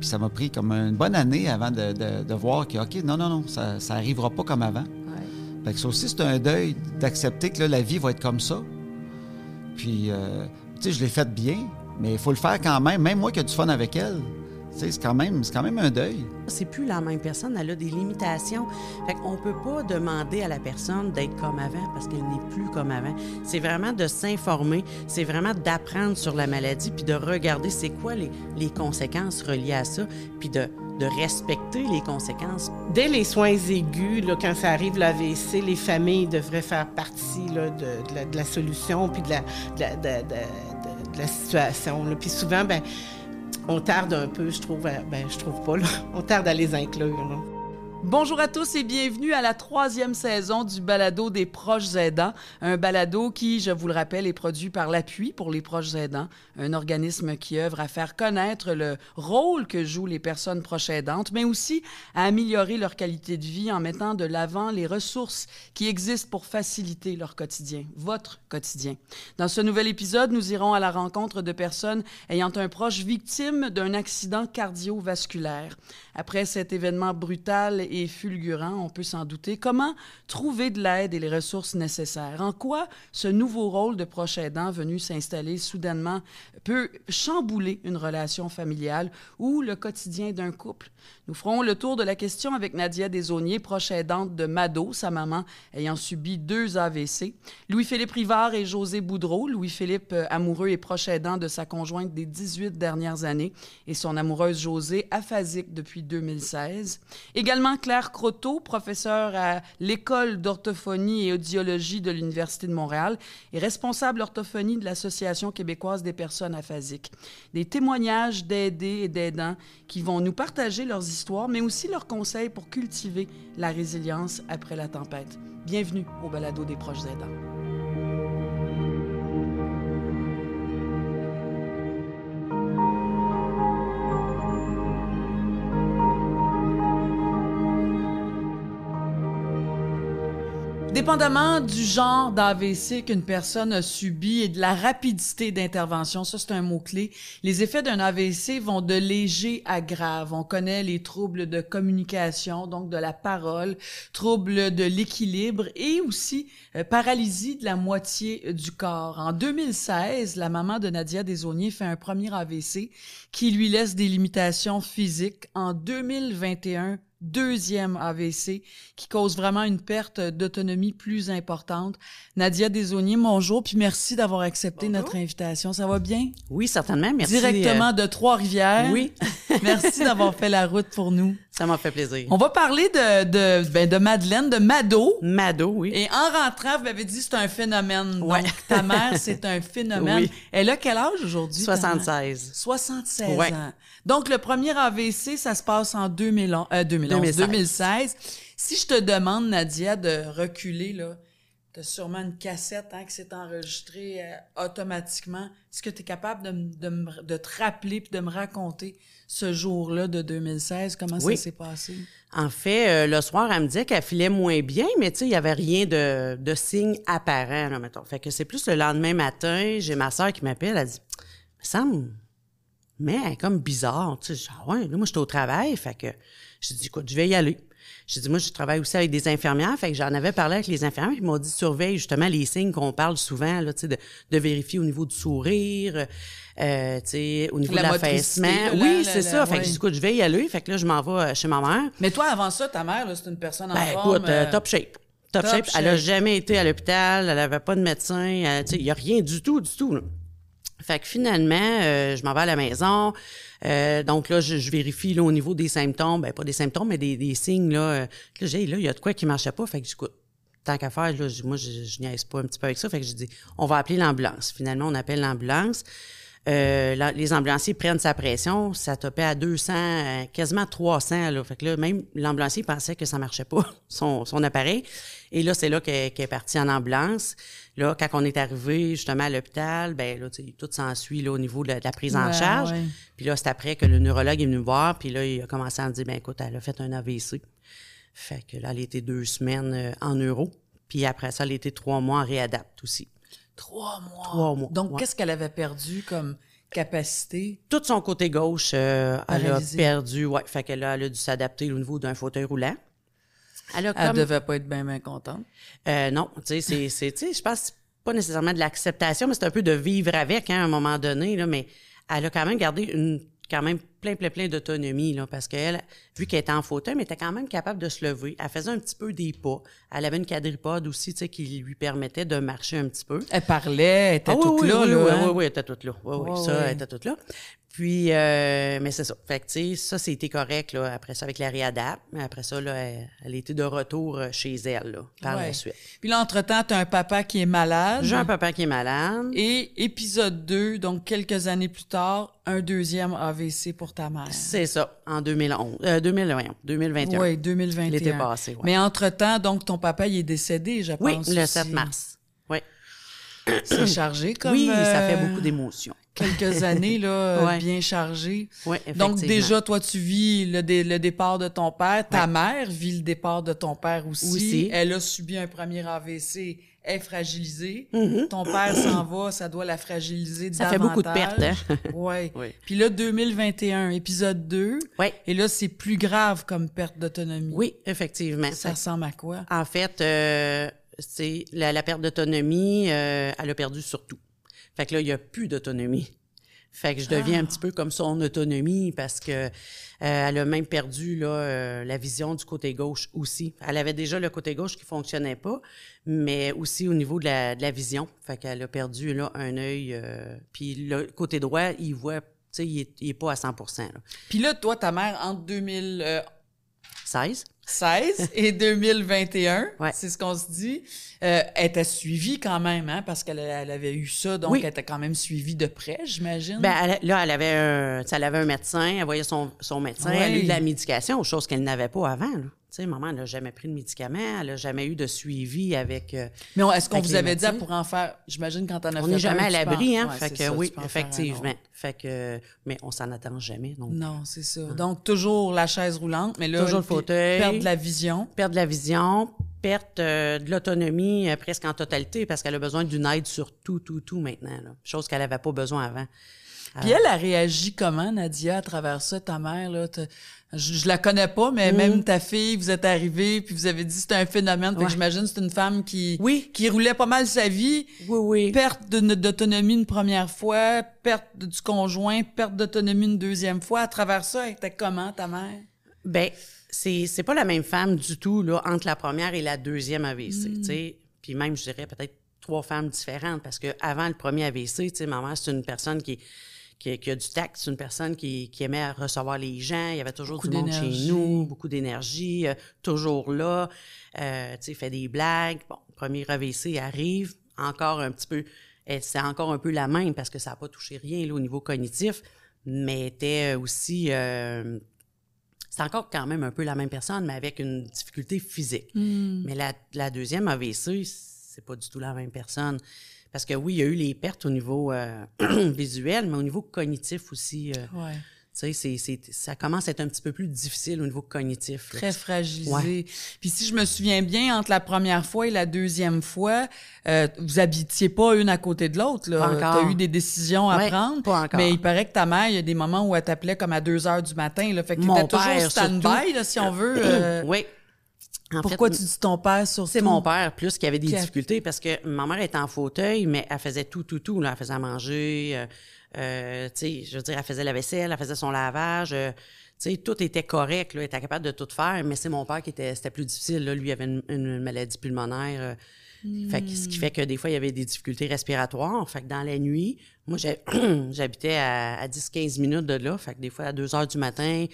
Puis ça m'a pris comme une bonne année avant de, de- de voir que, OK, non, non, non, ça, ça arrivera pas comme avant. Fait que ça aussi, c'est un deuil d'accepter que là, la vie va être comme ça. Puis, euh, tu sais, je l'ai fait bien, mais il faut le faire quand même. Même moi qui ai du fun avec elle, c'est quand, même- c'est quand même un deuil. C'est plus la même personne, elle a des limitations. Fait qu'on peut pas demander à la personne d'être comme avant parce qu'elle n'est plus comme avant. C'est vraiment de s'informer, c'est vraiment d'apprendre sur la maladie puis de regarder c'est quoi les, les conséquences reliées à ça, puis de, de respecter les conséquences. Dès les soins aigus, là, quand ça arrive l'AVC, les familles devraient faire partie là, de, de la, de la solution puis de la, de la, de- de- de- de la situation. là. Puis souvent, ben, on tarde un peu, je trouve, à- ben, je trouve pas, là. on tarde à les inclure. là. Bonjour à tous et bienvenue à la troisième saison du balado des proches aidants. Un balado qui, je vous le rappelle, est produit par l'Appui pour les proches aidants, un organisme qui œuvre à faire connaître le rôle que jouent les personnes proches aidantes, mais aussi à améliorer leur qualité de vie en mettant de l'avant les ressources qui existent pour faciliter leur quotidien, votre quotidien. Dans ce nouvel épisode, nous irons à la rencontre de personnes ayant un proche victime d'un accident cardiovasculaire. Après cet événement brutal et fulgurant, on peut s'en douter, comment trouver de l'aide et les ressources nécessaires? En quoi ce nouveau rôle de proche aidant venu s'installer soudainement peut chambouler une relation familiale ou le quotidien d'un couple? Nous ferons le tour de la question avec Nadia Desauniers, proche aidante de Mado, sa maman ayant subi deux AVC. Louis-Philippe Rivard et José Boudreau. Louis-Philippe, euh, amoureux et proche aidant de sa conjointe des 18 dernières années et son amoureuse José, aphasique depuis 2016. Également Claire Croteau, professeure à l'École d'orthophonie et audiologie de l'Université de Montréal et responsable orthophonie de l'Association québécoise des personnes aphasiques. Des témoignages d'aidés et d'aidants qui vont nous partager leurs histoires, mais aussi leurs conseils pour cultiver la résilience après la tempête. Bienvenue au balado des proches aidants. Dépendamment du genre d'AVC qu'une personne a subi et de la rapidité d'intervention, ça c'est un mot-clé, les effets d'un AVC vont de léger à grave. On connaît les troubles de communication, donc de la parole, troubles de l'équilibre et aussi euh, paralysie de la moitié du corps. En 2016, la maman de Nadia Desauniers fait un premier AVC qui lui laisse des limitations physiques. En 2021, deuxième AVC qui cause vraiment une perte d'autonomie plus importante. Nadia Desauniers, bonjour, puis merci d'avoir accepté notre invitation. Ça va bien? Oui, certainement, merci. Directement euh, de Trois-Rivières. Oui, merci d'avoir fait la route pour nous. ça m'a fait plaisir. On va parler de, de, ben, de Madeleine, de Mado. Mado, oui. Et en rentrant, vous m'avez dit c'est un phénomène. Ouais. Donc, ta mère, c'est un phénomène. Oui. Elle a quel âge aujourd'hui? ta mère? 76. 76 Ouais. ans. Donc, le premier AVC, ça se passe en 2011, euh, 2011, 2016. 2016. Si je te demande, Nadia, de reculer, là, tu as sûrement une cassette hein, qui s'est enregistrée euh, automatiquement. Est-ce que tu es capable de, de, de te rappeler puis de me raconter ce jour-là de 2016? Comment Oui. ça s'est passé? En fait, euh, le soir, elle me disait qu'elle filait moins bien, mais tu sais, il y avait rien de, de signe apparent, là, mettons. Fait que c'est plus le lendemain matin, j'ai ma sœur qui m'appelle, elle dit, me semble, mais elle est comme bizarre, tu sais. Ah ouais, là, moi, j'étais au travail, fait que, j'ai dit, écoute, je vais y aller. J'ai dit, moi, je travaille aussi avec des infirmières, fait que j'en avais parlé avec les infirmières, ils m'ont dit, surveille justement les signes qu'on parle souvent, là, tu sais, de, de vérifier au niveau du sourire, euh, tu sais, au niveau La de l'affaissement. Oui, la- c'est la- ça. Fait ouais. que j'ai dit, écoute, je vais y aller. Fait que là, je m'en vais euh, chez ma mère. Mais toi, avant ça, ta mère, là, c'est une personne en Ben, forme. écoute, euh, euh, top shape. Top, top shape. Elle a shape. jamais été à l'hôpital. Elle avait pas de médecin. tu sais, il y a rien du tout, du tout. là. Fait que finalement, euh, je m'en vais à la maison. Euh, donc là, je, je vérifie là, au niveau des symptômes. Ben, pas des symptômes, mais des, des signes. Là, Euh, là, j'ai, là, il y a de quoi qui marchait pas. Fait que j'écoute. Tant qu'à faire, là, moi, je, je niaise pas un petit peu avec ça. Fait que je dis, on va appeler l'ambulance. Finalement, on appelle l'ambulance. Euh, les ambulanciers prennent sa pression, ça topait à 200, euh, quasiment 300. Là. Fait que là, même l'ambulancier pensait que ça marchait pas, son, son appareil. Et là, c'est là qu'elle qu'elle est partie en ambulance. Là, quand on est arrivé justement à l'hôpital, ben là, tout s'ensuit là, au niveau de la, de la prise en Ouais, charge. ouais. Puis là, c'est après que le neurologue est venu me voir, puis là, il a commencé à me dire, ben écoute, elle a fait un AVC. Fait que là, elle était deux semaines euh, en euro. Puis après ça, elle était trois mois en réadapte aussi. Trois mois. Trois mois, Donc, ouais. qu'est-ce qu'elle avait perdu comme capacité? Tout son côté gauche, euh, elle a perdu. Ouais, fait que là, elle a dû s'adapter au niveau d'un fauteuil roulant. Elle comme... devait pas être bien, bien contente. Euh, non, tu sais, c'est, c'est, tu sais, je pense pas nécessairement de l'acceptation, mais c'est un peu de vivre avec, hein, à un moment donné, là, mais elle a quand même gardé une, quand même plein, plein, plein d'autonomie, là, parce qu'elle, vu qu'elle était en fauteuil, mais elle était quand même capable de se lever. Elle faisait un petit peu des pas. Elle avait une quadripode aussi, tu sais, qui lui permettait de marcher un petit peu. Elle parlait, elle était Ah toute oui, là, oui, là. oui, hein? oui, oui, elle était toute là. Oui, oui, Ouais, ça, elle était toute là. Puis, euh, mais c'est ça. Fait que, tu sais, ça, c'était correct, là. Après ça, avec la réadap. Mais après ça, là, elle, elle était de retour euh, chez elle, là, par Ouais. la suite. Puis là, entre-temps, t'as un papa qui est malade. J'ai un papa qui est malade. Et épisode 2, donc quelques années plus tard, un deuxième AVC pour ta mère. C'est ça, en 2011. Euh, 2000, voyons, 2021. Oui, 2021. L'été passé, ouais. Mais entre-temps, donc ton papa, il est décédé, je Oui, pense. le aussi. 7 mars. Oui, C'est chargé comme oui ça euh, fait beaucoup d'émotions. Quelques années, là, Ouais. bien chargées. Oui, Donc effectivement. déjà, toi, tu vis le, dé- le départ de ton père. Ta mère vit le départ de ton père aussi. Aussi. Elle a subi un premier AVC. Est fragilisée. Mhm. Ton père s'en va, ça doit la fragiliser Ça fait beaucoup de davantage. pertes, hein? Ouais. Oui. Puis là, 2021, épisode 2. Oui, Et là, c'est plus grave comme perte d'autonomie. oui, effectivement. Ça ressemble à quoi? En fait, euh, c'est la, la perte d'autonomie, euh, elle a perdu sur tout. Fait que là, il n'y a plus d'autonomie. Fait que je deviens un petit peu comme son autonomie parce que euh, elle a même perdu là, euh, la vision du côté gauche aussi. Elle avait déjà le côté gauche qui fonctionnait pas, mais aussi au niveau de la, de la vision. Fait qu'elle a perdu là un œil. euh, puis le côté droit, il voit, tu sais, il il est pas à 100 là. Puis là, toi, ta mère, entre 2016 16. et 2021, Ouais. c'est ce qu'on se dit, euh, elle t'a suivie quand même, hein, parce qu'elle elle avait eu ça, donc Oui. elle t'a quand même suivie de près, j'imagine. Ben, là, elle avait, un, elle avait un médecin, elle voyait son, son médecin, elle a eu de la médication, chose qu'elle n'avait pas avant. Là. Tu sais, maman, elle n'a jamais pris de médicaments, elle n'a jamais eu de suivi avec. euh, Mais on- est-ce qu'on vous avait dit médecins? pour en faire, j'imagine, quand t'en as on fait n'est jamais à l'abri, hein? Ouais, fait que ça, oui, effectivement. Fait que, mais on s'en attend jamais. Donc, Non, c'est ça. Donc, toujours la chaise roulante, mais là, Toujours le fauteuil. Perdre de la vision. perte de la vision, perte euh, de l'autonomie euh, presque en totalité parce qu'elle a besoin d'une aide sur tout, tout, tout maintenant. Là. Chose qu'elle n'avait pas besoin avant. Puis elle a réagi comment, Nadia, à travers ça, ta mère, là? Je, je la connais pas, mais même ta fille, vous êtes arrivés, puis vous avez dit que c'était un phénomène. Fait que Ouais. j'imagine que c'est une femme qui, Oui. qui roulait pas mal sa vie. Oui, oui. Perte d'autonomie une première fois, perte du conjoint, perte d'autonomie une deuxième fois. À travers ça, elle était comment, ta mère? Ben, c'est c'est pas la même femme du tout là entre la première et la deuxième AVC, tu sais. Puis même je dirais peut-être trois femmes différentes parce que avant le premier AVC, tu sais, ma mère c'est une personne qui qui, qui a du tact, c'est une personne qui, qui aimait recevoir les gens, il y avait toujours Beaucoup du monde chez nous, beaucoup d'énergie, euh, toujours là, euh, tu sais, fait des blagues. Bon, premier AVC arrive, encore un petit peu, c'est encore un peu la même parce que ça n'a pas touché rien là, au niveau cognitif, mais était aussi euh, c'est encore quand même un peu la même personne, mais avec une difficulté physique. Mais la, la deuxième AVC, c'est pas du tout la même personne. Parce que oui, il y a eu les pertes au niveau euh, visuel, mais au niveau cognitif aussi. euh, Ouais. tu sais, c'est, c'est- ça commence à être un petit peu plus difficile au niveau cognitif. là. Très fragilisée. Ouais. Puis si je me souviens bien, entre la première fois et la deuxième fois, euh, vous habitiez pas une à côté de l'autre. Pas Là. encore. T'as eu des décisions à Ouais, prendre. pas encore. Mais il paraît que ta mère, il y a des moments où elle t'appelait comme à 2 heures du matin. Là. Fait que Mon t'étais toujours père, stand-by, si on veut. euh, oui. En pourquoi fait, tu dis ton père surtout? C'est mon père plus qui avait des difficultés parce que ma mère était en fauteuil, mais elle faisait tout, tout, tout. Là. Elle faisait à manger, euh, euh, tu sais, je veux dire, elle faisait la vaisselle, elle faisait son lavage. euh, tu sais, tout était correct, là, elle était capable de tout faire, mais c'est mon père qui était, c'était plus difficile. Là. Lui, il avait une, une maladie pulmonaire. euh, fait que, ce qui fait que des fois, il y avait des difficultés respiratoires. Fait que dans la nuit, moi, j'habitais à, à 10-15 minutes de là. Fait que des fois, à 2 heures du matin,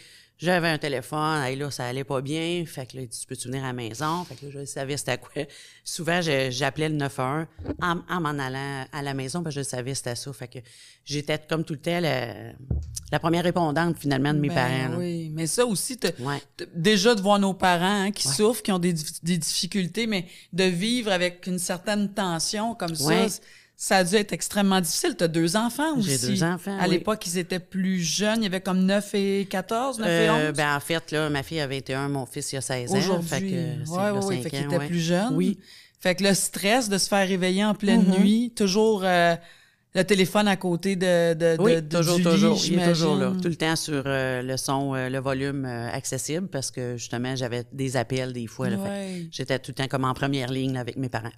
j'avais un téléphone. Hey, là, ça allait pas bien. Fait que là, il dit, tu peux-tu venir à la maison? Fait que là, je savais c'était quoi. Souvent, j'appelais le 911 en, en m'en allant à la maison, parce que je savais c'était ça. Fait que j'étais comme tout le temps la, la première répondante, finalement, de mes Ben parents. là. Oui, mais ça aussi, Ouais. déjà de voir nos parents hein, qui souffrent, qui ont des, des difficultés, mais de vivre avec une certaine tension comme Ouais. ça, ça a dû être extrêmement difficile. Tu as deux enfants aussi. J'ai deux enfants, À oui. l'époque, ils étaient plus jeunes. Il y avait comme 9 et 14, 9 et Euh, 11. ben, en fait, là, ma fille a 21, mon fils, il a 16 ans. Aujourd'hui. Oui, oui, Fait étaient ouais. plus jeunes. Oui. Fait que le stress de se faire réveiller en pleine Mm-hmm. nuit, toujours euh, Le téléphone à côté de, de, oui, de, de toujours, du toujours. il est toujours là. Tout le temps sur euh, le son, euh, le volume euh, accessible parce que justement, j'avais des appels des fois. Ouais. J'étais tout le temps comme en première ligne là, avec mes parents.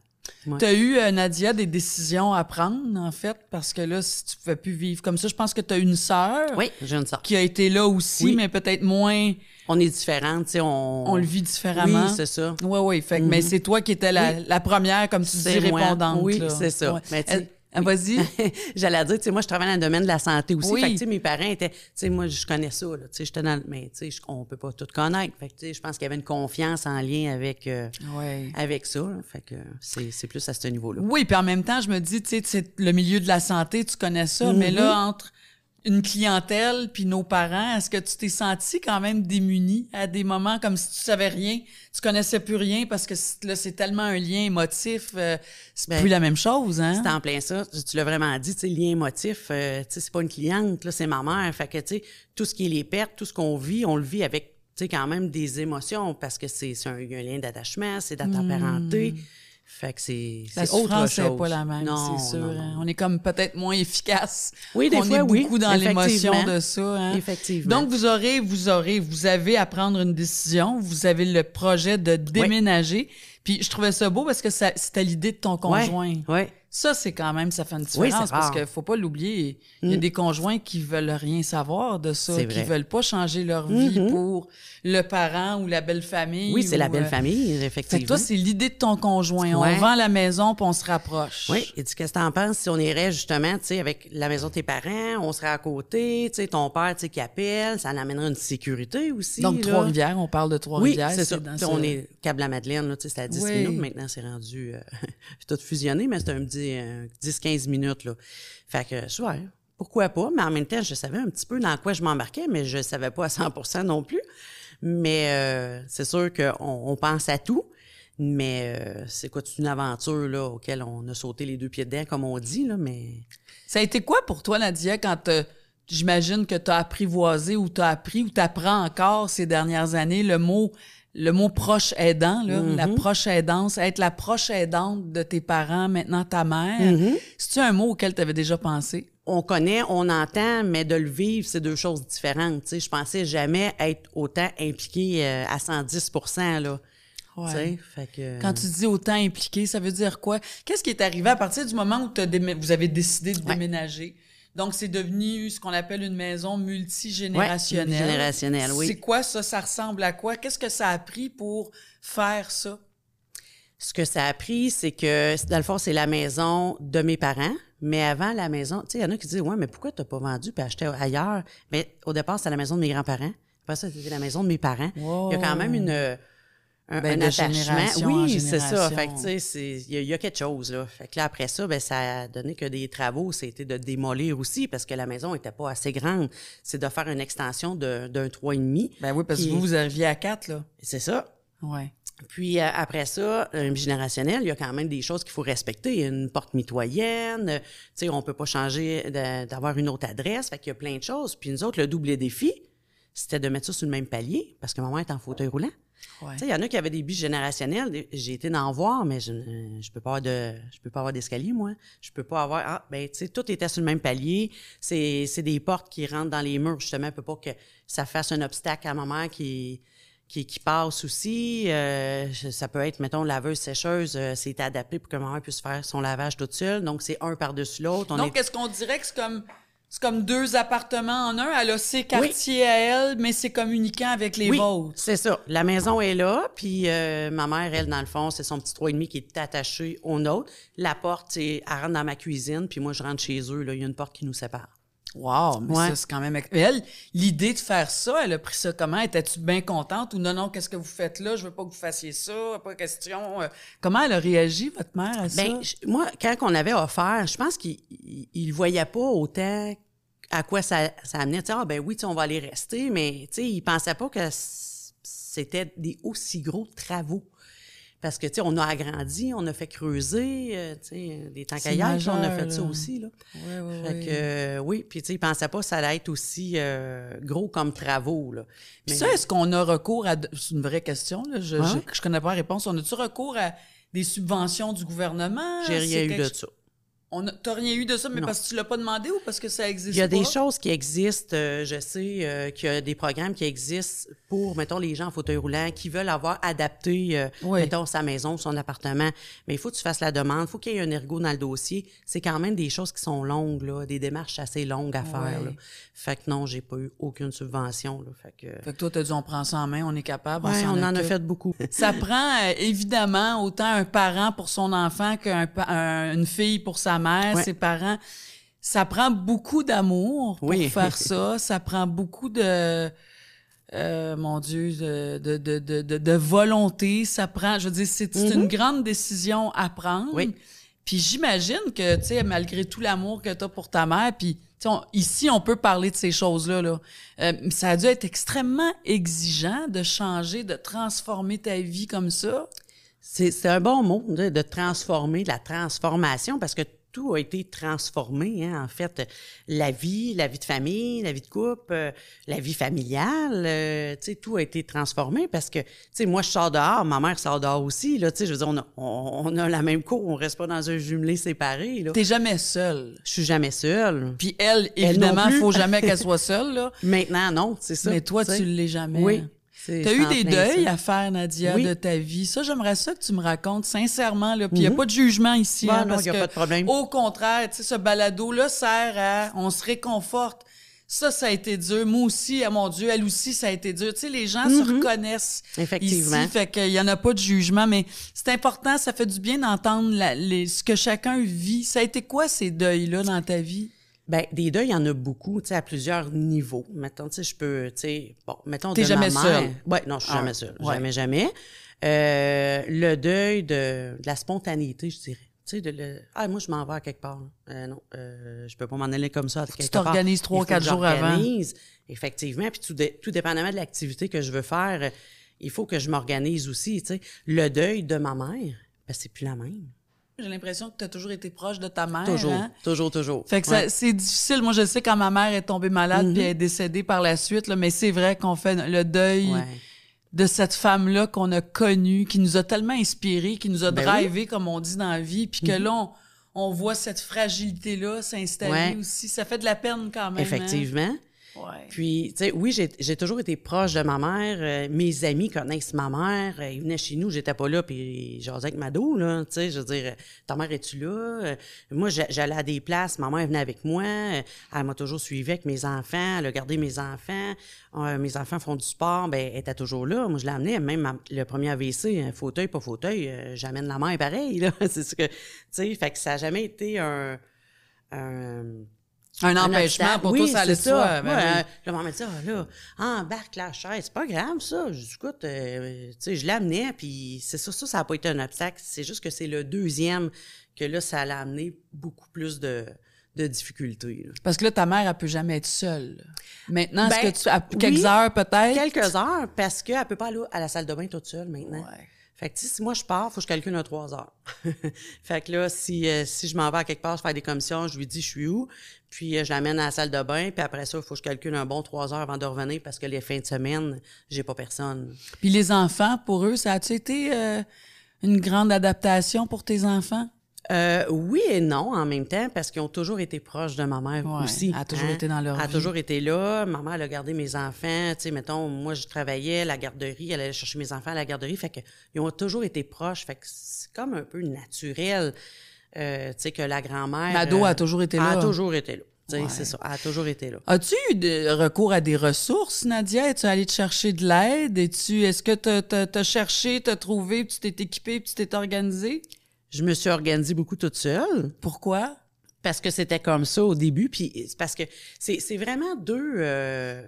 Ouais. Tu as eu, euh, Nadia, des décisions à prendre, en fait, parce que là, si tu pouvais plus vivre comme ça, je pense que tu as une sœur Oui, j'ai une sœur. qui a été là aussi, Oui. mais peut-être moins, On est différentes, tu sais, on... on le vit différemment. Oui, c'est ça. Oui, oui. Fait que, Mais c'est toi qui étais la, la première, comme tu dis, moi. répondante. Oui, c'est ça. Ouais. Mais ah, Vas-y. J'allais dire, tu sais, moi, je travaille dans le domaine de la santé aussi. Oui. Fait que, tu sais, mes parents étaient, tu sais, moi, je connais ça, là. Tu sais, j'étais dans, le- mais, tu sais, on peut pas tout connaître. Fait que, tu sais, je pense qu'il y avait une confiance en lien avec, euh, Ouais. avec ça, là. Fait que c'est, c'est plus à ce niveau-là. Oui, puis en même temps, je me dis, tu sais, le milieu de la santé, tu connais ça, mais là, entre une clientèle puis nos parents, est-ce que tu t'es senti quand même démuni à des moments comme si tu savais rien, tu connaissais plus rien parce que là, c'est tellement un lien émotif, euh, c'est Ben, plus la même chose, hein? C'est en plein ça. Tu l'as vraiment dit, tu sais, lien émotif, euh, tu sais, c'est pas une cliente, là, c'est ma mère. Fait que, tu sais, tout ce qui est les pertes, tout ce qu'on vit, on le vit avec, tu sais, quand même des émotions parce que c'est, c'est un, un lien d'attachement, c'est dans ta parenté. Fait que c'est, La souffrance n'est chose. pas la même, Non, c'est sûr. non, hein. non. On est comme peut-être moins efficace. Oui, des On fois, est oui, beaucoup dans l'émotion de ça. hein. Effectivement. Donc, vous aurez, vous aurez, vous avez à prendre une décision. Vous avez le projet de déménager. Puis, je trouvais ça beau parce que c'était l'idée de ton conjoint. Ouais. Ça, c'est quand même, ça fait une Oui, différence c'est parce qu'il faut pas l'oublier. Il y a Mm. des conjoints qui veulent rien savoir de ça, qui vrai. veulent pas changer leur vie Mhm. pour le parent ou la belle famille. Oui, c'est la ou, belle euh, famille, Fait que effectivement. toi, c'est l'idée de ton conjoint. Ouais. On vend la maison puis on se rapproche. Oui, et dis qu'est-ce que t'en penses si on irait justement, tu sais, avec la maison de tes parents, on serait à côté, tu sais, ton père, tu sais, qui appelle, ça l'amènerait une sécurité aussi. Donc. Trois-Rivières, on parle de Oui, Trois-Rivières. c'est ça. dans Tu ce- On est câble la Madeleine, là, tu sais, c'est à 10 Oui. minutes. Maintenant, c'est rendu euh, tout fusionné, mais c'est un petit euh, 10-15 minutes, là. Fait que, pourquoi pas? Mais en même temps, je savais un petit peu dans quoi je m'embarquais, mais je savais pas à 100% non plus. Mais euh, c'est sûr qu'on on pense à tout. Mais euh, c'est quoi, c'est une aventure auquel on a sauté les deux pieds dedans, comme on dit, là, mais... Ça a été quoi pour toi, Nadia, quand j'imagine que tu as apprivoisé ou tu as appris ou tu apprends encore ces dernières années le mot le mot proche aidant, là, Mm-hmm. la proche aidance, être la proche aidante de tes parents, maintenant ta mère. Mm-hmm. C'est-tu un mot auquel tu avais déjà pensé? on connaît, on entend, mais de le vivre, c'est deux choses différentes. Tu sais, je pensais jamais être autant impliquée euh, à 110 là. Tu sais, fait que... Quand tu dis autant impliqué, ça veut dire quoi? Qu'est-ce qui est arrivé à partir du moment où démé- vous avez décidé de Ouais. déménager? Donc, c'est devenu ce qu'on appelle une maison multigénérationnelle. Ouais, multigénérationnelle, oui. C'est quoi ça? Ça ressemble à quoi? Qu'est-ce que ça a pris pour faire ça? Ce que ça a pris, c'est que, dans le fond, c'est la maison de mes parents. Mais avant la maison, tu sais, il y en a qui disent, ouais, mais pourquoi t'as pas vendu puis acheté ailleurs? Mais au départ, c'était la maison de mes grands-parents. Après ça, c'était la maison de mes parents. Wow. Il y a quand même une, un, Ben, un attachement. Oui, c'est ça. Fait que, tu sais, il y, a- il y a quelque chose, là. Fait que là, après ça, ben, ça a donné que des travaux, c'était de démolir aussi parce que la maison était pas assez grande. C'est de faire une extension d'un trois et demi. Ben oui, parce que vous, vous arriviez à quatre, là. C'est ça. Ouais. Puis euh, après ça, un générationnel, il y a quand même des choses qu'il faut respecter. Il y a Une porte mitoyenne, euh, tu sais, on peut pas changer d'avoir une autre adresse. Fait qu'il y a plein de choses. Puis nous autres, le double défi, c'était de mettre ça sur le même palier parce que maman est en fauteuil roulant. Ouais. Il y en a qui avaient des bus générationnels. J'ai été d'en voir, mais je, ne- je peux pas avoir de, je peux pas avoir d'escalier, moi. Je peux pas avoir, ah, ben, tu sais, tout était sur le même palier. C'est, c'est des portes qui rentrent dans les murs, justement, pour pas que ça fasse un obstacle à ma mère qui, qui, qui passe aussi. Euh, ça peut être, mettons, laveuse, sécheuse, euh, c'est adapté pour que ma mère puisse faire son lavage toute seule. Donc, c'est un par-dessus l'autre. On Donc, est- est-ce qu'on dirait que c'est comme, c'est comme deux appartements en un? Elle a ses quartiers à elle, mais c'est communiquant avec les oui, vôtres. c'est ça. La maison est là, puis euh, ma mère, elle, dans le fond, c'est son petit 3,5 qui est attaché au nôtre. La porte, c'est, elle rentre dans ma cuisine, puis moi, je rentre chez eux. Là, il y a une porte qui nous sépare. Wow, mais Ouais. ça, c'est quand même... Elle, l'idée de faire ça, elle a pris ça comment? Étais-tu bien contente ou non, non, qu'est-ce que vous faites là? Je veux pas que vous fassiez ça, pas question. Euh, Comment elle a réagi, votre mère, à ça? Ben, je- moi, quand on avait offert, je pense qu'il il, il voyait pas autant à quoi ça, ça amenait. Tu sais, ah, ben oui, tu sais, on va aller rester, mais tu sais, il pensait pas que c'était des aussi gros travaux. Parce que, tu sais, on a agrandi, on a fait creuser, euh, tu sais, des gaz, on a fait ça aussi, là. Ouais, Fait que, euh, oui, puis tu sais, il pensait pas que ça allait être aussi euh, gros comme travaux, là. Puis ça, est-ce qu'on a recours à... C'est une vraie question, là. Je, Ouais. je, je connais pas la réponse. On a-tu recours à des subventions du gouvernement? J'ai rien eu quelque- de ça. On T'as rien eu de ça, mais parce que tu l'as pas demandé ou parce que ça existe Il y a pas? des choses qui existent. euh, je sais euh, qu'il y a des programmes qui existent pour, mettons, les gens en fauteuil roulant qui veulent avoir adapté, euh, Oui. mettons, sa maison, son appartement. Mais il faut que tu fasses la demande. Il faut qu'il y ait un ergo dans le dossier. C'est quand même des choses qui sont longues, là, des démarches assez longues à faire. Là. Fait que non, j'ai pas eu aucune subvention. Là. Fait que, Fait que toi, t'as dit, on prend ça en main, on est capable, Ouais, on en a fait beaucoup. Ça prend évidemment autant un parent pour son enfant qu'une une fille pour sa mère, Ouais. ses parents. Ça prend beaucoup d'amour pour Oui. faire ça. Ça prend beaucoup de, euh, mon Dieu, de, de, de, de, volonté. Ça prend, je veux dire, c'est une grande décision à prendre. Mm-hmm. Oui. Puis j'imagine que, tu sais, malgré tout l'amour que tu as pour ta mère, puis on- ici, on peut parler de ces choses-là. Là. Euh, ça a dû être extrêmement exigeant de changer, de transformer ta vie comme ça. C'est c'est un bon mot de, de transformer, de la transformation, parce que tout a été transformé, hein, en fait. La vie, la vie de famille, la vie de couple, euh, la vie familiale, euh, tu sais, tout a été transformé parce que, tu sais, moi, je sors dehors, ma mère sort dehors aussi, là, tu sais, je veux dire, on a, on, on a la même cour, on reste pas dans un jumelé séparé, là. T'es jamais seule. Je suis jamais seule. Puis elle, Elle évidemment, plus. faut jamais qu'elle soit seule, là. Maintenant, non, c'est ça. Mais toi, tu l'es jamais. Oui. T'as eu des deuils ça. à faire, Nadia, Oui. de ta vie? Ça, j'aimerais ça que tu me racontes sincèrement. Puis il n'y a pas de jugement ici. Bon, hein, Mhm. non, parce y a que, pas de problème. Au contraire, tu sais, ce balado-là sert à... On se réconforte. Ça, ça a été dur. Moi aussi, ah, mon Dieu, elle aussi, ça a été dur. Tu sais, les gens se reconnaissent Mhm. Effectivement. ici. Fait qu'il y en a pas de jugement, mais c'est important. Ça fait du bien d'entendre ce que chacun vit. Ça a été quoi, ces deuils-là, dans ta vie? Ben, des deuils, il y en a beaucoup, tu sais, à plusieurs niveaux. Mettons, tu sais, je peux, tu sais, bon, mettons T'es de jamais ma seule? mère. Ouais, non, je suis Ah, jamais seule. ouais. Jamais, jamais. Euh, le deuil de, de la spontanéité, je dirais. Tu sais, de le, ah, moi, je m'en vais à quelque part. Euh, non, euh, je peux pas m'en aller comme ça à quelque part. t'organises trois, quatre jours avant. Effectivement. Puis tout, dé- tout dépendamment de l'activité que je veux faire, il faut que je m'organise aussi, tu sais. Le deuil de ma mère, ben, c'est plus la même. J'ai l'impression que tu as toujours été proche de ta mère. Toujours, hein? toujours, toujours. Fait que Ouais. C'est difficile. Moi, je sais quand ma mère est tombée malade puis elle est décédée par la suite, là, mais c'est vrai qu'on fait le deuil Ouais. de cette femme-là qu'on a connue, qui nous a tellement inspirés, qui nous a Ben drivé, comme on dit dans la vie, puis que là, on, on voit cette fragilité-là s'installer Ouais. aussi. Ça fait de la peine quand même. hein? Puis, tu sais, oui, j'ai toujours été proche de ma mère. Euh, mes amis connaissent ma mère. Euh, ils venaient chez nous, j'étais pas là, puis j'osais avec Mado, là. Tu sais, je veux dire, euh, ta mère, es-tu là? Euh, moi, j'a- j'allais à des places, ma mère venait avec moi. Euh, elle m'a toujours suivi avec mes enfants. Elle a gardé mes enfants. Mes enfants font du sport, ben elle était toujours là. Moi, je l'amenais, même le premier AVC, un fauteuil, pas fauteuil, j'amène la mère pareil, là. C'est ce que, tu sais, fait que ça a jamais été un... un Un un empêchement pour oui, toi, ça allait ça. Ben Ouais, oui. maman me dit, ah, là, embarque la chaise, c'est pas grave, ça. Je dis, écoute, euh, tu sais, je l'amenais, puis c'est ça, ça, ça n'a pas été un obstacle. C'est juste que c'est le deuxième que là, ça l'a amené beaucoup plus de, de difficultés. là. Parce que là, ta mère, elle peut jamais être seule. Maintenant, Ben, est-ce que tu... à quelques oui, heures peut-être? Quelques heures, parce qu'elle peut pas aller à la salle de bain toute seule maintenant. Ouais. Fait que, si moi je pars, faut que je calcule un trois heures. fait que là, si, euh, si je m'en vais à quelque part, je fais des commissions, je lui dis je suis où, puis euh, je l'amène à la salle de bain, puis après ça, il faut que je calcule un bon trois heures avant de revenir parce que les fins de semaine, j'ai pas personne. Puis les enfants, pour eux, ça a-tu été euh, une grande adaptation pour tes enfants? Euh, oui et non en même temps parce qu'ils ont toujours été proches de ma mère Ouais, aussi. hein. elle a toujours été dans leur Elle a vie. toujours été là. Ma mère, elle a gardé mes enfants. Tu sais, mettons, moi, je travaillais à la garderie. Elle allait chercher mes enfants à la garderie. Fait que ils ont toujours été proches. Fait que c'est comme un peu naturel, euh, tu sais, que la grand-mère... Mado euh, a toujours été Elle là. a toujours été là. Tu sais, Ouais. c'est ça. Elle a toujours été là. As-tu eu de recours à des ressources, Nadia? Es-tu allé te chercher de l'aide? Es-tu, est-ce que tu as cherché, t'as trouvé, puis tu t'es équipé, puis tu t'es organisé? Je me suis organisée beaucoup toute seule. Pourquoi? parce que c'était comme ça au début puis c'est parce que c'est vraiment deux euh,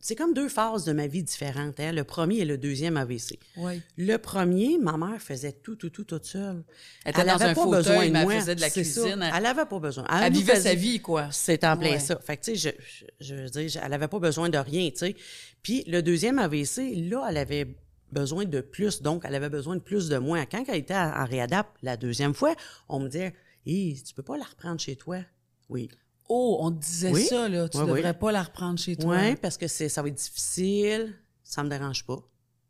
c'est comme deux phases de ma vie différentes hein, le premier et le deuxième AVC Oui. le premier ma mère faisait tout tout tout toute seule Elle était dans avait un pas fauteuil, besoin de mais elle moi faisait de la cuisine. elle avait pas besoin Elle vivait faisait- sa vie, quoi. c'est en plein Ouais. ça fait que tu sais je, je, je veux dire elle avait pas besoin de rien tu sais puis le deuxième AVC là elle avait besoin de plus donc elle avait besoin de plus de moi quand elle était en réadap la deuxième fois on me disait Hé, tu peux pas la reprendre chez toi oui Oh, on te disait Oui. ça, là. Tu Oui, devrais oui. pas la reprendre chez toi. Oui, parce que c'est, ça va être difficile. Ça me dérange pas.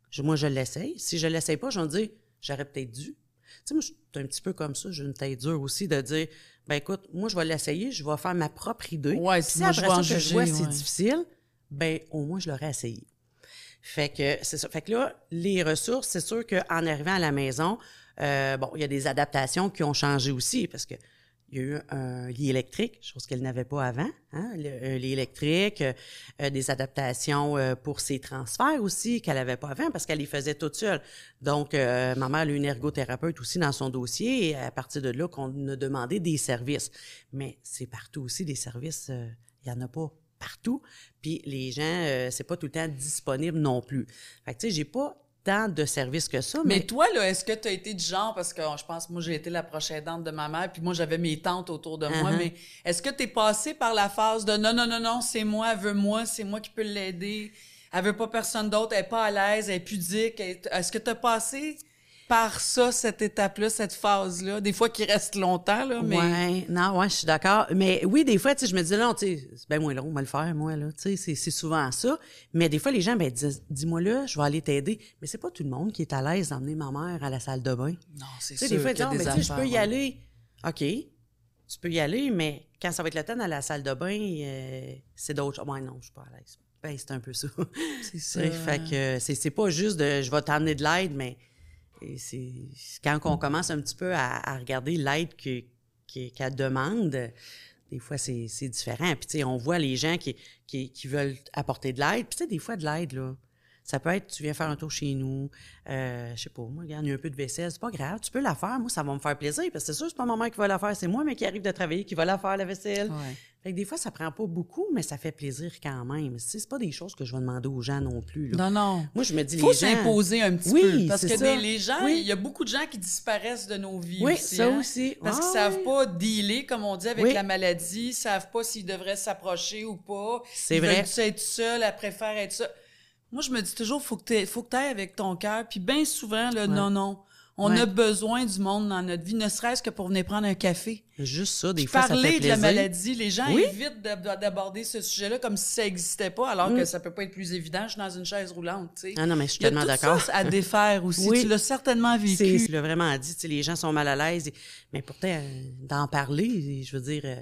Je- moi, je l'essaye. Si je l'essaye pas, je vais me dire, j'aurais peut-être dû. sais, moi, je suis un petit peu comme ça, j'ai une tête dure aussi de dire, ben écoute, moi, je vais l'essayer, je vais faire ma propre idée. Ouais, si moi, je après vais ça que je vois c'est difficile, ben au moins, je l'aurais essayé. Fait que c'est ça. Fait que là, les ressources, c'est sûr qu'en arrivant à la maison, euh, bon, il y a des adaptations qui ont changé aussi parce que il y a eu un lit électrique, chose qu'elle n'avait pas avant, hein, le- un lit électrique, euh, des adaptations euh, pour ses transferts aussi qu'elle n'avait pas avant parce qu'elle les faisait toute seule. Donc, euh, ma mère a eu une ergothérapeute aussi dans son dossier et à partir de là qu'on a demandé des services. Mais c'est partout aussi des services, euh, il y en a pas partout. Puis les gens, euh, c'est pas tout le temps disponible non plus. Fait que tu sais, j'ai pas tant de services que ça, Mais mais, toi, là, est-ce que tu as été du genre, parce que oh, je pense, moi, j'ai été la prochaine dente de ma mère, puis moi, j'avais mes tantes autour de moi, Uh-huh. mais est-ce que tu es passé par la phase de non, non, non, non, c'est moi, elle veut moi, c'est moi qui peux l'aider, elle veut pas personne d'autre, elle est pas à l'aise, elle est pudique. elle Est-ce que tu as passé par ça, cette étape-là, cette phase-là? Des fois qui reste longtemps, là, mais. Ouais, non, ouais, je suis d'accord. Mais oui, des fois, tu sais, je me dis, non, tu sais, c'est bien moins long, on va le faire, moi, là. Tu sais, c'est- souvent ça. Mais des fois, les gens, ben, disent, dis-moi là, je vais aller t'aider. Mais c'est pas tout le monde qui est à l'aise d'emmener ma mère à la salle de bain. Non, c'est Tu sais, sûr des fois, ils disent, Ah, des mais tu sais, je peux y ouais. aller. OK. Tu peux y aller, mais quand ça va être le temps à la salle de bain, euh, c'est d'autres choses. Ouais, non, je suis pas à l'aise. Ben, c'est un peu ça. C'est ça. Fait que c'est pas juste de je vais t'emmener de l'aide, mais quand on commence un petit peu à, regarder l'aide que- que- qu'elle demande, des fois c'est différent. Puis tu sais, on voit les gens qui, qui, qui veulent apporter de l'aide. Puis tu sais, des fois de l'aide, là. Ça peut être, tu viens faire un tour chez nous, euh, je sais pas, moi, regarde, il y a un peu de vaisselle, c'est pas grave, tu peux la faire, moi, ça va me faire plaisir, parce que c'est sûr, c'est pas ma mère qui va la faire, c'est moi, mais qui arrive de travailler, qui va la faire, la vaisselle. Ouais. Fait que des fois, ça prend pas beaucoup, mais ça fait plaisir quand même. C'est pas des choses que je vais demander aux gens non plus. Là. Non, non. Moi, je me dis, Il faut les gens... s'imposer un petit Oui, peu. Parce c'est que des- les gens, Oui. il y a beaucoup de gens qui disparaissent de nos vies Oui, aussi. ça hein. aussi. Parce Ah qu'ils savent pas dealer, comme on dit, avec la maladie, ils savent pas s'ils devraient s'approcher ou pas. C'est Ils vrai. veulent-tu être seul, elle préfère être seule. Moi, je me dis toujours, faut que tu faut que ailles avec ton cœur. Puis bien souvent, là, non, non. On Ouais. a besoin du monde dans notre vie, ne serait-ce que pour venir prendre un café. Juste ça, des Puis fois, ça fait parler de plaisir. la maladie, les gens Oui. évitent d'ab- d'aborder ce sujet-là comme si ça n'existait pas, alors Mm. que ça peut pas être plus évident. Je suis dans une chaise roulante, tu sais. Ah non, mais je suis Il y a tellement tout d'accord. ça à défaire aussi. Oui. Tu l'as certainement vécu. tu l'as vraiment dit, tu sais, les gens sont mal à l'aise. et- mais pourtant, euh, d'en parler, je veux dire, euh,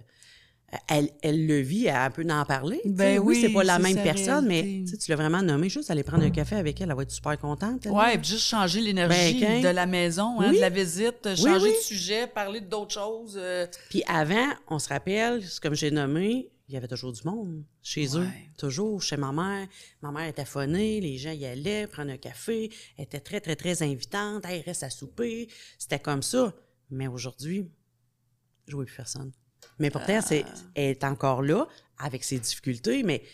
elle, elle le vit, elle peut en parler. Ben oui, c'est pas la même personne, mais réalité. tu l'as vraiment nommé. Juste aller prendre un café avec elle, elle va être super contente. Ouais, puis juste changer l'énergie Ben, de la maison, hein, Oui. de la visite, changer oui. de sujet, parler d'autres choses. euh, Puis avant, on se rappelle, comme j'ai nommé, il y avait toujours du monde chez eux. Toujours chez ma mère. Ma mère était phonée, les gens y allaient prendre un café. Elle était très, très, très invitante. Elle reste à souper. C'était comme ça. Mais aujourd'hui, je vois plus personne. Mais pourtant, c'est, Ah. elle est encore là, avec ses difficultés, mais... tu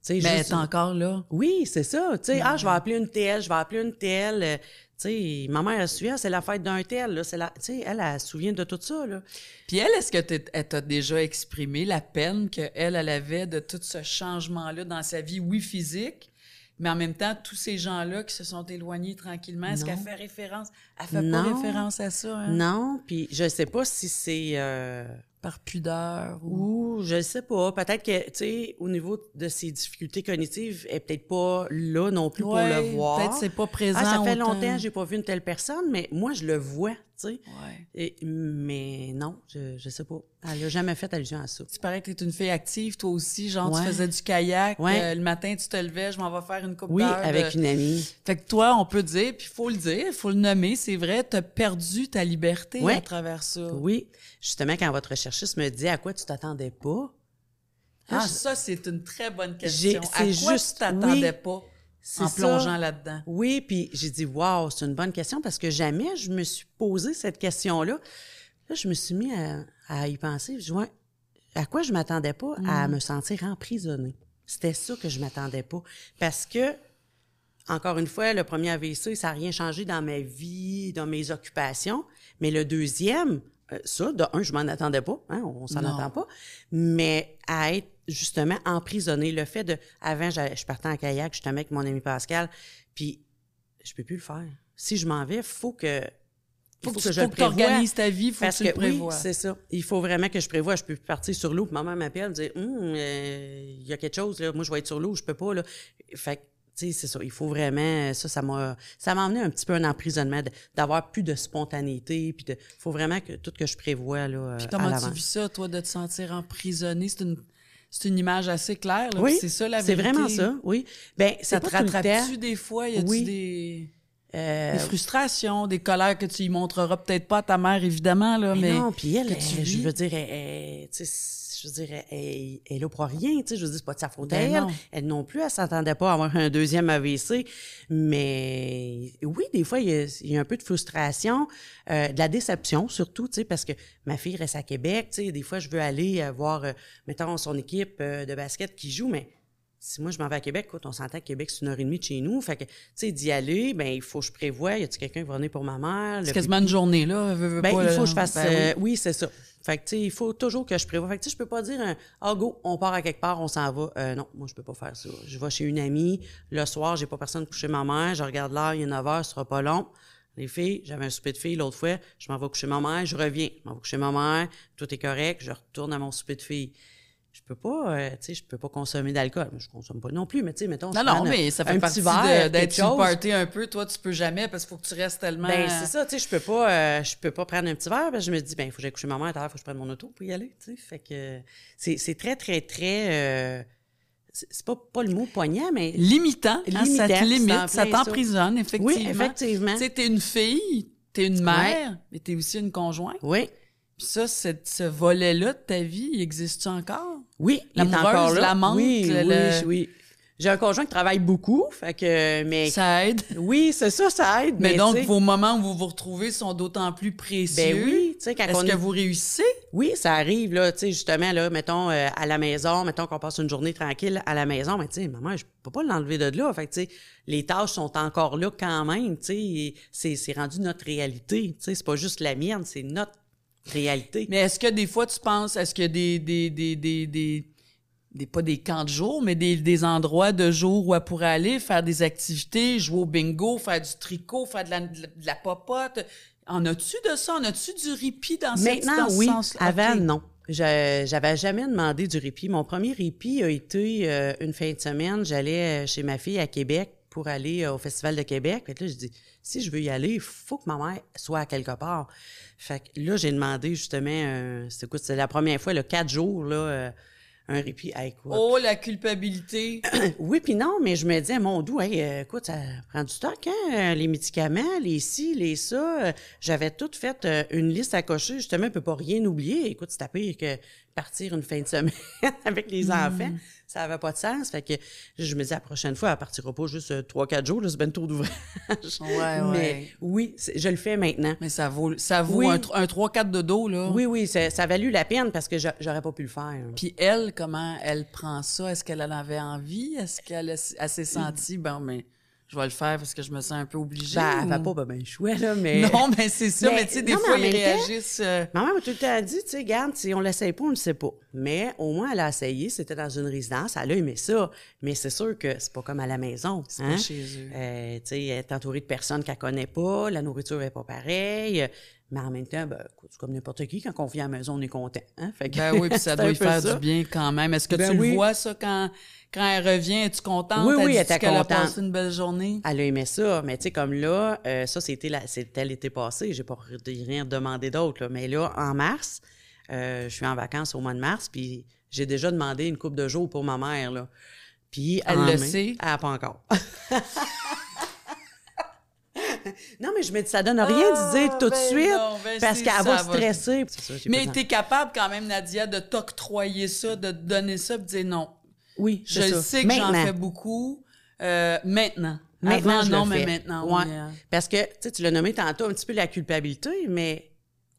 sais, Mais elle juste- est encore là. oui, c'est ça. Tu sais, ah, je vais appeler une telle, je vais appeler une telle. euh, Tu sais, ma mère, elle se souvient, c'est la fête d'un tel. Là, c'est la, tu sais, elle, elle se souvient de tout ça. Là. Puis elle, est-ce que t'es- elle t'a déjà exprimé la peine qu'elle, elle avait de tout ce changement-là dans sa vie, oui, physique, mais en même temps, tous ces gens-là qui se sont éloignés tranquillement, est-ce qu'elle fait référence? Elle fait Non. pas référence à ça, hein? Non, puis je sais pas si c'est... euh, Par pudeur ou... ou je sais pas. Peut-être que, tu sais, au niveau de ses difficultés cognitives, elle est peut-être pas là non plus pour le voir. Peut-être c'est pas présent Ah, ça fait autant. longtemps que j'ai pas vu une telle personne, mais moi, je le vois. Ouais. Et- Mais non, je, je sais pas. Elle a jamais fait allusion à ça. Tu parais que t'es une fille active, toi aussi. Genre, tu faisais du kayak. Ouais. euh, le matin, tu te levais, je m'en vais faire une coupe Oui, avec de- une amie. Fait que toi, on peut dire, puis il faut le dire, il faut le nommer, c'est vrai, t'as perdu ta liberté à travers ça. Oui. Justement, quand votre recherchiste me dit à quoi tu t'attendais pas, Ah, je- ça, c'est une très bonne question. À c'est quoi juste- tu t'attendais oui, pas? En ça. plongeant là-dedans? Oui, puis j'ai dit, wow, c'est une bonne question parce que jamais je me suis posé cette question-là. Là, je me suis mis à, à y penser. Je ouais, à quoi je m'attendais pas? À me sentir emprisonnée? C'était ça que je m'attendais pas. Parce que, encore une fois, le premier AVC, ça n'a rien changé dans ma vie, dans mes occupations. Mais le deuxième, euh, ça, de un, je m'en attendais pas, hein, on s'en attend pas. Mais à être justement emprisonnée, le fait de, avant, je partais en kayak justement avec mon ami Pascal, puis je peux plus le faire. Si je m'en vais, faut que Faut, il que, je le faut que t'organises ta vie, faut Parce que tu que, le prévois. oui, c'est ça. Il faut vraiment que je prévoie. Je peux partir sur l'eau. puis Maman m'appelle, me dit, Hum, euh, il y a quelque chose là. Moi, je vais être sur l'eau, je peux pas là. Fait que, tu sais, c'est ça. Il faut vraiment, ça, ça m'a, ça m'a amené un petit peu un emprisonnement, d'avoir plus de spontanéité, puis de, faut vraiment que tout que je prévois, là, Puis à comment tu vis ça, toi, de te sentir emprisonné? C'est une, c'est une image assez claire, là. Oui, C'est ça, la c'est vérité. vraiment ça, oui. Ben, Ça c'est te rattrape-tu des fois? Y a-tu Oui. des, Euh, des frustrations, des colères que tu y montreras peut-être pas à ta mère, évidemment, là, mais... mais non, puis elle, elle, je veux dire, elle, je veux dire, elle, elle est là pour rien, tu sais, je veux dire, c'est pas de sa faute à Ben elle. non. Elle non plus, elle s'attendait pas à avoir un deuxième AVC, mais oui, des fois, il y a, il y a un peu de frustration, euh, de la déception surtout, tu sais, parce que ma fille reste à Québec, tu sais, des fois, je veux aller euh, voir, euh, mettons, son équipe euh, de basket qui joue, mais si moi je m'en vais à Québec, écoute, on s'entend que Québec, c'est une heure et demie de chez nous. Fait que, tu sais, d'y aller, ben il faut que je prévoie. Y a-t-il quelqu'un qui va venir pour ma mère? C'est quasiment une journée, là. veux, veux ben, pas, il faut que je fasse. Ben oui. euh, oui, c'est ça. Fait que, tu sais, il faut toujours que je prévoie. Fait que, tu sais, je peux pas dire, ah, go, on part à quelque part, on s'en va. Euh, non, moi, je peux pas faire ça. Je vais chez une amie. Le soir, j'ai pas personne coucher ma mère. Je regarde l'heure, il est 9 heures, ce sera pas long. Les filles, j'avais un souper de filles l'autre fois. Je m'en vais coucher ma mère, je reviens. Je m'en vais coucher ma mère, tout est correct, je retourne à mon souper de filles. Je peux pas, euh, tu sais, je peux pas consommer d'alcool. Je consomme pas non plus, mais tu sais, mettons. Non, non, un- mais ça fait un partie petit verre, de- quelque d'être sur party un peu. Toi, tu peux jamais parce qu'il faut que tu restes tellement... Ben, c'est ça, tu sais, je peux pas, euh, je peux pas prendre un petit verre, parce que je me dis, ben, il faut que j'aille coucher ma mère, à l'heure, faut que je prenne mon auto pour y aller, tu sais. Fait que euh, c'est, c'est très, très, très, euh, c'est pas, pas le mot poignant, mais. Limitant, hein, ça te limite, ça. t'emprisonne, effectivement. Oui, effectivement. Tu sais, t'es une fille, t'es une mère, mais t'es aussi une conjointe. Oui. Ça, ce volet-là de ta vie, il existe-tu encore? Oui, il est L'amoureuse, encore là. l'amante, oui, le- oui, oui. J'ai un conjoint qui travaille beaucoup, fait que, mais. Ça aide? Oui, c'est ça, ça aide. Mais, Mais, donc, vos moments où vous vous retrouvez sont d'autant plus précieux. Ben oui, tu sais, quand Est-ce que vous réussissez? Oui, ça arrive, là, tu sais, justement, là, mettons, euh, à la maison, mettons qu'on passe une journée tranquille à la maison, mais tu sais, maman, je peux pas l'enlever de là. Fait que, tu sais, les tâches sont encore là quand même, tu sais, c'est, c'est rendu notre réalité, tu sais, c'est pas juste la mienne, c'est notre réalité. Mais est-ce que des fois, tu penses, est-ce a des, des, des, des, des, des- pas des camps de jour, mais des, des endroits de jour où elle pourrait aller faire des activités, jouer au bingo, faire du tricot, faire de la, de la- popote? En as-tu de ça? En as-tu du répit dans, cette, Maintenant, dans ce oui. Avant, non. J'avais jamais demandé du répit. Mon premier répit a été euh, une fin de semaine. J'allais euh, chez ma fille à Québec pour aller euh, au Festival de Québec. Fait que là, je dis, si je veux y aller, il faut que ma mère soit à quelque part. Fait que là, j'ai demandé justement, euh, c'est écoute, c'est la première fois, le quatre jours, là, euh, un répit. Hey, écoute, Oh, la culpabilité. oui, puis non, mais je me disais, mon doux, hey, euh, écoute, ça prend du stock, hein? Les médicaments, les ci, les ça. J'avais tout fait euh, une liste à cocher, justement, je peux pas rien oublier. Écoute, c'était pire que partir une fin de semaine avec les enfants. Ça avait pas de sens. Fait que je me dis, la prochaine fois, elle partira pas juste euh, trois, quatre jours, là, c'est ben trop d'ouvrage. Ouais, Mais ouais. oui, je le fais maintenant. Mais ça vaut, ça vaut Oui. un, tr- un 3-4 de dos, là. Oui, oui, ça, ça a valu la peine parce que j'a- j'aurais pas pu le faire. Puis elle, comment elle prend ça? Est-ce qu'elle en avait envie? Est-ce qu'elle s'est sentie, bon, mais je vais le faire parce que je me sens un peu obligée? Ben, ou- va pas, ben, ben, chouette, là, mais. Non, mais c'est ça. Mais- Mais, tu sais, des non, fois, ils réagissent. euh, Maman m'a tout le temps dit, tu sais, garde, si on l'essaye pas, on le sait pas. Mais au moins, elle a essayé, c'était dans une résidence, elle a aimé ça. Mais c'est sûr que c'est pas comme à la maison. C'est hein? pas chez eux. Euh, tu sais, elle est entourée de personnes qu'elle connaît pas, la nourriture est pas pareille. Mais en même temps, ben, écoute, c'est comme n'importe qui, quand on vient à la maison, on est content. Hein? Fait que Ben oui, puis ça doit lui faire ça. du bien quand même. Est-ce que Ben tu le vois, ça, quand, quand elle revient? Es-tu contente? Oui, oui, dit elle était qu'elle a contente. passé une belle journée? Elle a aimé ça, mais tu sais, comme là, euh, ça, c'était la- c'était l'été passé, j'ai pas rien demandé d'autre, là. Mais là, en mars, euh, je suis en vacances au mois de mars, puis j'ai déjà demandé une coupe de jours pour ma mère, là. Puis Elle le mai- sait? Elle a pas encore. non, mais je me dis, ça donne rien de dire tout de ben suite, non, ben parce qu'elle va stresser. Ça, Mais t'es capable quand même, Nadia, de t'octroyer ça, de te donner ça, et de dire non. Oui, Je ça. sais que j'en fais beaucoup. Euh, maintenant. Maintenant, Avant, je non, le mais fais. maintenant, Ouais. oui, hein. Parce que, tu tu l'as nommé tantôt un petit peu la culpabilité, mais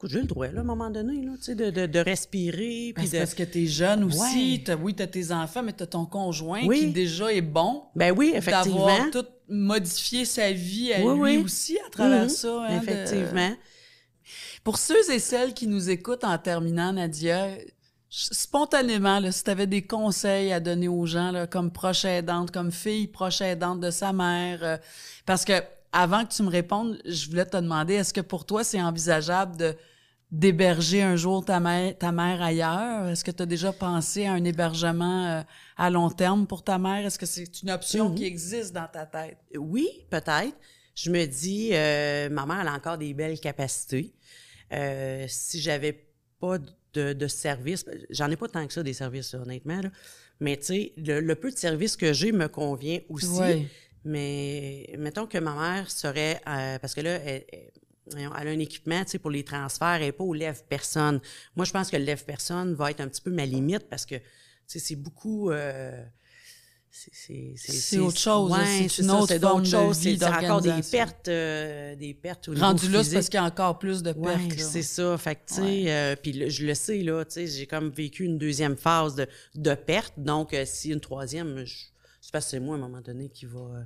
j'ai le droit, là, à un moment donné, là, tu sais, de, de, de respirer. Ben, puis de... parce que t'es jeune aussi. Ouais. T'as- oui, t'as tes enfants, mais t'as ton conjoint Oui. qui déjà est bon. Ben oui, D'avoir effectivement. tout modifié sa vie à Oui, lui oui. aussi à travers Mhm, ça. hein, de- Effectivement. Pour ceux et celles qui nous écoutent en terminant, Nadia, spontanément, là, si tu avais des conseils à donner aux gens, là, comme proche aidante, comme fille proche aidante de sa mère, euh, parce que avant que tu me répondes, je voulais te demander, est-ce que pour toi, c'est envisageable de d'héberger un jour ta mère, ta mère ailleurs? Est-ce que tu as déjà pensé à un hébergement euh, à long terme pour ta mère? Est-ce que c'est une option qui existe dans ta tête? Oui, peut-être. Je me dis, euh, ma mère elle a encore des belles capacités. Euh, si j'avais pas de, de service, j'en ai pas tant que ça des services, honnêtement, là. mais tu sais, le, peu de services que j'ai me convient aussi. Mais mettons que ma mère serait, euh, parce que là, elle, elle, a un équipement, tu sais, pour les transferts, elle n'est pas au lève-personne. Moi, je pense que le lève-personne va être un petit peu ma limite parce que, tu sais, c'est beaucoup... Euh, c'est autre chose. Ouais, c'est une autre forme vie C'est encore des pertes, euh, des pertes au Rendu là, c'est parce qu'il y a encore plus de pertes. c'est ça. Fait que, tu sais, euh, puis je le sais, là, tu sais, j'ai comme vécu une deuxième phase de, de perte. Donc, euh, si une troisième, c'est parce que c'est moi, à un moment donné, qui va... Euh,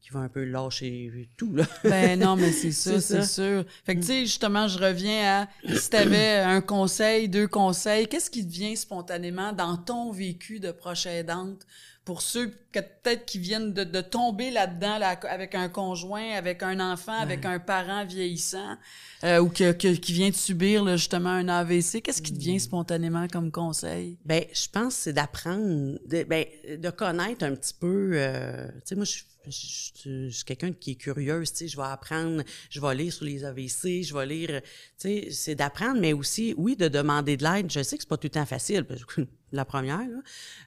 qui va un peu lâcher tout, là. ben non, mais c'est ça, c'est sûr. Fait que, tu sais, justement, je reviens à si tu avais un conseil, deux conseils, qu'est-ce qui te vient spontanément dans ton vécu de proche aidante pour ceux que peut-être qui viennent de, tomber là-dedans avec un conjoint, avec un enfant, avec un parent vieillissant euh, ou que, qui vient de subir justement un AVC, qu'est-ce qui te vient mm. spontanément comme conseil? Ben, je pense c'est d'apprendre, de, ben, de connaître un petit peu. Euh, tu sais, moi, je je, suis quelqu'un qui est curieuse, tu sais, je vais apprendre, je vais lire sur les AVC, je vais lire, tu sais, c'est d'apprendre, mais aussi, oui, de demander de l'aide. Je sais que c'est pas tout le temps facile, parce que la première, là,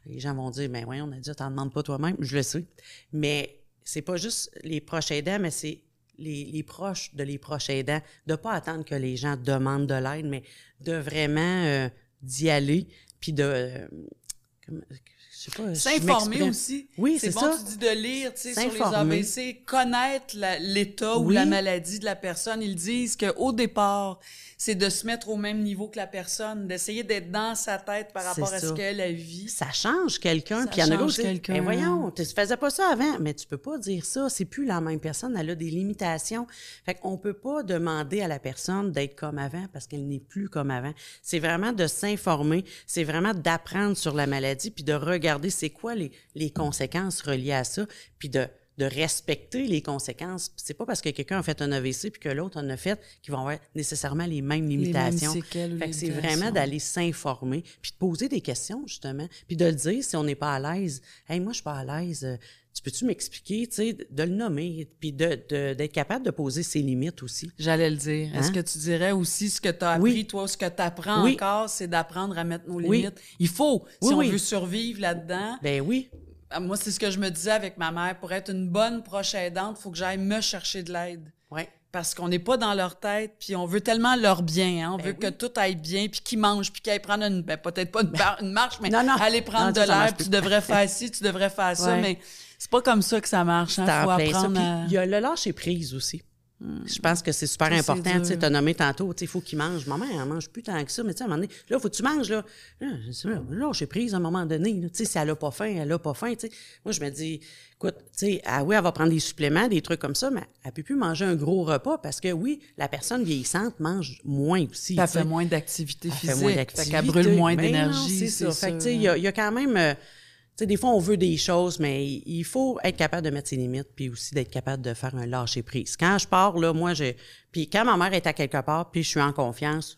les gens vont dire, ben voyons, on a dit, t'en demandes pas toi-même, je le sais. Mais c'est pas juste les proches aidants, mais c'est les, proches de les proches aidants, de pas attendre que les gens demandent de l'aide, mais de vraiment euh, d'y aller, puis de... Euh, S'informer aussi. Oui, c'est bon, ça. tu dis de lire, tu sais, sur les AVC, connaître l'état ou la maladie de la personne. Ils disent qu'au départ, c'est de se mettre au même niveau que la personne, d'essayer d'être dans sa tête par rapport à ce qu'elle vit. Ça change quelqu'un. Puis il y en a d'autres quelqu'un. Mais voyons, tu faisais pas ça avant. Mais tu peux pas dire ça. C'est plus la même personne. Elle a des limitations. Fait qu'on peut pas demander à la personne d'être comme avant parce qu'elle n'est plus comme avant. C'est vraiment de s'informer. C'est vraiment d'apprendre sur la maladie puis de regarder c'est quoi les, les conséquences reliées à ça puis de de respecter les conséquences. C'est pas parce que quelqu'un a fait un AVC puis que l'autre en a fait qu'ils vont avoir nécessairement les mêmes limitations. c'est vraiment d'aller s'informer puis de poser des questions justement, puis de le dire si on n'est pas à l'aise. Hey, moi je suis pas à l'aise. Euh, tu peux-tu m'expliquer, tu sais, de le nommer, puis d'être de, capable de poser ses limites aussi. J'allais le dire. Est-ce hein? que tu dirais aussi ce que tu as appris, toi, ce que tu apprends encore, c'est d'apprendre à mettre nos limites? Il faut, si on veut survivre là-dedans. Ben oui. Ah, moi, c'est ce que je me disais avec ma mère. Pour être une bonne proche aidante, il faut que j'aille me chercher de l'aide. Ouais. Parce qu'on n'est pas dans leur tête, puis on veut tellement leur bien. Hein. On ben veut que tout aille bien, puis qu'ils mangent, puis qu'ils aillent prendre une... Ben, peut-être pas une, marche, mais aller prendre de l'air, tu devrais faire ci, tu devrais faire ça. Mais c'est pas comme ça que ça marche. Hein. Faut apprendre Il y a le lâcher prise aussi. Je pense que c'est super important. Tu as nommé tantôt, il faut qu'il mange. Maman, elle mange plus tant que ça, mais tu sais, à un moment donné, là, faut que tu manges, là. Là, j'ai prise à un moment donné. Tu sais, si elle a pas faim, elle a pas faim, tu sais. Moi, je me dis, écoute, tu sais, ah oui, elle va prendre des suppléments, des trucs comme ça, mais elle peut plus manger un gros repas parce que oui, la personne vieillissante mange moins aussi. Elle fait moins d'activité physique. Elle fait moins d'activité. brûle moins d'énergie. C'est ça. Fait que, tu sais, il y, a quand même. Euh, sais, des fois, on veut des choses, mais il faut être capable de mettre ses limites, puis aussi d'être capable de faire un lâcher prise. Quand je pars, là, moi, j'ai. Puis quand ma mère est à quelque part, puis je suis en confiance,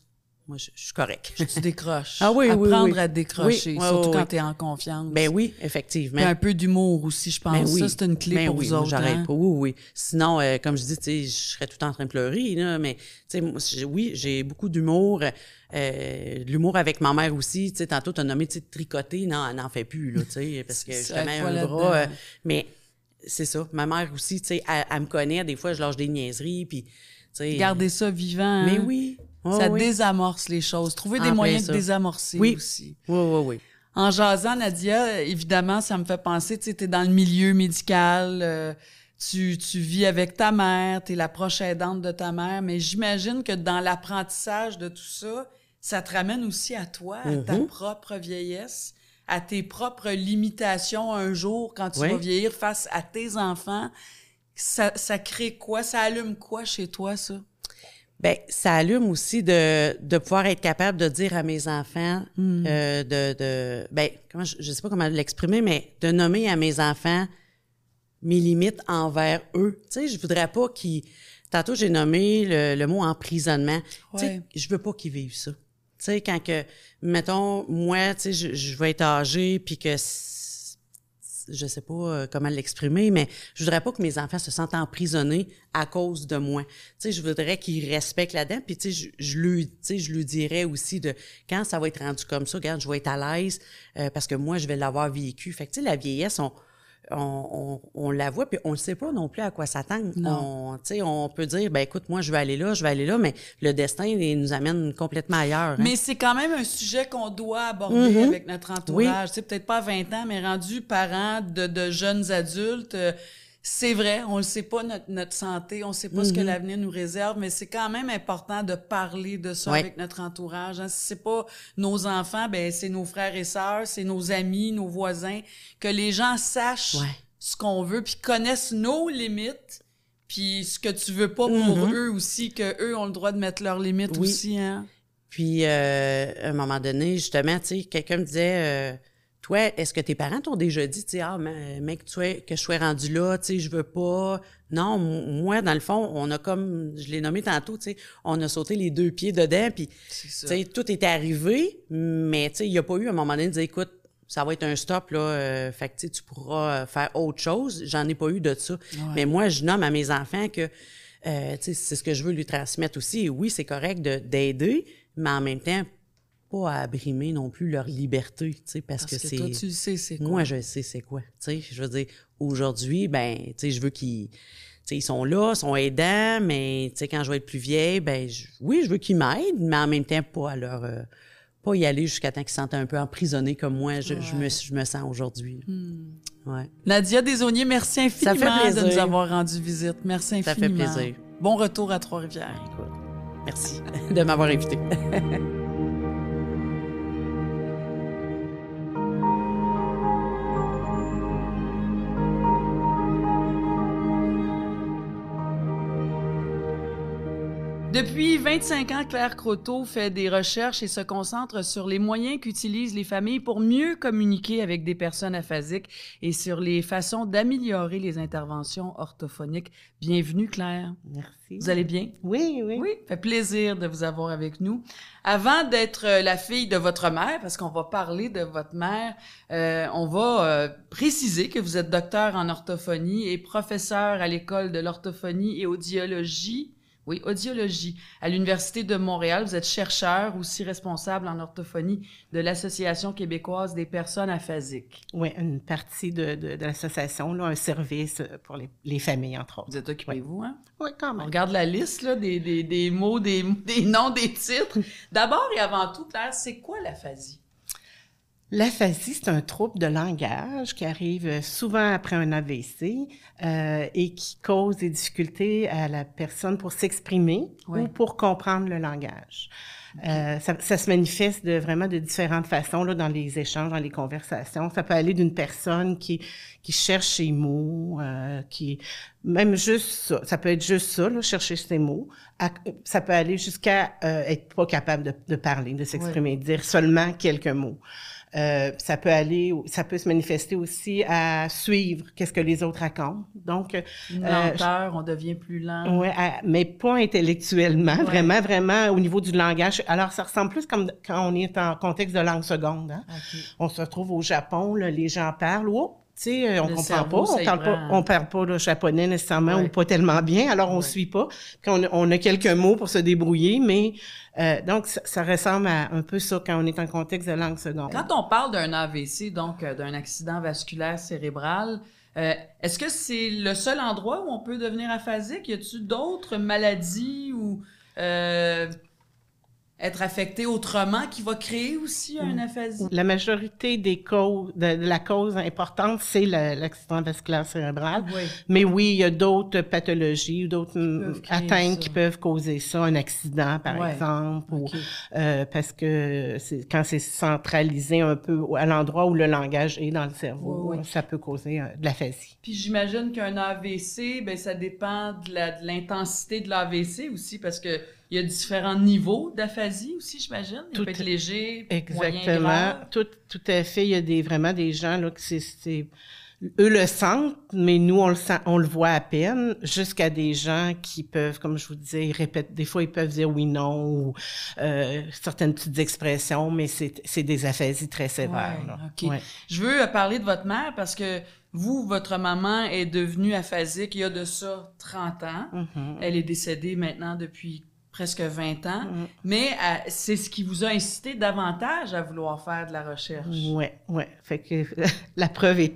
moi, je, suis correct. Tu décroches. Ah oui, Apprendre oui, oui. à décrocher, surtout quand tu es en confiance. Ben oui, effectivement. Puis un peu d'humour aussi, je pense. Ben oui. Ça, c'est une clé ben pour oui, vous autres. J'arrête hein? pas. Oui, oui. Sinon, euh, comme je dis, tu sais, je serais tout le temps en train de pleurer, là, mais tu sais, oui, j'ai beaucoup d'humour. Euh, l'humour avec ma mère aussi. Tu sais, tantôt, tu as nommé, tu tricoter. Non, elle n'en fait plus, là, tu sais, parce que justement, un bras. Euh, mais c'est ça. Ma mère aussi, tu sais, elle, me connaît. Des fois, je lâche des niaiseries, puis... Garder ça vivant. Mais hein? Oui ça désamorce les choses. Trouver des moyens de désamorcer aussi. Oui, oui, oui. En jasant, Nadia, évidemment, ça me fait penser, tu es dans le milieu médical, euh, tu, tu vis avec ta mère, tu es la proche aidante de ta mère, mais j'imagine que dans l'apprentissage de tout ça, ça te ramène aussi à toi, à ta mm-hmm. propre vieillesse, à tes propres limitations un jour quand tu vas vieillir face à tes enfants. Ça, ça crée quoi? Ça allume quoi chez toi, ça? Ben, ça allume aussi de, de pouvoir être capable de dire à mes enfants, hmm. euh, de, de, ben, comment je, je sais pas comment l'exprimer, mais de nommer à mes enfants mes limites envers eux. Tu sais, je voudrais pas qu'ils, Tantôt, j'ai nommé le, le mot emprisonnement. Tu sais, Ouais. je veux pas qu'ils vivent ça. Tu sais, quand que, mettons, moi, tu sais, je, je vais être âgée, puis que je sais pas euh, comment l'exprimer, mais je voudrais pas que mes enfants se sentent emprisonnés à cause de moi. Tu sais, je voudrais qu'ils respectent là-dedans, puis tu sais, je, je lui, tu sais, je lui dirais aussi de quand ça va être rendu comme ça, regarde, je vais être à l'aise euh, parce que moi, je vais l'avoir vécu. Fait que tu sais, la vieillesse, on on, on, on la voit, puis on ne sait pas non plus à quoi s'attendre. On, tu sais, on peut dire, ben écoute, moi, je vais aller là, je vais aller là, mais le destin, il nous amène complètement ailleurs. hein. Mais c'est quand même un sujet qu'on doit aborder Mhm. avec notre entourage. Tu sais, peut-être pas à 20 ans, mais rendu parent de, de jeunes adultes. euh, c'est vrai, on ne sait pas notre, notre santé, on ne sait pas ce que l'avenir nous réserve, mais c'est quand même important de parler de ça avec notre entourage. Hein. Si c'est pas nos enfants, ben c'est nos frères et sœurs, c'est nos amis, nos voisins, que les gens sachent ce qu'on veut, puis connaissent nos limites, puis ce que tu veux pas pour Mhm. eux aussi, que eux ont le droit de mettre leurs limites Oui. aussi. Hein. Puis, euh, à un moment donné, justement, tu sais, quelqu'un me disait, euh, toi, est-ce que tes parents t'ont déjà dit, tu sais, ah, mec, tu sais, que je sois rendu là, tu sais, je veux pas? Non, moi, dans le fond, on a comme, je l'ai nommé tantôt, tu sais, on a sauté les deux pieds dedans, puis, tu sais, tout était arrivé, mais, tu sais, il n'y a pas eu, à un moment donné, de dire, écoute, ça va être un stop, là, euh, fait que, tu pourras euh, faire autre chose. J'en ai pas eu de ça. Mais moi, je nomme à mes enfants que, euh, tu sais, c'est ce que je veux lui transmettre aussi. Et oui, c'est correct de- d'aider, mais en même temps, pas à abrimer non plus leur liberté, tu sais, parce, Parce que, que, toi, c'est... tu le sais, c'est quoi. Moi, je sais c'est quoi, tu sais. Je veux dire, aujourd'hui, ben, tu sais, je veux qu'ils... Tu sais, ils sont là, ils sont aidants, mais, tu sais, quand je vais être plus vieille, ben, je- oui, je veux qu'ils m'aident, mais en même temps, pas à leur... euh, pas y aller jusqu'à temps qu'ils se sentent un peu emprisonnés comme moi, je, je me, je me sens aujourd'hui. Ouais. Nadia Desauniers, merci infiniment fait plaisir. de nous avoir rendu visite. Merci Ça fait infiniment. plaisir. Bon retour à Trois-Rivières. Merci de m'avoir invité. Depuis 25 ans, Claire Croteau fait des recherches et se concentre sur les moyens qu'utilisent les familles pour mieux communiquer avec des personnes aphasiques et sur les façons d'améliorer les interventions orthophoniques. Bienvenue, Claire. Merci. Vous allez bien? Oui, oui. Oui, fait plaisir de vous avoir avec nous. Avant d'être euh, la fille de votre mère, parce qu'on va parler de votre mère, euh, on va euh, préciser que vous êtes docteur en orthophonie et professeur à l'école de l'orthophonie et audiologie. Oui, audiologie. À l'Université de Montréal, vous êtes chercheur, aussi responsable en orthophonie de l'Association québécoise des personnes aphasiques. Oui, une partie de, de, de l'association, un service euh, pour les, les familles, entre autres. Vous êtes occupé, vous, hein? Oui, quand On même. regarde la liste là, des, des, des mots, des, des noms, des titres. D'abord et avant tout, Claire, c'est quoi l'aphasie? L'aphasie, c'est un trouble de langage qui arrive souvent après un AVC euh, et qui cause des difficultés à la personne pour s'exprimer Oui. ou pour comprendre le langage. Euh, ça, ça se manifeste de vraiment de différentes façons là, dans les échanges, dans les conversations. Ça peut aller d'une personne qui, qui cherche ses mots, euh, qui même juste ça, ça peut être juste ça, là, chercher ses mots. À- ça peut aller jusqu'à euh, être pas capable de, de parler, de s'exprimer, dire seulement quelques mots. Euh, ça peut aller, ça peut se manifester aussi à suivre qu'est-ce que les autres racontent. Donc, euh, Une euh, lenteur, on devient plus lent. Ouais, à- mais pas intellectuellement, Ouais. vraiment, vraiment au niveau du langage. Alors, ça ressemble plus comme quand on est en contexte de langue seconde. Hein? On se retrouve au Japon, là, les gens parlent, oh, sais, euh, on Le comprend pas, on parle pas, on parle pas le japonais nécessairement Ouais. ou pas tellement bien, alors on Ouais. suit pas. Puis on, a- on a quelques mots pour se débrouiller, mais euh, donc ça, ça ressemble à un peu ça quand on est en contexte de langue seconde. Quand on parle d'un AVC, donc euh, d'un accident vasculaire cérébral, euh, est-ce que c'est le seul endroit où on peut devenir aphasique? Y a-t-il d'autres maladies ou euh, être affecté autrement qui va créer aussi un aphasie? La majorité des causes, de, de la cause importante, c'est la- l'accident vasculaire cérébral. Oui. Mais oui, il y a d'autres pathologies ou d'autres mm, atteintes ça. qui peuvent causer ça, un accident par Ouais. exemple, ou euh, parce que c'est, quand c'est centralisé un peu à l'endroit où le langage est dans le cerveau, Oui, oui. ça peut causer euh, de l'aphasie. Puis j'imagine qu'un AVC, ben ça dépend de l'intensité de l'AVC aussi, parce que il y a différents niveaux d'aphasie aussi, j'imagine. Il Tout peut être léger, moyen, Exactement. grave. Tout, tout à fait. Il y a des, vraiment des gens là, que c'est, eux le sentent, mais nous, on le sent, on le voit à peine, jusqu'à des gens qui peuvent, comme je vous disais, ils répètent, des fois, ils peuvent dire oui, non, ou euh, certaines petites expressions, mais c'est des aphasies très sévères. Je veux parler de votre mère parce que vous, votre maman est devenue aphasique il y a de ça 30 ans. Mm-hmm. Elle est décédée maintenant depuis presque 20 ans, mm. mais euh, c'est ce qui vous a incité davantage à vouloir faire de la recherche. Oui, oui. Fait que la preuve est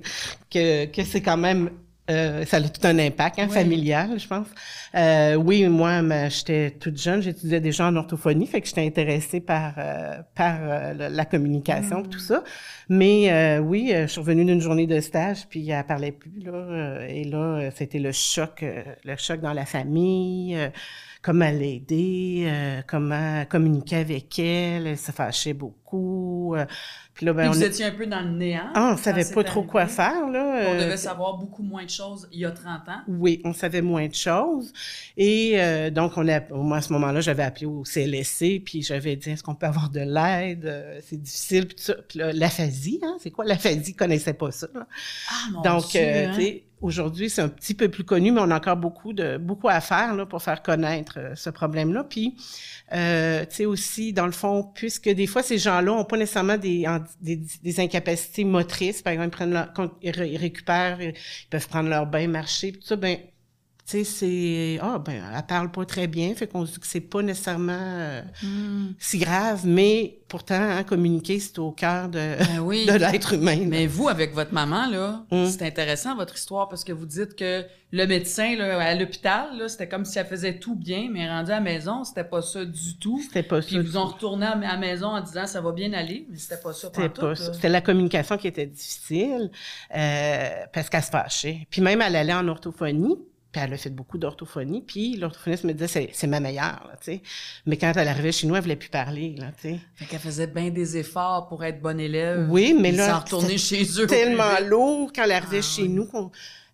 que, que c'est quand même euh, ça a tout un impact hein, familial, je pense. Euh, oui, moi, j'étais toute jeune, j'étudiais déjà en orthophonie, fait que j'étais intéressée par euh, par la communication, mm. tout ça. Mais oui, je suis revenue d'une journée de stage, puis elle parlait plus là, et là, c'était le choc, le choc dans la famille comment l'aider, euh, comment communiquer avec elle. Elle se fâchait beaucoup. Euh, puis là, ben, vous étiez un peu dans le néant. Ah, on savait pas trop quoi faire. Là. On devait savoir beaucoup moins de choses il y a 30 ans. Oui, on savait moins de choses. Et euh, donc, on a, moi, à ce moment-là, j'avais appelé au CLSC, puis j'avais dit, est-ce qu'on peut avoir de l'aide? C'est difficile, puis tout ça. Puis là, l'aphasie, hein? c'est quoi? L'aphasie? Je connaissais pas ça. Ah, mon Donc, Dieu, hein? Aujourd'hui, c'est un petit peu plus connu, mais on a encore beaucoup de beaucoup à faire là, pour faire connaître euh, ce problème-là. Puis, euh, tu sais aussi, dans le fond, puisque des fois ces gens-là ont pas nécessairement des, des, incapacités motrices, par exemple, ils prennent leur, ils récupèrent, ils peuvent prendre leur bain, marcher, tout ça, ben tu sais, c'est ah ben elle parle pas très bien, fait qu'on se dit que c'est pas nécessairement euh, hmm. si grave, mais pourtant hein, communiquer c'est au cœur de, ben de l'être humain. Mais vous avec votre maman là, hmm. c'est intéressant votre histoire parce que vous dites que le médecin là, à l'hôpital là, c'était comme si elle faisait tout bien, mais rendu à la maison, c'était pas ça du tout. C'était pas ça. Puis vous ont retourné à la maison en disant ça va bien aller, mais c'était pas ça. C'était pas ça. C'était la communication qui était difficile euh, parce qu'elle se fâchait. Puis même elle allait en orthophonie puis elle a fait beaucoup d'orthophonie. Puis l'orthophoniste me disait, c'est ma meilleure, tu sais. Mais quand elle arrivait chez nous, elle voulait plus parler, là, tu sais. Fait qu'elle faisait bien des efforts pour être bonne élève. Oui, mais là... retourner chez eux. tellement lourd quand elle arrivait ah chez nous qu'on...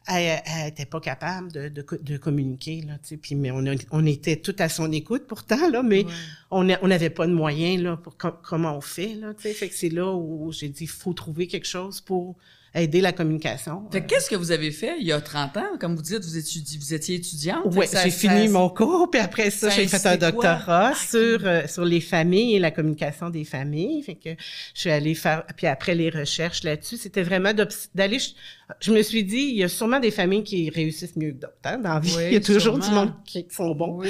Elle n'était pas capable de, de, de communiquer, là, tu sais. Puis, mais on, on était tout à son écoute, pourtant, là, mais on n'avait pas de moyens, là, pour comment on fait, là, tu sais. Fait que c'est là où j'ai dit, il faut trouver quelque chose pour aider la communication. Fait qu'est-ce que vous avez fait il y a 30 ans? Comme vous dites, vous, étudiez, vous étiez étudiante. Oui, j'ai fini mon cours, puis après ça, j'ai fait un doctorat ah, sur, euh, sur les familles et la communication des familles. Fait que je suis allée faire, puis après les recherches là-dessus, c'était vraiment d'aller, je, me suis dit, il y a sûrement des familles qui réussissent mieux que d'autres, hein, dans la vie. il y a toujours du monde qui, sont bons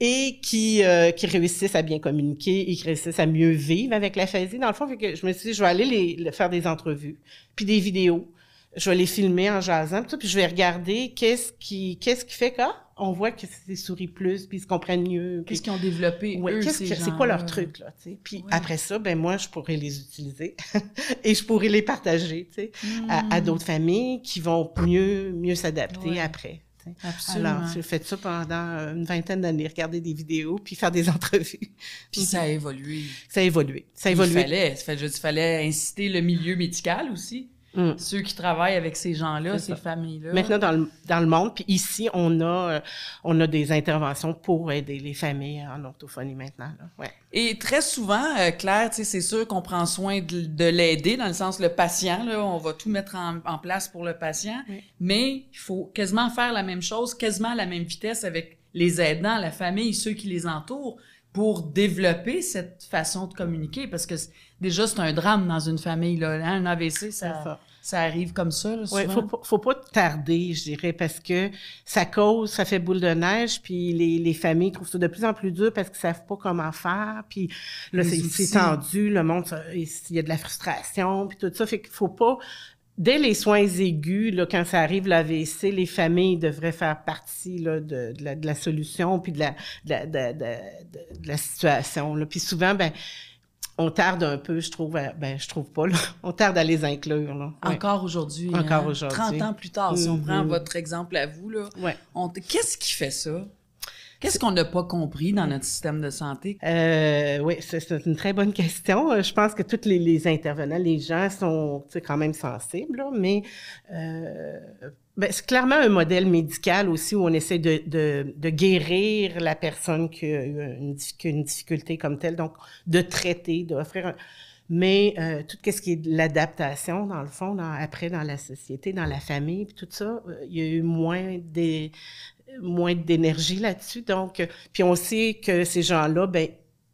et qui, euh, qui réussissent à bien communiquer et qui réussissent à mieux vivre avec la l'aphasie. Dans le fond, fait que je me suis dit, je vais aller les faire des entrevues puis des vidéos. Je vais les filmer en jasant, puis je vais regarder qu'est-ce qui, qu'est-ce qui fait qu'on on voit que c'est souris plus, puis ils se comprennent mieux. Qu'est-ce qu'ils ont développé ouais, c'est quoi leur truc là, tu sais? Puis après ça, ben moi je pourrais les utiliser et je pourrais les partager, tu sais, à, hmm. d'autres familles qui vont mieux mieux s'adapter après. Absolument. Alors, j'ai fait ça pendant une vingtaine d'années, regarder des vidéos, puis faire des entrevues. Puis ça a évolué. Ça a évolué. Ça a évolué. Il fallait, il fallait inciter le milieu médical aussi. Mm. Ceux qui travaillent avec ces gens-là, ces familles-là. Maintenant, dans le, dans le monde, puis ici, on a, euh, on a des interventions pour aider les familles en orthophonie maintenant. Là. Ouais. Et très souvent, euh, Claire, c'est sûr qu'on prend soin de, de l'aider, dans le sens le patient, là, on va tout mettre en, en place pour le patient, mais il faut quasiment faire la même chose, quasiment à la même vitesse avec les aidants, la famille, ceux qui les entourent pour développer cette façon de communiquer parce que déjà c'est un drame dans une famille là hein, un AVC ça, ça, arrive comme ça là, ouais, faut faut pas tarder je dirais parce que ça cause ça fait boule de neige puis les, les familles trouvent ça de plus en plus dur parce qu'ils savent pas comment faire puis là c'est tendu le monde il y a de la frustration puis tout ça fait qu'il faut pas Dès les soins aigus, là, quand ça arrive l'AVC, les familles devraient faire partie là, de, de, la, de, la, solution puis de la, de, de la situation. Là. Puis souvent, ben, on tarde un peu, je trouve, ben je trouve pas, là. on tarde à les inclure. Là. Encore aujourd'hui. Encore hein? aujourd'hui. 30 ans plus tard, si on prend mm-hmm. votre exemple à vous, là, ouais. qu'est-ce qui fait ça? Qu'est-ce qu'on n'a pas compris dans notre système de santé? Euh, oui, c'est une très bonne question. Euh, je pense que tous les, intervenants, les gens sont quand même sensibles, mais euh, ben, c'est clairement un modèle médical aussi où on essaie de, de, de guérir la personne qui a une, une, difficulté comme telle, donc de traiter, d'offrir Mais euh, tout ce qui est de l'adaptation, dans le fond, dans, après dans la société, dans la famille, puis tout ça, euh, il y a eu moins des moins d'énergie là-dessus. Donc, euh, puis on sait que ces gens-là, ben,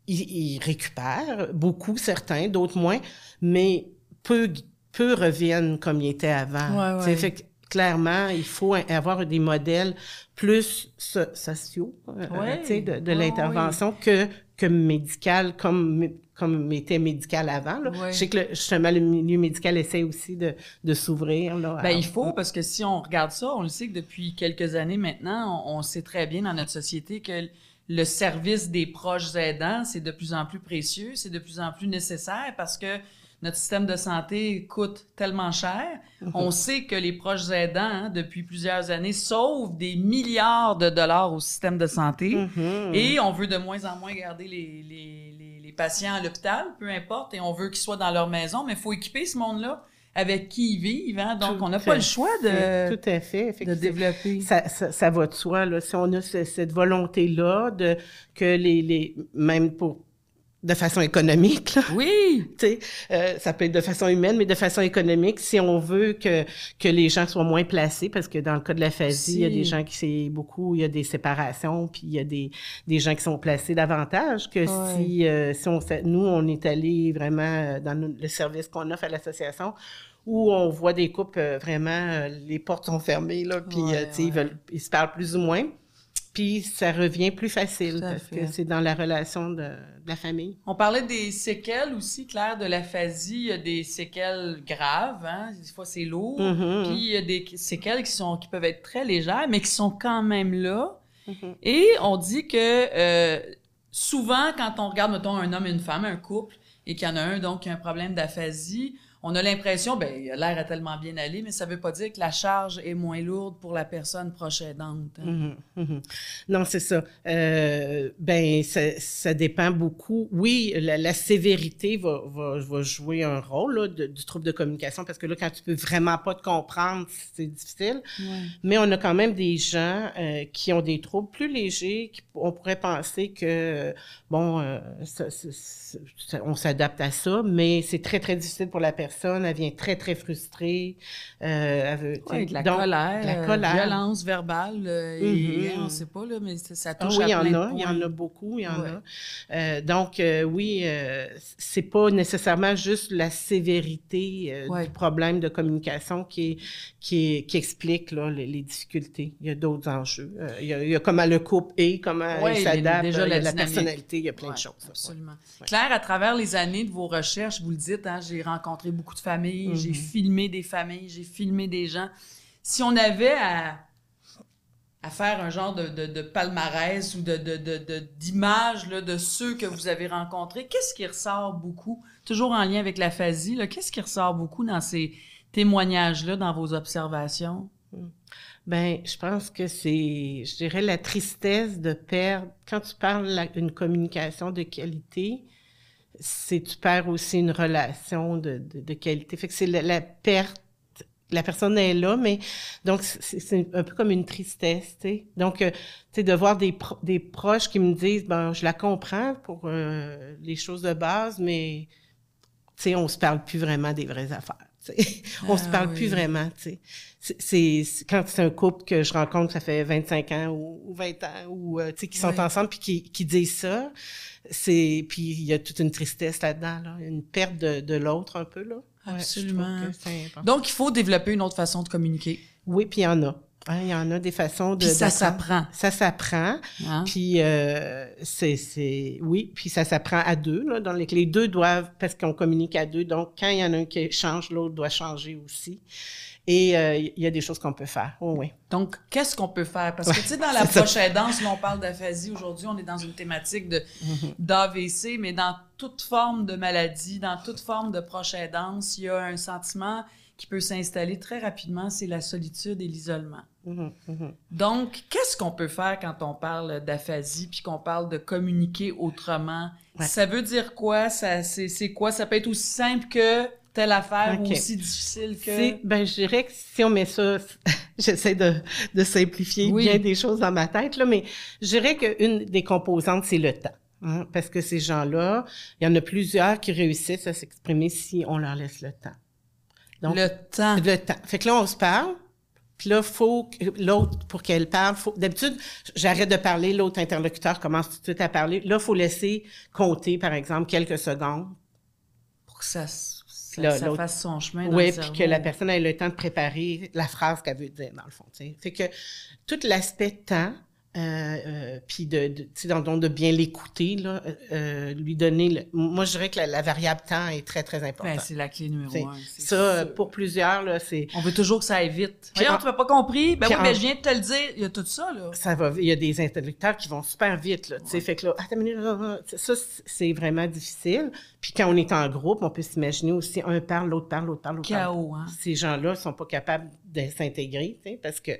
ils, récupèrent beaucoup, certains, d'autres moins, mais peu, peu reviennent comme ils étaient avant. Ouais, ouais. Fait que, clairement, il faut avoir des modèles plus sociaux ouais. de, de l'intervention que que médical comme comme était médical avant. Là. Je sais que le, justement le milieu médical essaie aussi de, de s'ouvrir. Ben, il faut parce que si on regarde ça, on le sait que depuis quelques années maintenant, on, on sait très bien dans notre société que le service des proches aidants, c'est de plus en plus précieux, c'est de plus en plus nécessaire parce que notre système de santé coûte tellement cher. Mhm. On sait que les proches aidants, hein, depuis plusieurs années, sauvent des milliards de dollars au système de santé. Mhm. Et on veut de moins en moins garder les, les, les, patients à l'hôpital, peu importe, et on veut qu'ils soient dans leur maison, mais il faut équiper ce monde-là avec qui ils vivent. Hein? Donc, on n'a pas le choix de, tout à fait, de développer. Ça, ça, ça, va de soi. Là. Si on a cette volonté-là de que les, les même pour de façon économique. Là. Oui. euh, ça peut être de façon humaine, mais de façon économique, si on veut que que les gens soient moins placés, parce que dans le cas de la phasie, il y a des gens qui c'est beaucoup, il y a des séparations, puis il y a des des gens qui sont placés davantage que si euh, si on nous on est allé vraiment euh, dans le service qu'on offre à l'association où on voit des couples vraiment les portes sont fermées là, puis ils veulent ils se parlent plus ou moins. Puis ça revient plus facile parce que c'est dans la relation de, la famille. On parlait des séquelles aussi, Claire, de l'aphasie. Il y a des séquelles graves, hein? des fois c'est lourd. Mm-hmm. Puis il y a des séquelles qui, sont, qui peuvent être très légères, mais qui sont quand même là. Mm-hmm. Et on dit que euh, souvent, quand on regarde, mettons, un homme et une femme, un couple, et qu'il y en a un donc qui a un problème d'aphasie, on a l'impression, ben, l'air a tellement bien allé, mais ça veut pas dire que la charge est moins lourde pour la personne proche aidante. Hein. Mhm, mhm. Non, c'est ça. Euh, ben, ça, ça, dépend beaucoup. Oui, la, la sévérité va, va, va, jouer un rôle là, de, du trouble de communication parce que là, quand tu peux vraiment pas te comprendre, c'est difficile. Ouais. Mais on a quand même des gens euh, qui ont des troubles plus légers, qui, on pourrait penser que, bon, euh, ça, ça, on s'adapte à ça, mais c'est très, très difficile pour la personne personne, elle vient très, très frustrée. Euh, elle veut, de la donc, colère, la colère. violence verbale, euh, mm-hmm. et, on ne sait pas, là, mais ça touche ah, oui, à plein il y en a, Il y en a beaucoup, il y en ouais. a. Euh, donc, euh, oui, c'est pas nécessairement juste la sévérité ouais. du problème de communication qui, est, qui, est, qui explique là, les, les, difficultés. Il y a d'autres enjeux. il, y a, il y a comment le couple est, comment ouais, il s'adapte, déjà la, la, personnalité, il y a plein de choses. Absolument. Claire, à travers les années de vos recherches, vous le dites, hein, j'ai rencontré beaucoup de familles, mm -hmm. j'ai filmé des familles, j'ai filmé des gens. Si on avait à, à faire un genre de, de, de palmarès ou de, d'image de, de, ceux que vous avez rencontrés, qu'est-ce qui ressort beaucoup, toujours en lien avec l'aphasie, qu'est-ce qui ressort beaucoup dans ces témoignages-là, dans vos observations? Ben, je pense que c'est, je dirais, la tristesse de perdre. Quand tu parles d'une communication de qualité, c'est tu perds aussi une relation de, de, qualité. Fait que c'est la, la, perte. La personne est là, mais donc c'est un peu comme une tristesse, tu sais. Donc, euh, tu sais, de voir des, pro des proches qui me disent, ben, je la comprends pour euh, les choses de base, mais tu sais, on se parle plus vraiment des vraies affaires. T'sais. on ah, se parle oui. plus vraiment. C'est quand c'est un couple que je rencontre, ça fait 25 ans ou, ou 20 ans, ou euh, qui sont oui. ensemble puis qui, qui disent ça, c'est puis il y a toute une tristesse là-dedans, là, une perte de, de l'autre un peu là. Absolument. Ouais, Donc il faut développer une autre façon de communiquer. Oui, puis il y en a. Il y en a des façons de. Puis ça s'apprend. Ça s'apprend. Hein? Puis euh, c'est, oui, puis ça s'apprend à deux. Là, dans les, les deux doivent, parce qu'on communique à deux. Donc quand il y en a un qui change, l'autre doit changer aussi. Et euh, il y a des choses qu'on peut faire. Oh, oui. Donc, qu'est-ce qu'on peut faire? Parce que, tu sais, dans la proche aidance, là, on parle d'aphasie. Aujourd'hui, on est dans une thématique de, mm -hmm. d'AVC, mais dans toute forme de maladie, dans toute forme de proche aidance, il y a un sentiment qui peut s'installer très rapidement, c'est la solitude et l'isolement. Mm -hmm. Donc, qu'est-ce qu'on peut faire quand on parle d'aphasie puis qu'on parle de communiquer autrement? Ouais. Ça veut dire quoi? Ça, c'est, c'est quoi? Ça peut être aussi simple que telle affaire okay. ou aussi difficile que... Ben, je dirais que si on met ça... J'essaie de, de simplifier oui. bien des choses dans ma tête, là, mais je dirais qu'une des composantes, c'est le temps. hein, parce que ces gens-là, il y en a plusieurs qui réussissent à s'exprimer si on leur laisse le temps. Donc, le temps. Le temps. Fait que là, on se parle. Puis là, faut que l'autre, pour qu'elle parle, faut, d'habitude, j'arrête de parler, l'autre interlocuteur commence tout de suite à parler. Là, faut laisser compter, par exemple, quelques secondes. Pour que ça, ça, ça fasse son chemin dans Oui, puis que la personne ait le temps de préparer la phrase qu'elle veut dire, dans le fond. T'sais. Fait que tout l'aspect temps, euh, euh, puis de, de, de, de bien l'écouter, là, euh, lui donner. Le, moi, je dirais que la, la, variable temps est très très importante. Ben, c'est la clé numéro un. Ça, pour plusieurs là, c'est. On veut toujours que ça aille vite. Voyons, tu n'as pas compris? Ben oui, mais je viens de te le dire. Il y a tout ça là. Ça va. Il y a des interlocuteurs qui vont super vite là. Tu sais, fait que là, attends une minute, ça c'est vraiment difficile. Puis quand on est en groupe, on peut s'imaginer aussi un parle, l'autre parle, l'autre parle, l'autre parle. Chaos, hein. Ces gens-là sont pas capables de s'intégrer, parce que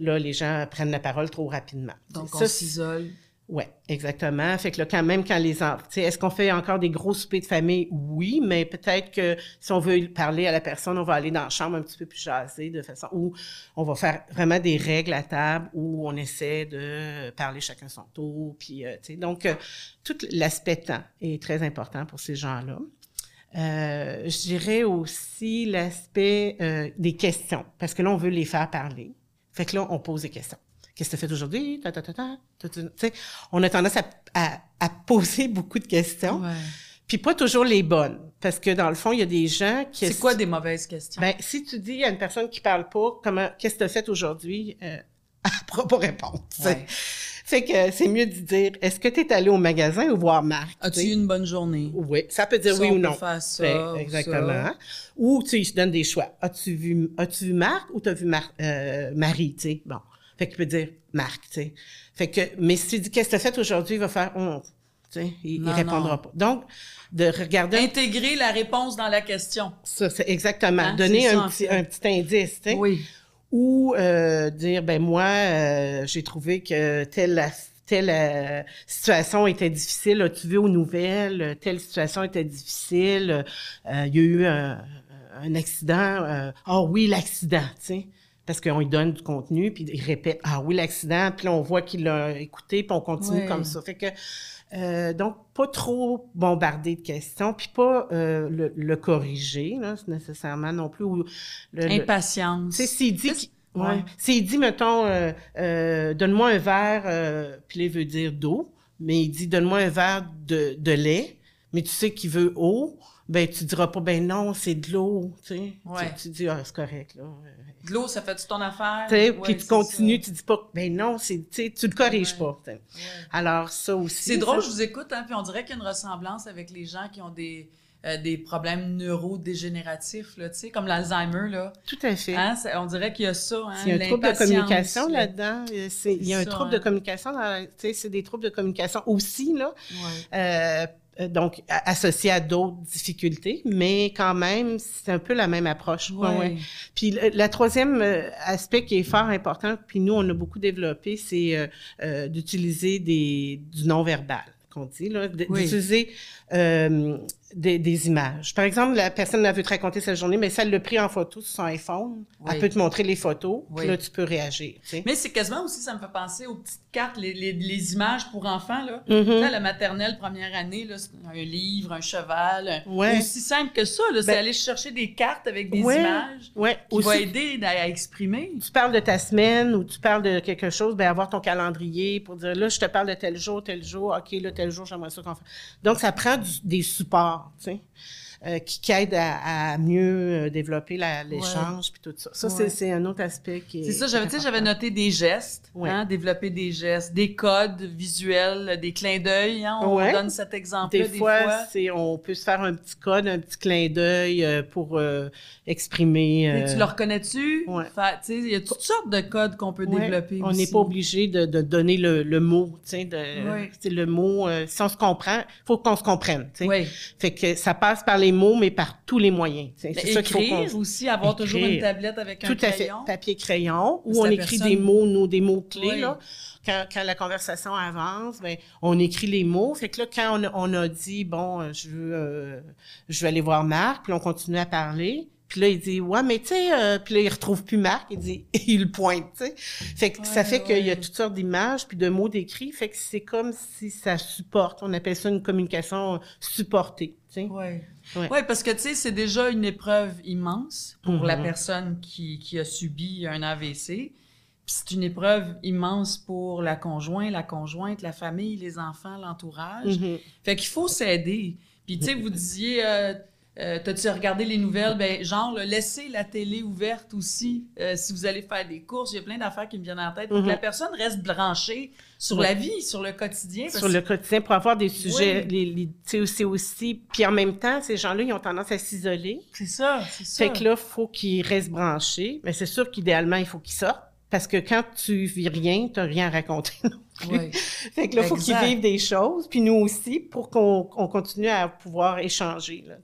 là, les gens prennent la parole trop rapidement. Donc, ça, on s'isole. Oui, exactement. Fait que là, quand même, quand les enfants, est-ce qu'on fait encore des gros soupers de famille? Oui, mais peut-être que si on veut parler à la personne, on va aller dans la chambre un petit peu plus jaser de façon où on va faire vraiment des règles à table où on essaie de parler chacun son tour. Puis, euh, tu sais, donc, euh, tout l'aspect temps est très important pour ces gens-là. Euh, je dirais aussi l'aspect euh, des questions, parce que là, on veut les faire parler. Fait que là, on pose des questions. Qu'est-ce que tu as fait aujourd'hui? Ta, ta, ta, ta, on a tendance à, à, à, poser beaucoup de questions, ouais. puis pas toujours les bonnes, parce que dans le fond, il y a des gens qui... C'est quoi des mauvaises questions? Ben, si tu dis à une personne qui parle pas, comment, qu'est-ce que tu as fait aujourd'hui, euh, elle pourra pas répondre. Ouais. Fait que c'est mieux de dire, est-ce que tu es allé au magasin ou voir Marc? As-tu eu une bonne journée? Oui, ça peut dire ça, oui on ou non. Peut faire ça, Ouais, exactement. Ça. Ou tu sais, donnes des choix. As-tu vu, as-tu vu Marc ou t'as vu Mar euh, Marie, tu sais? Bon. Fait qu'il peut dire Marc, tu sais. Fait que, mais si tu dis qu'est-ce que tu as fait aujourd'hui, il va faire, tu sais, il, Non, il répondra non. pas. Donc, de regarder. Intégrer la réponse dans la question. Ça, c'est exactement. Hein, Donner ça, un, en petit, fait. un petit indice, tu sais. Oui. Ou euh, dire, ben moi, euh, j'ai trouvé que telle telle euh, situation était difficile. As-tu vu aux nouvelles? Telle situation était difficile. Euh, il y a eu un, un accident. Ah oui, l'accident, tu sais. Parce qu'on lui donne du contenu, puis il répète « Ah oui, l'accident », puis là, on voit qu'il l'a écouté, puis on continue Ouais. comme ça. Fait que, euh, donc, pas trop bombarder de questions, puis pas euh, le, le corriger, là, nécessairement non plus. Ou le, Impatience. sais, s'il dit, Ça, qu'il- c'est- ouais. ouais. s'il dit, mettons, euh, donne-moi un verre, puis là, il veut dire d'eau, mais il dit, donne-moi un verre de, de lait, mais tu sais qu'il veut eau, ben, tu diras pas, ben non, c'est de l'eau, tu sais. Ouais. Tu, tu dis, ah, c'est correct, là. De l'eau, ça fait-tu ton affaire? Ouais, puis tu continues, ça. tu dis pas, ben non, c'est, tu le corriges Ouais. pas. Ouais. Alors, ça aussi. C'est drôle, ça- je vous écoute, hein, puis on dirait qu'il y a une ressemblance avec les gens qui ont des, euh, des problèmes neurodégénératifs, là, comme l'Alzheimer, là. Tout à fait. Hein, on dirait qu'il y a ça, hein, Il y a un trouble de communication là-dedans. Euh, Il y a un ça, trouble hein. de communication. Tu sais, c'est des troubles de communication aussi, là. Ouais. Euh, donc, a- associé à d'autres difficultés, mais quand même, c'est un peu la même approche. Ouais. Puis le la troisième euh, aspect qui est fort important, puis nous, on a beaucoup développé, c'est euh, euh, d'utiliser des, du non-verbal, qu'on dit, là, d- Oui. d'utiliser euh, des, des images. Par exemple, la personne elle veut te raconter sa journée, mais si elle l'a pris en photo sur son iPhone, Oui. elle peut te montrer les photos, Oui. puis là, tu peux réagir. tu sais. Mais c'est quasiment aussi, ça me fait penser aux petites cartes, les, les, les images pour enfants, là. Tu sais, la maternelle première année, là, un livre, un cheval. Ouais. Aussi simple que ça, là, c'est Ben- aller chercher des cartes avec des Ouais. images Ouais. qui Aussi- va aider à, à exprimer. tu parles de ta semaine ou tu parles de quelque chose, ben avoir ton calendrier pour dire là, je te parle de tel jour, tel jour, OK, là, tel jour, j'aimerais ça qu'on fasse. Donc, ça prend du- des supports, tu sais, euh, qui, qui aident à, à mieux euh, développer l'échange puis tout ça. Ça, Ouais. c'est- un autre aspect qui est. C'est ça, j'avais, noté des gestes, Ouais. hein, développer des gestes, des codes visuels, des clins d'œil. Hein, on Ouais. donne cet exemple-là Des fois, c'est on peut se faire un petit code, un petit clin d'œil euh, pour euh, exprimer. Tu le reconnais-tu? Il y a toutes sortes de codes qu'on peut développer On n'est pas obligé de, de donner le, le mot, tu le mot, si on se comprend, faut qu'on se comprenne. Fait que ça passe par les mots, mais par tous les moyens. C'est ça qu'il faut Écrire aussi, avoir toujours une tablette avec un Tout à fait. crayon. Papier-crayon, où on écrit personne- des mots, nous, des mots-clés, Oui. là. Quand, quand la conversation avance, ben, on écrit les mots. Fait que là, quand on a, on a dit, bon, euh, je veux, euh, je veux aller voir Marc, puis on continue à parler, Puis là, il dit, ouais, mais tu sais, euh, puis là, il retrouve plus Marc, il dit, il le pointe, tu sais. Fait que ça fait qu'il y a toutes sortes d'images puis de mots décrits, fait que c'est comme si ça supporte. On appelle ça une communication supportée, sais? Ouais. Ouais. parce que tu sais, c'est déjà une épreuve immense pour la personne qui, qui a subi un AVC. Puis c'est une épreuve immense pour la conjointe, la conjointe, la famille, les enfants, l'entourage. Fait qu'il faut s'aider. Puis tu sais, vous disiez, euh, euh, T'as-tu regardé les nouvelles? Ben, genre, laissez la télé ouverte aussi euh, si vous allez faire des courses. Il y a plein d'affaires qui me viennent en tête. Donc, la personne reste branchée sur la vie, sur le quotidien. Sur le quotidien, pour avoir des sujets, les, c'est aussi... Puis en même temps, ces gens-là, ils ont tendance à s'isoler. C'est ça, c'est ça. Fait que là, il faut qu'ils restent branchés. Mais c'est sûr qu'idéalement, il faut qu'ils sortent. Parce que quand tu vis rien, tu n'as rien à raconter Oui. fait que là, il faut qu'ils vivent des choses, puis nous aussi, pour qu'on continue à pouvoir échanger. Là,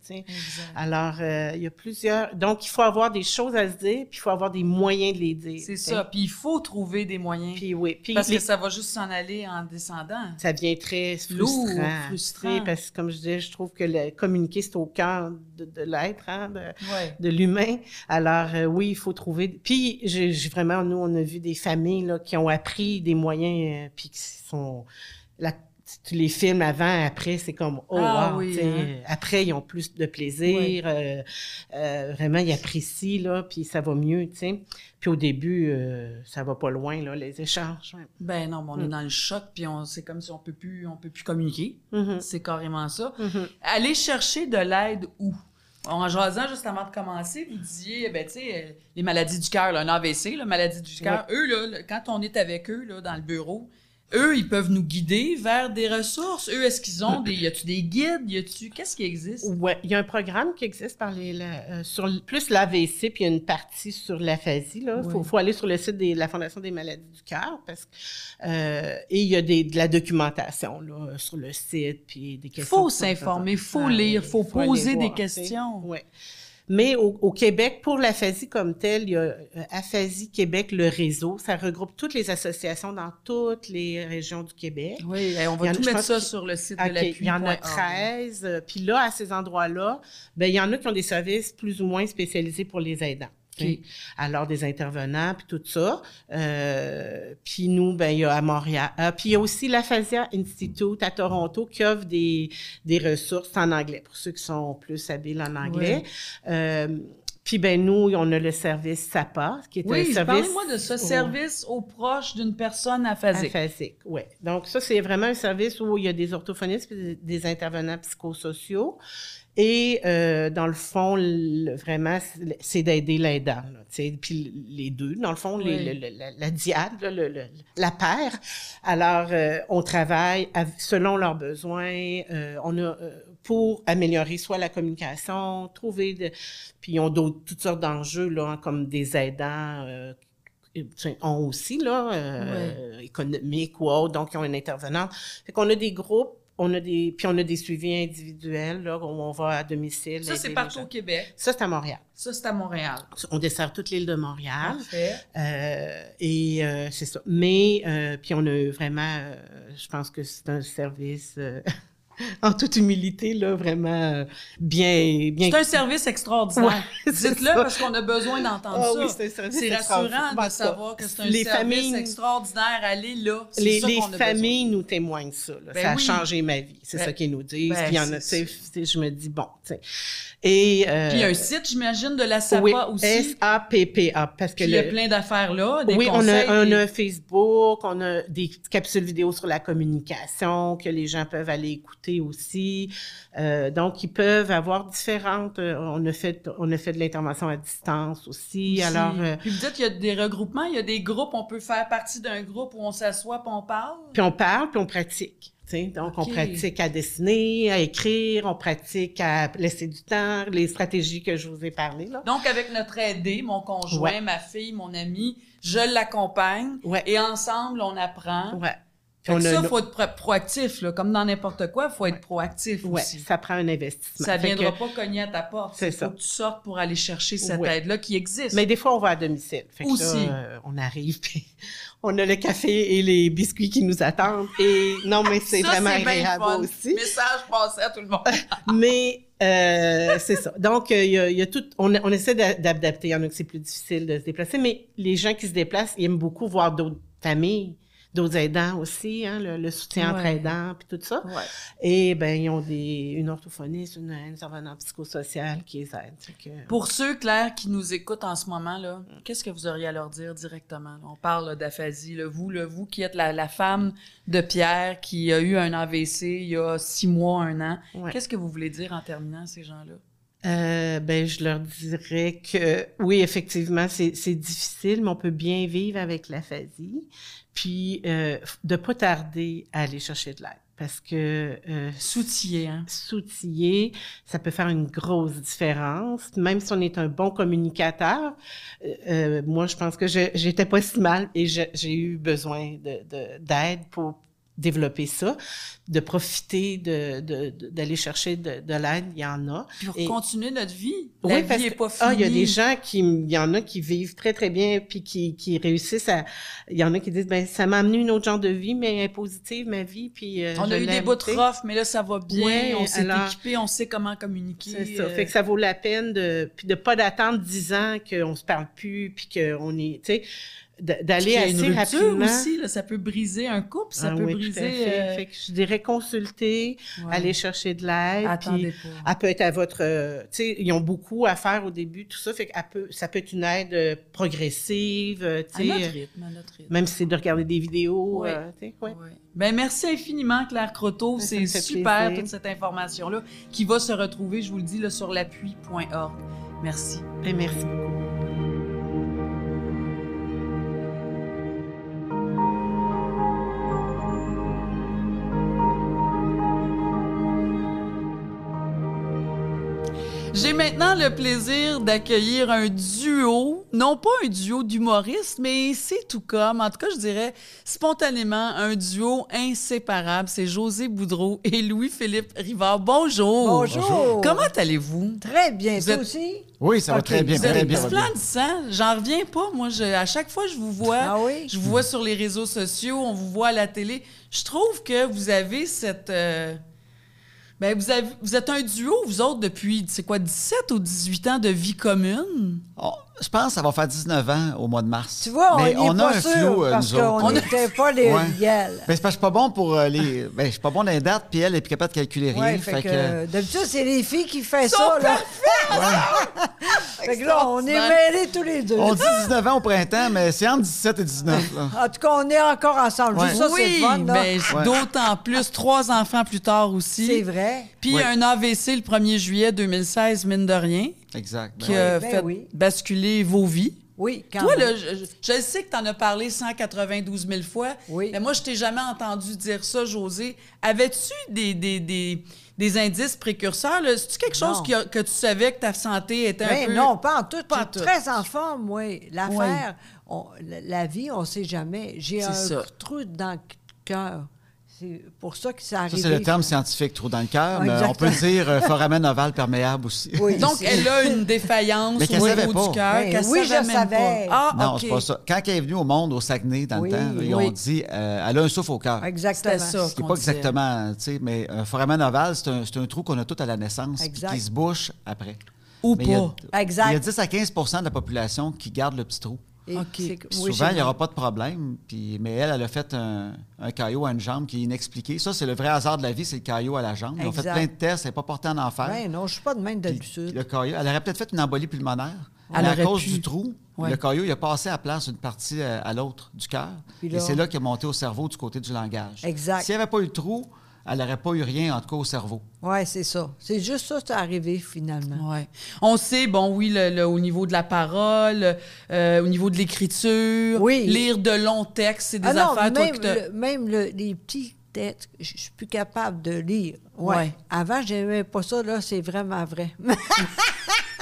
Alors, euh, il y a plusieurs... Donc, il faut avoir des choses à se dire, puis il faut avoir des moyens de les dire. C'est ça, puis il faut trouver des moyens. Puis oui. Puis parce que ça va juste s'en aller en descendant. Ça devient très frustrant. Lourd, frustrant. Parce que, comme je disais, je trouve que le communiquer, c'est au cœur de, l'être, hein, de, l'humain. Alors, euh, oui, il faut trouver... Puis, j'ai vraiment, nous, on a vu des familles là, qui ont appris des moyens... Euh, puis qui sont la, les filmes avant, après, c'est comme oh ah wow, hein. après ils ont plus de plaisir, euh, euh, vraiment ils apprécient là, puis ça va mieux, tu sais. Puis au début, euh, ça va pas loin là, les échanges. Ben non, on est mm. dans le choc, puis on, c'est comme si on peut plus, on peut plus communiquer. Mm-hmm. C'est carrément ça. Mm-hmm. Aller chercher de l'aide où? En jasant juste avant de commencer, vous disiez, ben, tu sais, les maladies du cœur, un AVC, la maladie du cœur, eux, là, quand on est avec eux là, dans le bureau, eux, ils peuvent nous guider vers des ressources. Eux, est-ce qu'ils ont des. Y a-tu des guides? Y a-tu. Qu'est-ce qui existe? Oui, il y a un programme qui existe par les. Euh, sur plus l'AVC, puis il y a une partie sur l'aphasie. Il faut, aller sur le site de la Fondation des maladies du cœur. parce euh, Et il y a des, de la documentation là, sur le site, puis des questions. Il faut s'informer, il faut lire, il faut, poser des questions. Oui. Mais au, Québec, pour l'aphasie comme telle, il y a euh, Aphasie Québec, le réseau. Ça regroupe toutes les associations dans toutes les régions du Québec. Oui, on va tout mettre ça sur le site de l'appui. Il y en a 13. Euh, puis là, à ces endroits-là, ben, il y en a qui ont des services plus ou moins spécialisés pour les aidants. Alors, des intervenants, puis tout ça. Euh, puis nous, ben il y a à Montréal. Euh, puis il y a aussi l'Aphasia Institute à Toronto qui offre des, des ressources en anglais, pour ceux qui sont plus habiles en anglais. Euh, puis ben nous, on a le service SAPA, qui est un service. Parlez-moi de ce service aux proches d'une personne aphasique. Aphasique, oui. Donc ça, c'est vraiment un service où il y a des orthophonistes, des intervenants psychosociaux. Et euh, dans le fond, vraiment, c'est d'aider l'aidant. Puis les deux, dans le fond, les, la, la, diade, la paire. Alors, euh, on travaille selon leurs besoins. Euh, on a pour améliorer soit la communication, trouver de, puis ils ont d'autres toutes sortes d'enjeux là, comme des aidants ont aussi là économiques ou autres, donc ils ont une intervenante. Fait qu'on a des groupes on a des, puis on a des suivis individuels, là, où on va à domicile. Ça, c'est partout au Québec? Ça, c'est à Montréal. Ça, c'est à Montréal. On dessert toute l'île de Montréal. Parfait. Euh, et euh, c'est ça. Mais, euh, puis on a vraiment, je pense que c'est un service en toute humilité, là, vraiment euh, bien, bien. C'est un service extraordinaire. Dites-le parce qu'on a besoin d'entendre ah ça. Oui, c'est rassurant de savoir que c'est un les service familles, extraordinaire. Allez là. Les, les familles nous témoignent ça. Ben ça a changé ma vie. C'est ben, ça qu'ils nous disent. Ben, Puis en a, je me dis bon, tu sais. Et euh, Puis il y a un site, j'imagine, de la SAPA oui, aussi. S-A-P-P-A. Parce que il y a plein d'affaires là. Des oui, on a, on a Facebook, on a des capsules vidéo sur la communication que les gens peuvent aller écouter aussi. Euh, donc, ils peuvent avoir différentes. Euh, on a fait, on a fait de l'intervention à distance aussi. Alors, euh, puis vous dites qu'il y a des regroupements, il y a des groupes. On peut faire partie d'un groupe où on s'assoit puis on parle? Puis on parle puis on pratique. Donc, on pratique à dessiner, à écrire, on pratique à laisser du temps, les stratégies que je vous ai parlé. Là. Donc, avec notre aidé, mon conjoint, ma fille, mon ami, je l'accompagne et ensemble, on apprend. Ouais Fait que ça, une- faut être pro- proactif, là. Comme dans n'importe quoi, faut être proactif Ouais, aussi. ça prend un investissement. Ça Fait viendra que- pas cogner à ta porte. C'est Il faut ça. que tu sortes pour aller chercher cette Ouais. aide-là qui existe. Mais des fois, on va à domicile. Fait que Aussi. là, euh, on arrive, puis on a le café et les biscuits qui nous attendent. Et non, mais c'est Ça, vraiment agréable fun. aussi. Message passé à tout le monde. Mais euh, c'est ça. Donc, euh, il y, a, il y a tout. On, on essaie d'a- d'adapter. Il y en a que c'est plus difficile de se déplacer, mais les gens qui se déplacent, ils aiment beaucoup voir d'autres familles, d'autres aidants aussi, hein, le, le soutien entre Ouais. aidants, puis tout ça. Ouais. Et ben, ils ont des, une orthophoniste, une, une intervenante psychosociale qui les aide. Que- Pour ceux, Claire, qui nous écoutent en ce moment, là, qu'est-ce que vous auriez à leur dire directement? On parle d'aphasie. là. Vous, là, vous qui êtes la, la femme de Pierre qui a eu un AVC il y a six mois, un an, Ouais. qu'est-ce que vous voulez dire en terminant à ces gens-là? Euh, ben, je leur dirais que oui, effectivement, c'est difficile, mais on peut bien vivre avec l'aphasie. Puis, euh, de pas tarder à aller chercher de l'aide. Parce que euh, S'outiller, hein? s'outiller, ça peut faire une grosse différence. Même si on est un bon communicateur, euh, euh, moi, je pense que j'étais pas si mal et j'ai eu besoin de- de- d'aide pour développer ça, de profiter de- de- de- d'aller chercher de, de l'aide, il y en a. Pour Et- continuer notre vie. Oui, La parce vie que- pas finie. Ah, il y a des gens qui, il y en a qui vivent très très bien puis qui, qui réussissent à, il y en a qui disent ben ça m'a amené une autre genre de vie mais positive ma vie puis euh, On a eu des bouts rough, mais là, ça va bien. On s'est équipé, on sait comment communiquer. C'est ça. euh, Fait que ça vaut la peine de puis de pas d'attendre dix ans qu'on se parle plus puis qu'on est, tu sais, d'aller assez une rapidement. aussi, là, ça peut briser un couple, ça Ah peut oui, tout à briser. fait. euh, Fait que je dirais consulter, ouais. aller chercher de l'aide. Attendez puis pas. Elle peut être à votre, euh, tu sais, ils ont beaucoup à faire au début, tout ça, fait que peut, ça peut être une aide euh, progressive, tu sais, notre rythme, à notre rythme. même si c'est de regarder des vidéos, Ouais. euh, tu sais, ouais. Ouais. Ben, merci infiniment, Claire Croteau. C'est super, plaisir. toute cette information-là, qui va se retrouver, je vous le dis, là, sur l'appui.org. Merci. Ben, merci beaucoup. J'ai maintenant le plaisir d'accueillir un duo, non pas un duo d'humoristes, mais c'est tout comme, en tout cas, je dirais spontanément, un duo inséparable. C'est José Boudreau et Louis-Philippe Rivard. Bonjour. Bonjour. Comment allez-vous? Très bien. Vous Toi êtes- aussi? Oui, ça va très bien, Vous très êtes bien. ça va bien. resplendissant. J'en reviens pas. Moi, je, à chaque fois que je vous vois, Ah oui? je vous vois sur les réseaux sociaux, on vous voit à la télé. Je trouve que vous avez cette. euh, ben, vous, êtes un duo, vous autres, depuis, c'est quoi, 17 ou 18 ans de vie commune? On- je pense que ça va faire 19 ans au mois de mars. Tu vois, Mais on n'est a pas un sûr flou, euh, parce nous qu'on n'était pas les Ouais. riels. Ben, c'est parce que je suis pas bon pour euh, les. Ben, je suis pas bon dans les dates, puis elle est plus capable de calculer rien. Ouais, fait, que, euh, d'habitude, c'est les filles qui font ça. Là. fait que là, on est mêlés tous les deux. On dit 19 ans au printemps, mais c'est entre 17 et 19. Là. En tout cas, on est encore ensemble. Ouais. Juste ça, c'est oui, fun. Ouais. d'autant plus. Trois enfants plus tard aussi. c'est vrai. Puis un AVC le 1er juillet 2016, mine de rien, Exact. Ben qui oui. a ben fait oui. basculer vos vies. Oui, quand Toi, même. là, je, sais que tu en as parlé 192 000 fois, Oui. mais moi, je t'ai jamais entendu dire ça, José. Avais-tu des, des, des, des indices précurseurs? là? C'est-tu quelque chose Non. qui a- que tu savais que ta santé était un Ben peu... non, pas en tout. Pas en tout. très en forme, oui. L'affaire, la, vie, on ne sait jamais. J'ai un ça. trou dans le cœur. C'est pour ça que ça Ça, arrive. c'est le terme scientifique, trou dans le cœur, on peut dire euh, foramen ovale perméable aussi. Oui, Donc, elle a une défaillance au niveau du cœur. Ben oui, savait je même savais. pas. Ah, Non, c'est pas ça. Quand elle est venue au monde au Saguenay dans Oui, le temps, là, ils oui. ont dit euh, elle a un souffle au cœur. Exactement. Ça. Ce qui n'est pas disait. exactement, tu sais, mais un foramen ovale, c'est un, trou qu'on a tout à la naissance, qui se bouche après. Ou Mais il y a- pas. Exact. Il y a 10 à 15% de la population qui garde le petit trou. Que- oui, souvent, il n'y aura pas de problème. Puis, mais elle, elle a fait un, un caillot à une jambe qui est inexpliqué. Ça, c'est le vrai hasard de la vie, c'est le caillot à la jambe. Ils ont fait plein de tests, elle n'est pas portée en enfer. Ben non, je suis pas de même d'habitude. le caillot, elle aurait peut-être fait une embolie pulmonaire. Elle mais à cause pu. du trou, Ouais. le caillot, il a passé à place une partie à l'autre du cœur. Et là- c'est là qu'il est monté au cerveau du côté du langage. Exact. S'il n'y avait pas eu le trou, elle n'aurait pas eu rien, en tout cas, au cerveau. Oui, c'est ça. C'est juste ça qui est arrivé finalement. Ouais. On sait, bon, oui, le, le- au niveau de la parole, euh, au niveau de l'écriture, Oui. lire de longs textes, c'est des Ah non, affaires, toi, même, que t'as- le- même le- les petits textes, je suis plus capable de lire. Ouais. Ouais. Avant, j'aimais pas ça, là, c'est vraiment vrai.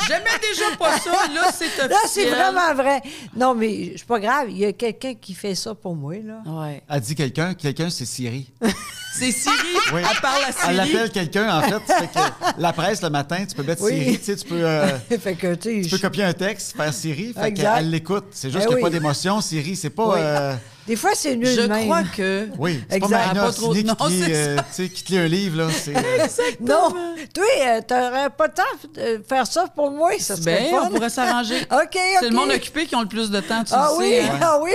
J'aimais déjà pas ça. Là, c'est officiel. Là, c'est vraiment vrai. Non, mais c'est pas grave. Il y a quelqu'un qui fait ça pour moi, là. Ouais. Elle dit quelqu'un, quelqu'un, c'est Siri. C'est Siri. Oui. Elle parle à Elle Siri. appelle quelqu'un, en fait. Fait que la presse, le matin, tu peux mettre Oui. Siri, tu sais, tu peux, euh, fait que, tu sais, peux je- copier un texte, faire Siri, fait Exact. qu'elle l'écoute. C'est juste Eh qu'il n'y a oui. pas d'émotion, Siri, c'est pas... Oui. euh, des fois, c'est nul Je même. crois que. oui, c'est pas Exact. Marina Pas trop- Orsini non, qui, lit, c'est euh, tu sais, qui te lit un livre, là. C'est, euh, Non, toi, t'aurais pas le temps de faire ça pour moi, ça serait Ben, fun. on pourrait s'arranger. OK, OK. C'est le monde occupé qui ont le plus de temps, tu Ah le oui, sais. hein. ah oui.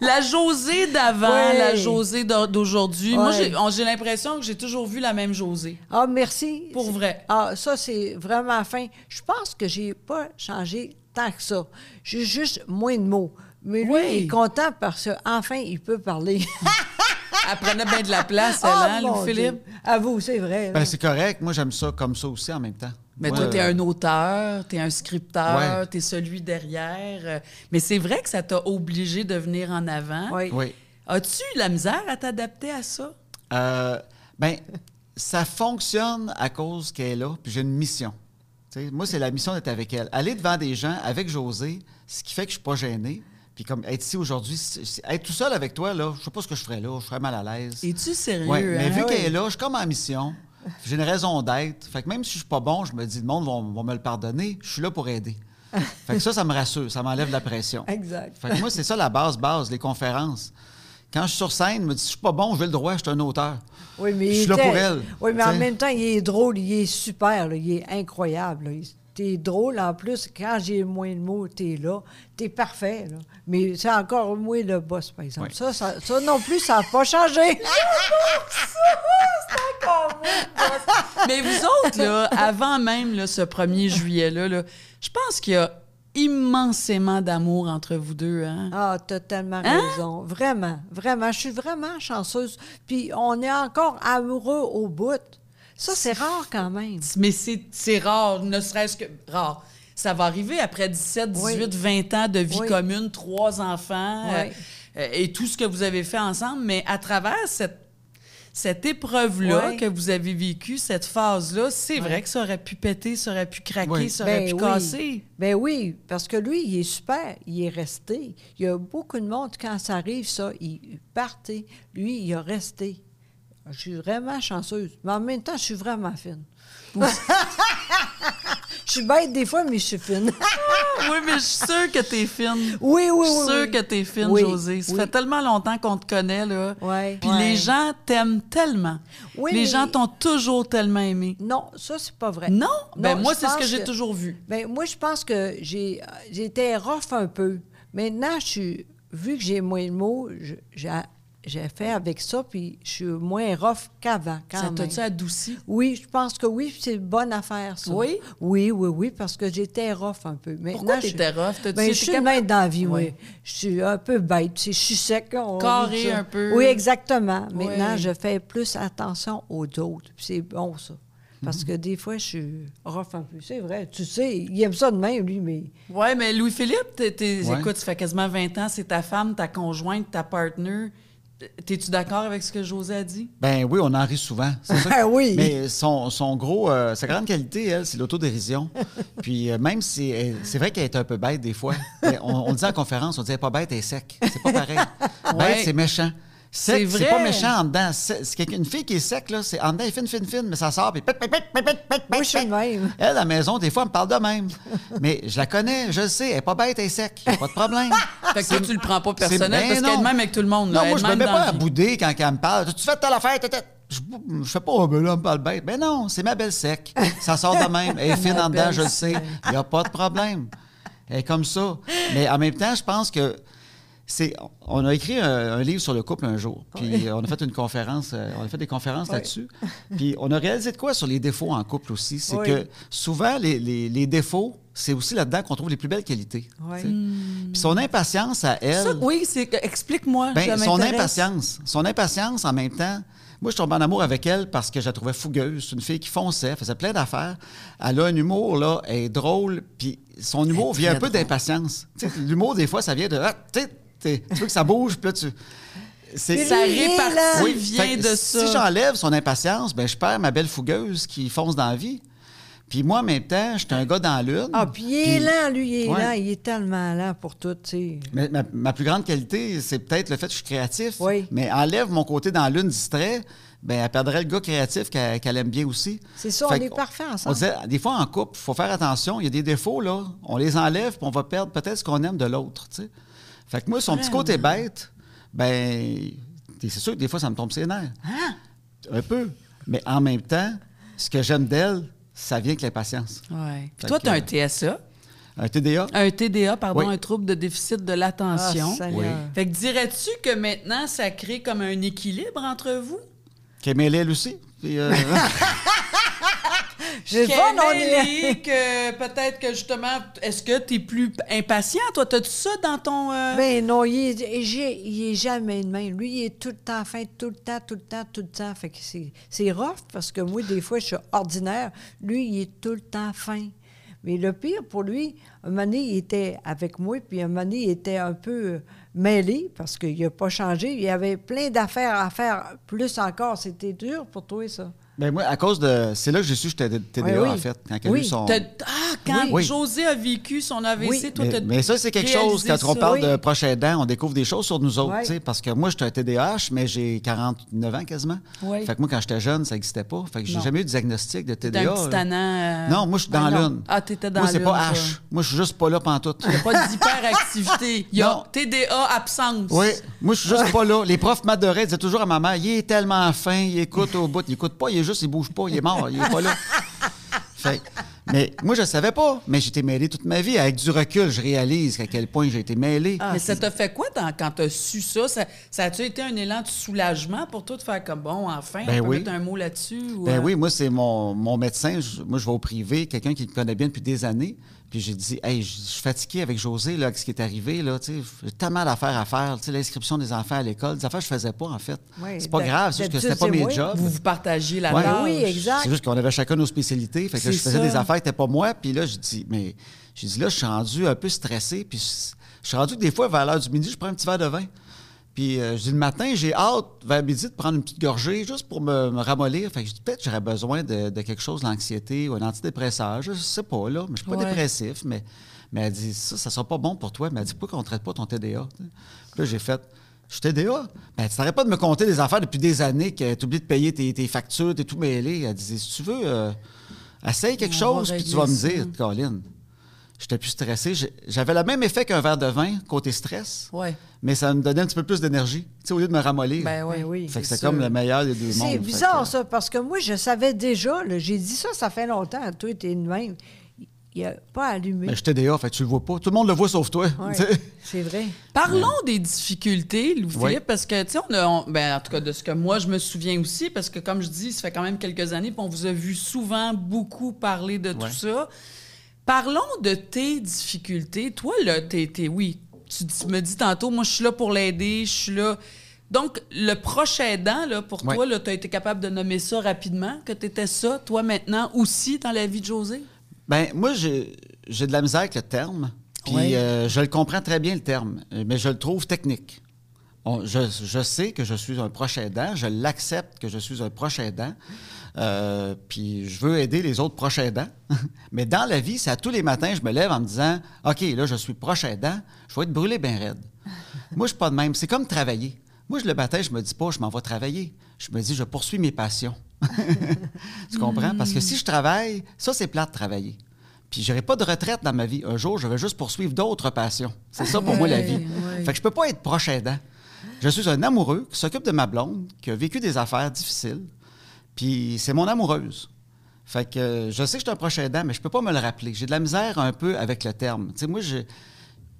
La Josée d'avant, la Josée d'au- d'aujourd'hui. Moi, j'ai on- j'ai l'impression que j'ai toujours vu la même Josée. Ah, merci. Pour vrai. Ah, ça, c'est vraiment fin. Je pense que j'ai pas changé tant que ça. J'ai juste moins de mots. Mais lui, Oui. il est content parce qu'enfin, il peut parler. Elle prenait bien de la place, Ah, elle, hein, mon Louis-Philippe? Dieu. À vous, c'est vrai. ben, c'est correct. Moi, j'aime ça comme ça aussi en même temps. Mais toi, t'es euh, un auteur, t'es un scripteur, Ouais. t'es celui derrière. Mais c'est vrai que ça t'a obligé de venir en avant. Oui. Oui. As-tu eu la misère à t'adapter à ça? Euh, ben, ça fonctionne à cause qu'elle est là, puis j'ai une mission. Tu sais, moi, c'est la mission d'être avec elle. Aller devant des gens avec José, ce qui fait que je suis pas gêné. Puis comme être ici aujourd'hui, être tout seul avec toi, là, je sais pas ce que je ferais là, je serais mal à l'aise. Es-tu sérieux? Ouais, mais hein? vu Ah qu'elle oui. est là, je suis comme en mission. J'ai une raison d'être. Fait que même si je suis pas bon, je me dis, le monde va, va me le pardonner. Je suis là pour aider. fait que ça, ça me rassure, ça m'enlève la pression. Exact. Fait que moi, c'est ça la base, base, les conférences. Quand je suis sur scène, je me dis, je suis pas bon, je vais le droit, je suis un auteur. Oui, mais Je il suis là était- pour elle, Oui, mais en même temps, il est drôle, il est super, là, il est incroyable. T'es drôle, en plus, quand j'ai moins de mots, t'es là. T'es parfait, là. Mais c'est encore moi le boss, par exemple. Oui. Ça, ça, ça non plus, ça n'a pas changé. Mais vous autres, là, avant même là, ce 1er juillet-là, là, je pense qu'il y a immensément d'amour entre vous deux. Hein? Ah, t'as tellement Hein? raison. Vraiment, vraiment. Je suis vraiment chanceuse. Puis on est encore amoureux au bout. Ça, c'est rare quand même. Mais c'est rare, ne serait-ce que rare. Ça va arriver après 17, 18, Oui. 20 ans de vie Oui. commune, trois enfants euh, Oui. euh, et tout ce que vous avez fait ensemble. Mais à travers cette, cette épreuve-là que vous avez vécue, cette phase-là, c'est vrai que ça aurait pu péter, ça aurait pu craquer, Oui. ça aurait Ben pu oui. casser. Ben oui, parce que lui, il est super, il est resté. Il y a beaucoup de monde, quand ça arrive, ça, il partait. Lui, il a resté. Je suis vraiment chanceuse. Mais en même temps, je suis vraiment fine. je suis bête des fois, mais je suis fine. oui, mais je suis sûre que t'es fine. oui, oui, oui. Je suis sûre oui. que t'es fine, Oui, Josée. Ça oui. fait tellement longtemps qu'on te connaît, là. Ouais, Puis les gens t'aiment tellement. Oui, les mais- gens t'ont toujours tellement aimé. Non, ça, c'est pas vrai. Non? Ben Non, moi, c'est ce que j'ai toujours vu. Ben, moi, je pense que j'ai j'étais rough un peu. Maintenant, je suis, vu que j'ai moins de mots, je- j'ai j'ai fait avec ça, puis je suis moins rough qu'avant, quand Ça t'a-tu adouci? Oui, je pense que oui, c'est une bonne affaire, ça. Oui? Oui, oui, oui, parce que j'étais rough un peu. Maintenant, Pourquoi t'étais rough? T'as-tu Ben, je suis capable- même dans la vie, Oui. oui. Je suis un peu bête, je suis sec. Carré un peu. Oui, exactement. Maintenant, Oui. je fais plus attention aux autres, puis c'est bon, ça. Parce que des fois, je suis rough un peu. C'est vrai, tu sais, il aime ça de même, lui, mais... Ouais, mais Louis-Philippe, Ouais. écoute, ça fait quasiment 20 ans, c'est ta femme, ta conjointe, ta partner. T'es-tu d'accord avec ce que José a dit? Ben oui, on en rit souvent. C'est ça. Ah oui. Mais son, son gros, euh, sa grande qualité, elle, c'est l'autodérision. Puis euh, même si elle- c'est vrai qu'elle est un peu bête des fois. on, on le dit en conférence, on dit elle est pas bête, elle est sec. C'est pas pareil. Ouais. Bête, c'est méchant. C'est vrai. c'est pas méchant en dedans. C'est une fille qui est sec, là, c'est en dedans, elle est fine, fine, fine, mais ça sort, puis pit, pit, pit, pit, pit, pit, Moi, je suis pit. de même. Elle, à la maison, des fois, elle me parle de même. Mais je la connais, je le sais, elle est pas bête, elle est sec. Pas de problème. Fait que toi, tu le prends pas personnel ben parce qu'elle est de même avec tout le monde. Non, là, moi, je me mets pas à bouder quand elle me parle. Tu fais telle affaire, tête. Je, je fais pas, oh, ben là, elle me parle bête. Ben non, c'est ma belle sec. Ça sort de même. Elle est fine en dedans, je le sais. Il n'y a pas de problème. Elle est comme ça. Mais en même temps, je pense que c'est. On a écrit un, un livre sur le couple un jour. Puis on a fait une conférence, euh, on a fait des conférences Oui. là-dessus. Puis on a réalisé de quoi sur les défauts en couple aussi? C'est Oui. que souvent, les, les- les défauts, c'est aussi là-dedans qu'on trouve les plus belles qualités. Puis son impatience à elle. Ça, oui, c'est que- explique-moi. Ben, son impatience. Son impatience en même temps. Moi, je tombe en amour avec elle parce que je la trouvais fougueuse. C'est une fille qui fonçait, faisait plein d'affaires. Elle a un humour, là, elle est drôle. Puis son humour vient un peu d'impatience. L'humour, des fois, ça vient de. Ah, tu veux que ça bouge, puis là, tu. C'est Ça répartit. Oui, vient de ça. Si j'enlève son impatience, ben, je perds ma belle fougueuse qui fonce dans la vie. Puis moi, en même temps, j'étais un gars dans la lune. Ah, puis il est Puis- lent, lui, il est Ouais. lent. Il est tellement lent pour tout, tu sais. Mais ma, ma plus grande qualité, c'est peut-être le fait que je suis créatif. Oui. Mais enlève mon côté dans la lune distrait, ben elle perdrait le gars créatif qu'elle aime bien aussi. C'est ça, Fait on est parfait On ensemble. disait, des fois, en couple, il faut faire attention. Il y a des défauts, là. On les enlève, puis on va perdre peut-être ce qu'on aime de l'autre, tu sais. Fait que moi, son petit côté bête, ben, c'est sûr que des fois, ça me tombe ses nerfs. Hein? Un peu. Mais en même temps, ce que j'aime d'elle, ça vient avec l'impatience. Ouais. Puis Fait toi, tu as un euh, TSA, Un TDA, un TDA, pardon, Oui. un trouble de déficit de Ah, l'attention. Seigneur. Oui. fait que dirais-tu que maintenant, ça crée comme un équilibre entre vous? mêlée elle aussi. Puis, euh, J'ai fun, on est que peut-être que justement, est-ce que tu es plus impatient? Toi, t'as-tu ça dans ton. euh, Ben non, il est, il est jamais de même. Lui, il est tout le temps fin, tout le temps, tout le temps, tout le temps. Fait que c'est, c'est rough parce que moi, des fois, je suis ordinaire. Lui, il est tout le temps fin. Mais le pire pour lui, un moment donné, il était avec moi, puis un moment donné, il était un peu mêlé parce qu'il n'a pas changé. Il y avait plein d'affaires à faire, plus encore. C'était dur pour toi, ça. Ben moi, à cause de. C'est là que j'ai su que j'étais TDA, Oui, oui. en fait. Quand Oui. son. Ah, quand Oui. José a vécu son AVC, Oui. toi, Mais, t'as mais ça, c'est quelque chose, quand on parle Oui. de prochain aidant, on découvre des choses sur nous autres, Ouais. tu sais, parce que moi, j'étais un TDAH, mais j'ai 49 ans quasiment. Oui. Fait que moi, quand j'étais jeune, ça n'existait pas. Fait que j'ai jamais eu de diagnostic de TDA. euh, Non, moi, je suis dans non. l'une. Ah, t'étais dans Moi, c'est l'une, pas. H. Moi, je suis juste pas là pantoute. Il n'y a pas d'hyperactivité. Il y a Non. TDA absence. Oui, moi, je suis juste pas là. Les profs m'adoraient, ils disaient toujours à ma mère, il est tellement fin, il écoute au bout. Il écoute pas, il est juste, il bouge pas, il est mort, il est pas là. Fait mais moi, je savais pas, mais j'étais mêlé toute ma vie. Avec du recul, je réalise à quel point j'ai été mêlé. Mais ça t'a fait quoi dans- quand t'as su ça? Ça, ça a-tu été un élan de soulagement pour toi de faire comme bon, enfin, Ben on peut oui. mettre un mot là-dessus? ou, Ben euh, oui, moi, c'est mon, mon médecin. Je- moi, je vais au privé, quelqu'un qui me connaît bien depuis des années. Puis j'ai dit, hey, je suis fatigué avec José, là, avec ce qui est arrivé, là, tu sais, j'ai tellement d'affaires à faire, tu sais, l'inscription des enfants à l'école, des affaires que je faisais pas, en fait. Oui, c'est pas grave, c'est juste que c'était pas c'est mes moi. jobs. Vous vous partagez la Ouais. tâche. Oui, exact. C'est juste qu'on avait chacun nos spécialités. Fait que là, je faisais ça. des affaires qui n'étaient pas moi. Puis là, j'ai dit, mais j'ai dit, là, je suis rendu un peu stressé. Puis je je suis rendu que des fois, vers l'heure du midi, je prends un petit verre de vin. Puis euh, je dis, le matin, j'ai hâte, vers midi, de prendre une petite gorgée juste pour me, me ramollir. Fait que je dis, peut-être j'aurais besoin de, de quelque chose, l'anxiété ou un antidépresseur. Je sais pas, là. Mais je suis pas Ouais. dépressif. Mais, mais elle dit, ça, ça sera pas bon pour toi. Mais elle dit, pourquoi qu'on ne traite pas ton TDA? Puis là, j'ai fait. Je suis TDA. Ben, tu n'arrêtes pas de me compter des affaires depuis des années que tu oublies de payer tes, tes factures, t'es tout mêlé. Elle disait, si tu veux, euh, essaye quelque On chose, puis tu vas me dire, Colin. J'étais plus stressé. J'avais le même effet qu'un verre de vin, côté stress, Ouais. mais ça me donnait un petit peu plus d'énergie, tu sais, au lieu de me ramollir. Ben oui. Ben oui. fait que c'est comme le meilleur des deux mondes. C'est bizarre, que- ça, parce que moi, je savais déjà, j'ai dit ça, ça fait longtemps, toi, t'es de même. Il n'a pas allumé. Ben, je suis TDA, fait que tu le vois pas. Tout le monde le voit sauf toi. Ouais, c'est vrai. Parlons des difficultés, Louis-Philippe, Oui. parce que, tu sais, on a, on- ben, en tout cas, de ce que moi, je me souviens aussi, parce que, comme je dis, ça fait quand même quelques années, puis on vous a vu souvent beaucoup parler de tout ça. Parlons de tes difficultés. Toi, là, t'es, t'es- oui, tu me dis tantôt, moi, je suis là pour l'aider, je suis là. Donc, le proche aidant, là, pour Ouais. toi, tu as été capable de nommer ça rapidement, que tu étais ça, toi, maintenant, aussi, dans la vie de José? Ben, moi, j'ai j'ai de la misère avec le terme. Puis Ouais. euh, je le comprends très bien, le terme, mais je le trouve technique. On- je, je sais que je suis un proche aidant, je l'accepte que je suis un proche aidant, euh, puis je veux aider les autres proches aidants. mais dans la vie, c'est à tous les matins, je me lève en me disant OK, là, je suis proche aidant, je vais être brûlé bien raide. Moi, je suis pas de même. C'est comme travailler. Moi, je le matin, je me dis pas, je m'en vais travailler. Je me dis, je poursuis mes passions. tu comprends? Parce que si je travaille, ça, c'est plat de travailler. Puis j'aurai pas de retraite dans ma vie. Un jour, je vais juste poursuivre d'autres passions. C'est ça pour moi la vie. Fait que je peux pas être proche aidant. Je suis un amoureux qui s'occupe de ma blonde, qui a vécu des affaires difficiles. Puis c'est mon amoureuse. Fait que euh, je sais que je suis un proche aidant, mais je peux pas me le rappeler. J'ai de la misère un peu avec le terme. Tu sais, moi,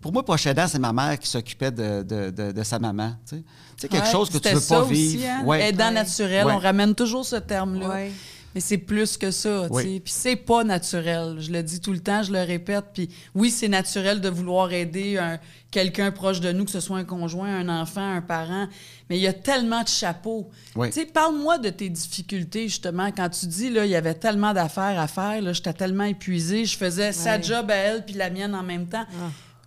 pour moi, proche aidant, c'est ma mère qui s'occupait de, de- de- de sa maman. Tu sais, quelque Ouais, chose que tu veux ça pas aussi, vivre. hein? Ouais. Aidant Ouais. naturel, Ouais. on ramène toujours ce terme-là. Mais c'est plus que ça, tu Oui. sais. Puis c'est pas naturel. Je le dis tout le temps, je le répète. Puis oui, c'est naturel de vouloir aider un- quelqu'un proche de nous, que ce soit un conjoint, un enfant, un parent. Mais il y a tellement de chapeaux. Oui. Tu sais, parle-moi de tes difficultés, justement. Quand tu dis, là, il y avait tellement d'affaires à faire, là, j'étais tellement épuisée, je faisais sa job à elle puis la mienne en même temps.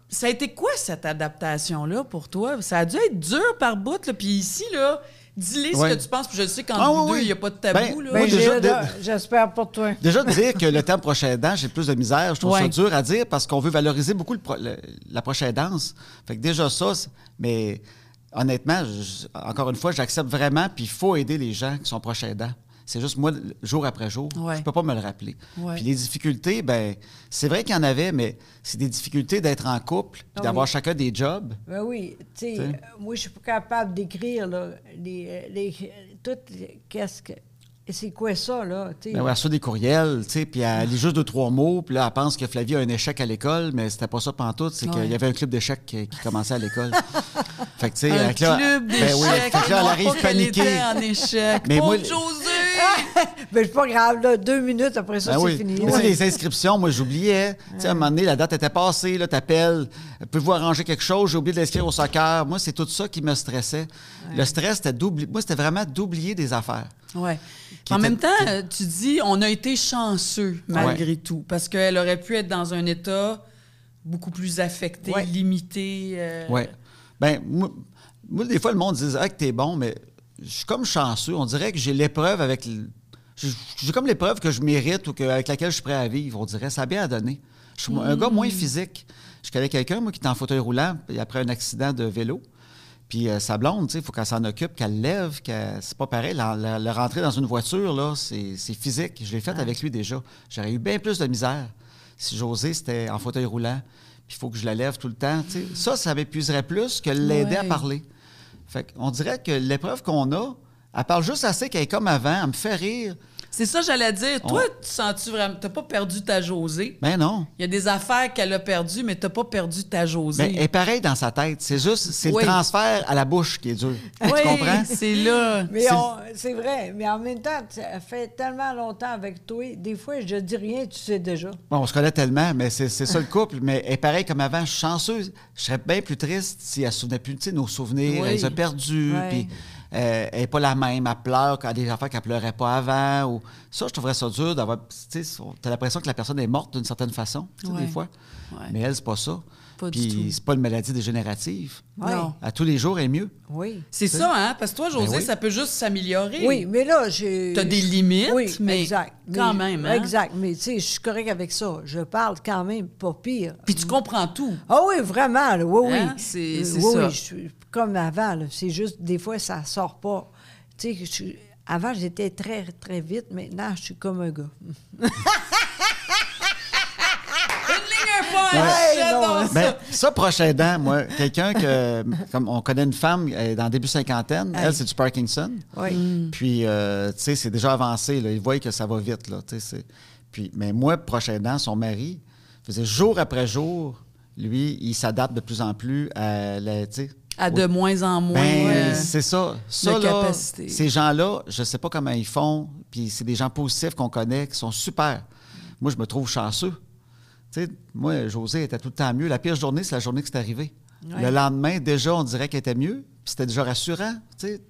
Ça a été quoi cette adaptation-là pour toi? Ça a dû être dur par bout. Là. Puis ici, là, Dis-les Ouais. ce que tu penses, puis je sais qu'en Ah, oui, deux, oui. il n'y a pas de tabou. Ben, là. Ben, déjà, J'espère pour toi. Déjà, de dire que le terme prochain aidant, j'ai plus de misère, je trouve ça dur à dire parce qu'on veut valoriser beaucoup le pro- le- la prochaine danse. Fait que déjà ça, mais honnêtement, je- encore une fois, j'accepte vraiment, puis il faut aider les gens qui sont proches aidants. C'est juste moi, jour après jour, Ouais. je peux pas me le rappeler. Ouais. Puis les difficultés, ben c'est vrai qu'il y en avait, mais c'est des difficultés d'être en couple, puis Ah d'avoir oui. chacun des jobs. Ben oui, tu sais, euh, moi, je suis pas capable d'écrire, là, les, les, tout, qu'est-ce que, c'est quoi ça, là? Ben, elle reçoit des courriels, tu sais, puis elle lit juste deux, trois mots, puis là, elle pense que Flavie a un échec à l'école, mais c'était pas ça pantoute, c'est Ouais. qu'il y avait un club d'échecs qui, qui commençait à l'école. fait que, tu sais, Un avec là- club d'échecs. ben oui, fait que là, elle arrive paniquée. en échec. Mais moi- José! Ben, c'est pas grave, là, deux minutes après ça, Ben c'est oui. fini. Mais sais, les inscriptions, moi, j'oubliais. Tu sais, à un moment donné, la date était passée, là, t'appelles. Pouvez-vous arranger quelque chose? J'ai oublié de l'inscrire au soccer. Moi, c'est tout ça qui me stressait. Le stress, c'était d'oublier. Moi, c'était vraiment d'oublier des affaires. Ouais. En était- même temps, euh, tu dis, on a été chanceux malgré tout, parce qu'elle aurait pu être dans un état beaucoup plus affecté, Ouais. limité. euh, Oui. Ben, moi, moi, des fois, le monde dit ah, que t'es bon, mais je suis comme chanceux. On dirait que j'ai l'épreuve avec. le- J'ai comme l'épreuve que je mérite ou que, avec laquelle je suis prêt à vivre. On dirait ça a bien à donner. Je suis un gars moins physique. Je connais quelqu'un, moi, qui est en fauteuil roulant après un accident de vélo. Puis euh, sa blonde, il faut qu'elle s'en occupe, qu'elle lève, qu'elle... c'est pas pareil. La, la- la rentrer dans une voiture, là, c'est, c'est physique. Je l'ai fait avec lui déjà. J'aurais eu bien plus de misère si José, c'était en fauteuil roulant. Puis il faut que je la lève tout le temps. Ça, ça m'épuiserait plus que l'aider à parler. Fait qu'on dirait que l'épreuve qu'on a, elle parle juste assez qu'elle est comme avant, elle me fait rire. C'est ça, j'allais dire. On- Toi, tu sens-tu vraiment. T'as pas perdu ta Josée? Ben non. Il y a des affaires qu'elle a perdues, mais t'as pas perdu ta Josée. Ben, elle est pareille dans sa tête. C'est juste, c'est Oui. le transfert à la bouche qui est dur. Oui, Tu comprends? C'est là. Mais C'est- on- c'est vrai, mais en même temps, ça fait tellement longtemps avec toi, des fois, je dis rien, tu sais déjà. Bon, on se connaît tellement, mais c'est ça le couple. Mais elle est pareille comme avant. Je suis chanceuse. Je serais bien plus triste si elle ne se souvenait plus de nos souvenirs. Oui. Elle les a perdus. Puis euh, elle n'est pas la même. Elle pleure quand des affaires qu'elle pleurait pas avant. Ou... Ça, je trouverais ça dur d'avoir. Tu sais, as l'impression que la personne est morte d'une certaine façon, Ouais. des fois. Ouais. Mais elle, c'est pas ça. Pas du Puis tout. c'est pas une maladie dégénérative. Ouais. Non. À tous les jours, elle est mieux. Oui. C'est ça, hein? Parce que toi, José, Ben oui. ça peut juste s'améliorer. Oui, mais là, j'ai. T'as des limites, oui, mais exact. quand Mais- même, hein? Exact. Mais tu sais, je suis correct avec ça. Je parle quand même pas pire. Puis tu comprends tout. Ah oui, vraiment, là, oui, oui. Hein? C'est- Euh, oui, ça. Oui, je suis comme avant. C'est juste, des fois, ça sort pas. Tu sais, je avant, j'étais très, très vite. Maintenant, je suis comme un gars. Ouais, non, ça. Ben, ça, prochain dent, moi, quelqu'un que, comme on connaît une femme elle est dans le début cinquantaine, elle, c'est du Parkinson? Oui. Puis, euh, tu sais, c'est déjà avancé, là. Il voit que ça va vite, là. tu sais, c'est- Puis, mais moi, prochain dent, son mari, faisait jour après jour, lui, il s'adapte de plus en plus à la, tu sais, À de moins en moins. ben, euh, c'est ça. Ça, de là, capacité. ces gens-là, je sais pas comment ils font, puis c'est des gens positifs qu'on connaît, qui sont super. Moi, je me trouve chanceux. Moi, José était tout le temps mieux. La pire journée, c'est la journée que c'est arrivé. Ouais. Le lendemain, déjà, on dirait qu'elle était mieux, puis c'était déjà rassurant, tu sais.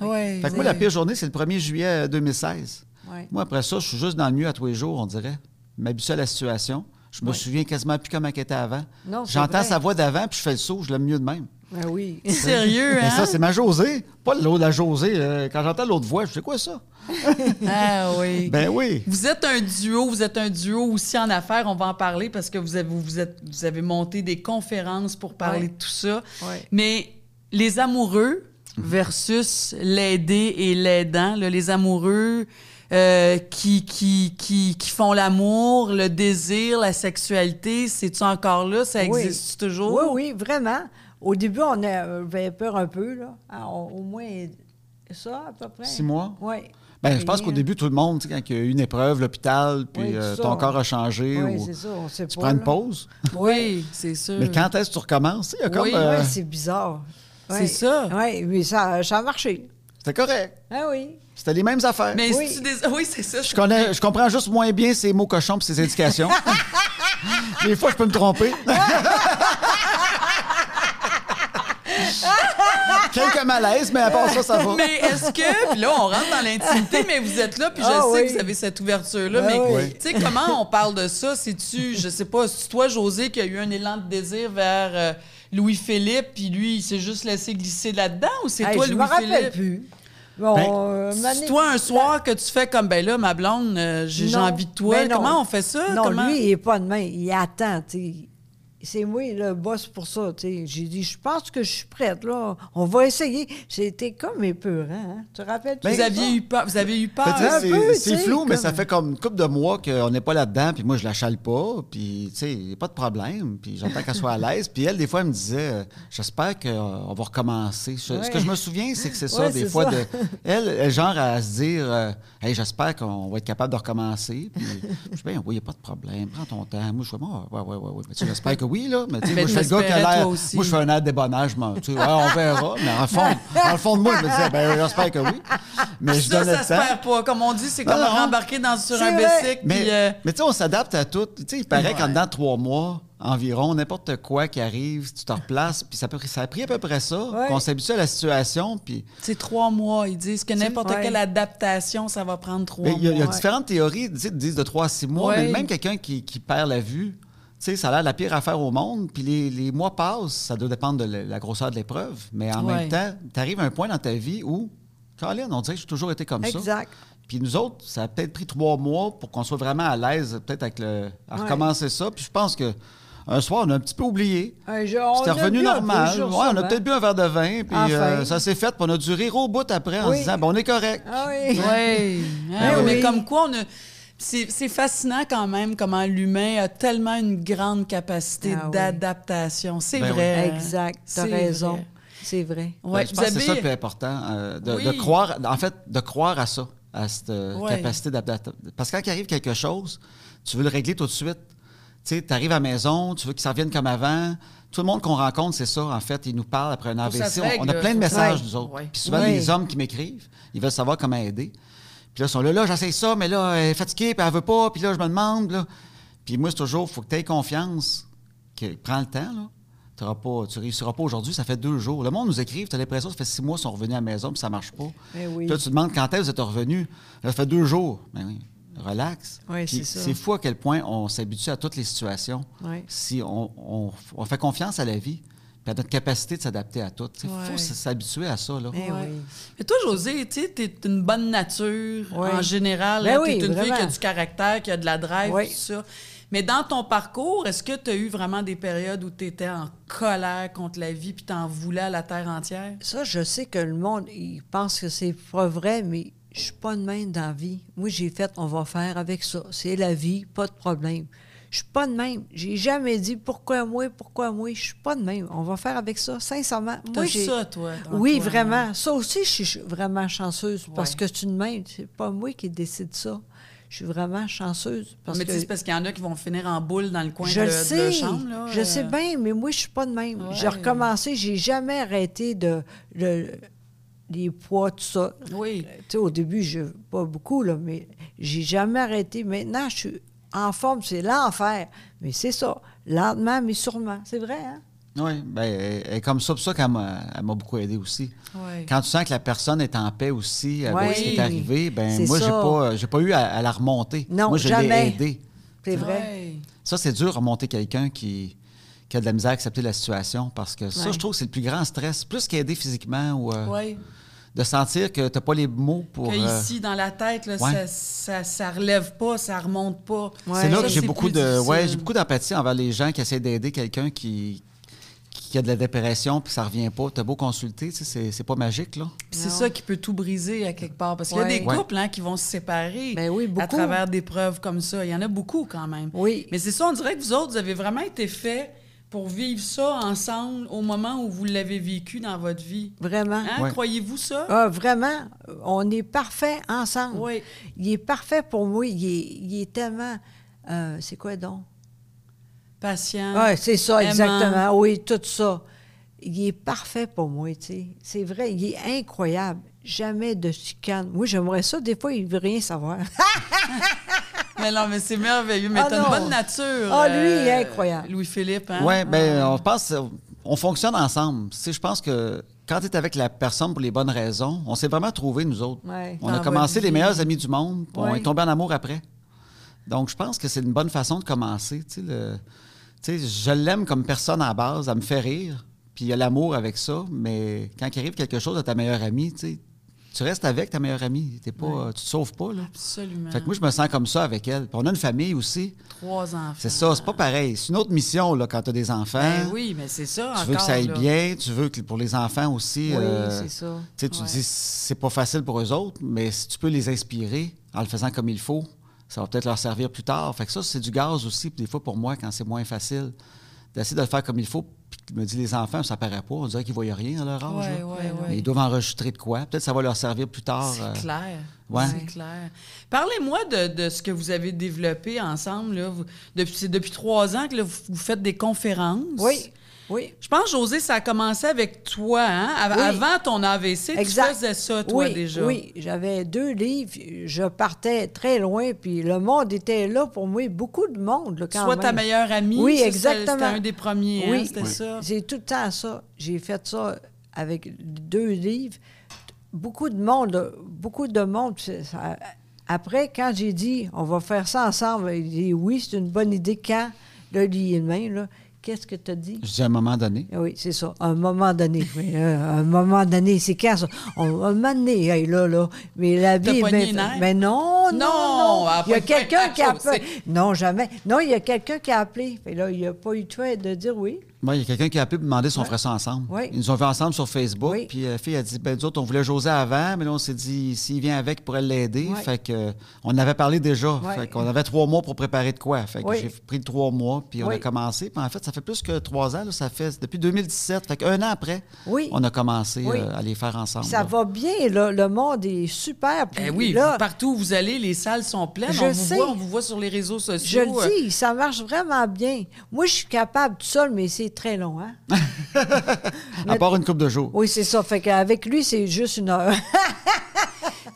ouais, Fait que moi, la pire journée, c'est le 1er juillet euh, 2016. Ouais. Moi, après ça, je suis juste dans le mieux à tous les jours, on dirait. Je m'habitue à la situation. Je me souviens quasiment plus comment elle était avant. J'entends sa voix d'avant, puis je fais le saut, je l'aime mieux de même. Ben oui. Sérieux, Mais hein? ça, c'est ma Josée. Pas l'autre, la Josée. euh, quand j'entends l'autre voix, je sais quoi ça? Ah oui. Ben oui. Vous êtes un duo, vous êtes un duo aussi en affaires, on va en parler parce que vous avez, vous êtes, vous avez monté des conférences pour parler Ouais. de tout ça. Ouais. Mais les amoureux versus l'aider et l'aidant, là, les amoureux euh, qui, qui, qui, qui font l'amour, le désir, la sexualité, c'est-tu encore là? Ça Oui. existe toujours? Oui, oui, vraiment. Au début, on avait peur un peu, là. Ah, au moins ça, à peu près. Six mois? Oui. Ben, je pense qu'au début, tout le monde, tu sais, quand il y a eu une épreuve, l'hôpital, puis Oui, euh, ça. ton corps a changé, Oui, ou c'est ça, on sait tu pas. prends une pause? Oui, c'est sûr. Mais quand est-ce que tu recommences? Il y a comme. Oui, euh, Oui, c'est bizarre. C'est ça. Oui, mais ça, ça a marché. C'était correct. Ah oui. C'était les mêmes affaires. Mais Oui. c'est-tu des... oui, c'est ça. Je, connais, je comprends juste moins bien ces mots cochons et ces indications. Des fois, je peux me tromper. Quelques malaises, mais à part ça, ça va. Mais est-ce que, puis là, on rentre dans l'intimité, mais vous êtes là, puis je Ah sais oui. que vous avez cette ouverture-là, Ah mais oui. tu sais, comment on parle de ça? C'est-tu, je sais pas, c'est toi, José, qui a eu un élan de désir vers euh, Louis-Philippe, puis lui, il s'est juste laissé glisser là-dedans, ou c'est Hey, toi, je me rappelle Louis-Philippe? plus. Bon, Ben, euh, C'est toi un soir que tu fais comme ben là ma blonde euh, j'ai envie de toi? ben. Comment on fait ça? Non, Comment? lui, il n'est pas de main. Il attend, tu sais. C'est moi le boss pour ça, tu sais. J'ai dit, je pense que je suis prête, là. On va essayer. C'était comme épeurant, hein? Tu te rappelles? vous aviez eu peur, vous avez eu peur. C'est- flou, mais ça fait comme une couple de mois qu'on n'est pas là-dedans, puis moi, je la chale pas, puis, tu sais, il n'y a pas de problème, puis j'entends qu'elle soit à l'aise. Puis elle, des fois, elle me disait, euh, j'espère qu'on va recommencer. Ce Ouais. que je me souviens, c'est que c'est ça, Ouais, des c'est fois, ça. de, elle, elle, genre, à se dire, euh, hey, j'espère qu'on va être capable de recommencer. Puis je dis, ben oui, il n'y a pas de problème, prends ton temps. Moi, je fais, moi, ouais, ouais, ouais, ouais. Mais tu sais, j'espère que oui, là. Mais tu sais, Ben, moi, je fais le gars qui a l'air. Moi, je fais un air de débonnage, tu sais, on verra. Mais en fond, dans le fond de moi, je me disais, ben, j'espère que oui. Mais je ça, ça le se temps. perd pas. Comme on dit, c'est comme rembarquer dans, sur un bicycle. Mais, euh, mais tu sais, on s'adapte à tout. Tu sais, il paraît qu'en dedans de trois mois environ, n'importe quoi qui arrive, tu te replaces. Puis ça, peut- ça a pris à peu près ça, Ouais. qu'on s'habitue à la situation. Puis c'est trois mois. Ils disent que n'importe ouais. quelle adaptation, ça va prendre trois mais il y a, il y a mois. différentes théories, tu sais, disent de trois à six mois. Ouais. Mais même quelqu'un qui, qui perd la vue, sais, ça a l'air la pire affaire au monde. Puis les, les mois passent, ça doit dépendre de la, grosseur de l'épreuve. Mais en Ouais. même temps, tu arrives à un point dans ta vie où, Colin, on dirait que j'ai toujours été comme ça. Exact. Puis nous autres, ça a peut-être pris trois mois pour qu'on soit vraiment à l'aise, peut-être avec le. à Ouais. recommencer ça. Puis je pense que un soir, on a un petit peu oublié. Un jour, on C'était a revenu normal. jour Ouais, on a peut-être bu un verre de vin, puis Enfin. euh, ça s'est fait. Puis on a dû rire au bout après en Oui. se disant, bon, on est correct. Ah oui. Oui. Ben mais oui. comme quoi, on a. C'est fascinant quand même comment l'humain a tellement une grande capacité Ah oui. d'adaptation. C'est Ben oui. vrai. Exact. T'as C'est raison. vrai. C'est vrai. Ouais, je vous pense que c'est ça le plus important, euh, de, Oui. de croire, en fait, de croire à ça, à cette euh, Ouais. capacité d'adaptation. Parce que quand il arrive quelque chose, tu veux le régler tout de suite. Tu sais, arrives à la maison, tu veux que ça revienne comme avant. Tout le monde qu'on rencontre, c'est ça, en fait. Ils nous parlent après un AVC. On- règle, on a plein de messages, Ouais. nous autres. Ouais. Puis souvent, Ouais. les hommes qui m'écrivent, ils veulent savoir comment aider. Puis là, ils sont là, là, j'essaie ça, mais là, elle est fatiguée, puis elle veut pas. Puis là, je me demande, là. Puis moi, c'est toujours, il faut que tu aies confiance. Que, prends le temps, là. Pas, tu réussiras pas aujourd'hui, ça fait deux jours. Le monde nous écrive, tu as l'impression que ça fait six mois qu'ils sont revenus à la maison, puis ça marche pas. Eh oui. Puis là, tu te demandes quand est-ce que vous êtes revenus. Là, ça fait deux jours. Ben oui, relax. Oui, c'est ça. c'est fou à quel point on s'habitue à toutes les situations. Si on, on- on fait confiance à la vie, puis à notre capacité de s'adapter à tout. Il Ouais. faut s'habituer à ça. Là. Eh Ouais. Mais toi, José, tu t'es une bonne nature Ouais. en général. Ben oui, t'es une fille qui a vraiment. du caractère, qui a de la drive, tout ça. Mais dans ton parcours, est-ce que tu as eu vraiment des périodes où tu étais en colère contre la vie puis t'en voulais à la terre entière? Ça, je sais que le monde, il pense que c'est pas vrai, mais je suis pas de même dans la vie. Moi, j'ai fait, on va faire avec ça. C'est la vie, pas de problème. Je suis pas de même. J'ai jamais dit pourquoi moi, pourquoi moi. Je suis pas de même. On va faire avec ça, sincèrement. Moi, j'ai. ça, toi? Oui, toi, vraiment. Ça aussi, je suis vraiment chanceuse parce que c'est une même. C'est pas moi qui décide ça. Je suis vraiment chanceuse parce mais tu sais, que c'est parce qu'il y en a qui vont finir en boule dans le coin je de, le de sais, chambre. Là, je euh. sais bien, mais moi, je suis pas de même. Ouais. J'ai recommencé, j'ai jamais arrêté de, de- les poids, tout ça. Oui. Tu sais, au début, je, pas beaucoup, là, mais j'ai jamais arrêté. Maintenant, je suis en forme, c'est l'enfer. Mais c'est ça, lentement, mais sûrement. C'est vrai, hein? Oui, ben, elle elle est comme ça, pour ça qu'elle m'a beaucoup aidé aussi. Ouais. Quand tu sens que la personne est en paix aussi avec Ouais. ce qui est arrivé, ben moi, j'ai pas, j'ai pas eu à, à la remonter. Non, moi, je l'ai jamais. aidé. C'est vrai. Ça, c'est dur, remonter quelqu'un qui, qui a de la misère à accepter la situation parce que ça, je trouve que c'est le plus grand stress. Plus qu'aider physiquement ou euh, Ouais. De sentir que tu n'as pas les mots pour. Que euh, ici, dans la tête, là, Ouais. ça, ça, ça relève pas, ça remonte pas. Ouais. c'est là Ça, que j'ai beaucoup de. Ouais, j'ai beaucoup d'empathie envers les gens qui essaient d'aider quelqu'un qui, qui a de la dépression puis ça revient pas. Tu as beau consulter, c'est, c'est pas magique, là. C'est ça qui peut tout briser à quelque part. Parce qu'il y a des Ouais. couples hein, qui vont se séparer Ben oui, à travers des preuves comme ça. Il y en a beaucoup quand même. Oui. Mais c'est ça, on dirait que vous autres, vous avez vraiment été faits pour vivre ça ensemble au moment où vous l'avez vécu dans votre vie? Vraiment. Hein? Ouais. Croyez-vous ça? Ah, vraiment, on est parfait ensemble. Oui. Il est parfait pour moi. Il est, il est tellement. euh, c'est quoi donc? Patient. Oui, c'est ça, aimant. exactement. Oui, tout ça. Il est parfait pour moi, tu sais. C'est vrai, il est incroyable. Jamais de chicane. Moi, j'aimerais ça. Des fois, il veut rien savoir. Mais non, mais c'est merveilleux. Mais Ah t'as une bonne nature. Ah, lui, il est euh, incroyable. Louis-Philippe, hein? Ouais, ben, on pense, on fonctionne ensemble. Tu sais, je pense que quand tu es avec la personne pour les bonnes raisons, on s'est vraiment trouvé nous autres. Ouais. On a commencé les meilleurs amis du monde, puis on est tombé en amour après. Donc, je pense que c'est une bonne façon de commencer. Tu sais, le- tu sais, je l'aime comme personne à la base, elle me fait rire, puis il y a l'amour avec ça, mais quand il arrive quelque chose à ta meilleure amie, tu sais, tu restes avec ta meilleure amie. T'es pas, Tu te sauves pas. Là. Absolument. Fait que moi, je me sens comme ça avec elle. Puis on a une famille aussi. Trois enfants. C'est ça, c'est pas pareil. C'est une autre mission là, quand tu as des enfants. Ben oui, mais c'est ça. Tu veux que ça aille là. bien, tu veux que pour les enfants aussi. Oui, euh, c'est ça. tu Ouais. dis c'est pas facile pour eux autres, mais si tu peux les inspirer en le faisant comme il faut, ça va peut-être leur servir plus tard. Fait que ça, c'est du gaz aussi, puis des fois pour moi, quand c'est moins facile, d'essayer de le faire comme il faut. Me dis les enfants, ça paraît pas, on dirait qu'ils voient rien à leur âge. Ouais, là. ouais, ils doivent enregistrer de quoi? Peut-être ça va leur servir plus tard. euh, C'est clair. ouais. C'est clair. Parlez-moi de, de ce que vous avez développé ensemble. Là. Vous- depuis, c'est depuis trois ans que là, vous, vous faites des conférences. Oui, oui. Je pense, José, ça a commencé avec toi. Hein? Av- Oui. Avant ton AVC, Exact. tu faisais ça, toi, oui, déjà. Oui, j'avais deux livres. Je partais très loin, puis le monde était là pour moi. Beaucoup de monde, là, quand Soit même. ta meilleure amie. Oui, c'est exactement. C'était un des premiers, hein, Oui, c'était ça? J'ai tout le temps ça. J'ai fait ça avec deux livres. Beaucoup de monde, là, beaucoup de monde. c'est- ça- Après, quand j'ai dit, on va faire ça ensemble, il dit oui, c'est une bonne idée. Quand, là, il main, là, qu'est-ce que tu as dit? Je dis à un moment donné. Oui, c'est ça. À un moment donné. Oui, euh, un moment donné, c'est quand ça? On, un moment donné, hey, là, là. Mais la vie. mais, mais non, non, Non, non. à Il y a quelqu'un qui a appelé. Non, jamais. Non, il y a quelqu'un qui a appelé. Fait là, il n'y a pas eu de choix de dire oui. Moi, il y a quelqu'un qui a appelé pour demander si on ferait ça ensemble. Oui. Ils nous ont vu ensemble sur Facebook. Oui. Puis la fille a dit ben, nous autres, on voulait José avant, mais là, on s'est dit s'il vient avec, il pourrait l'aider. Oui. Fait que, euh, on avait parlé déjà. Oui. Fait qu'on avait trois mois pour préparer de quoi. Fait que Oui. j'ai pris trois mois, puis on a Oui. commencé. Puis en fait, ça fait plus que trois ans. là, ça fait depuis 2017. Fait qu'un an après, Oui. on a commencé Oui. euh, à les faire ensemble. Ça là. va bien, là. Le monde est super. Puis Ben oui, là, vous- partout où vous allez, les salles sont pleines. Je on vous sais. voit, on vous voit sur les réseaux je sociaux. euh, le dis, ça marche vraiment bien. Moi, je suis capable tout seul, mais c'est très long, hein? À part une coupe de jours. Oui, c'est ça. Fait qu'avec lui, c'est juste une heure.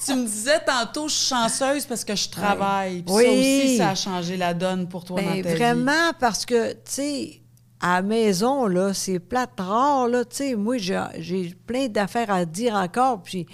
Tu me disais tantôt, je suis chanceuse parce que je travaille. Puis Oui. ça aussi, ça a changé la donne pour toi dans Ben, vie. vraiment, parce que, tu sais, à la maison, là, c'est plate rare, là, tu sais. Moi, j'ai- j'ai plein d'affaires à dire encore, puis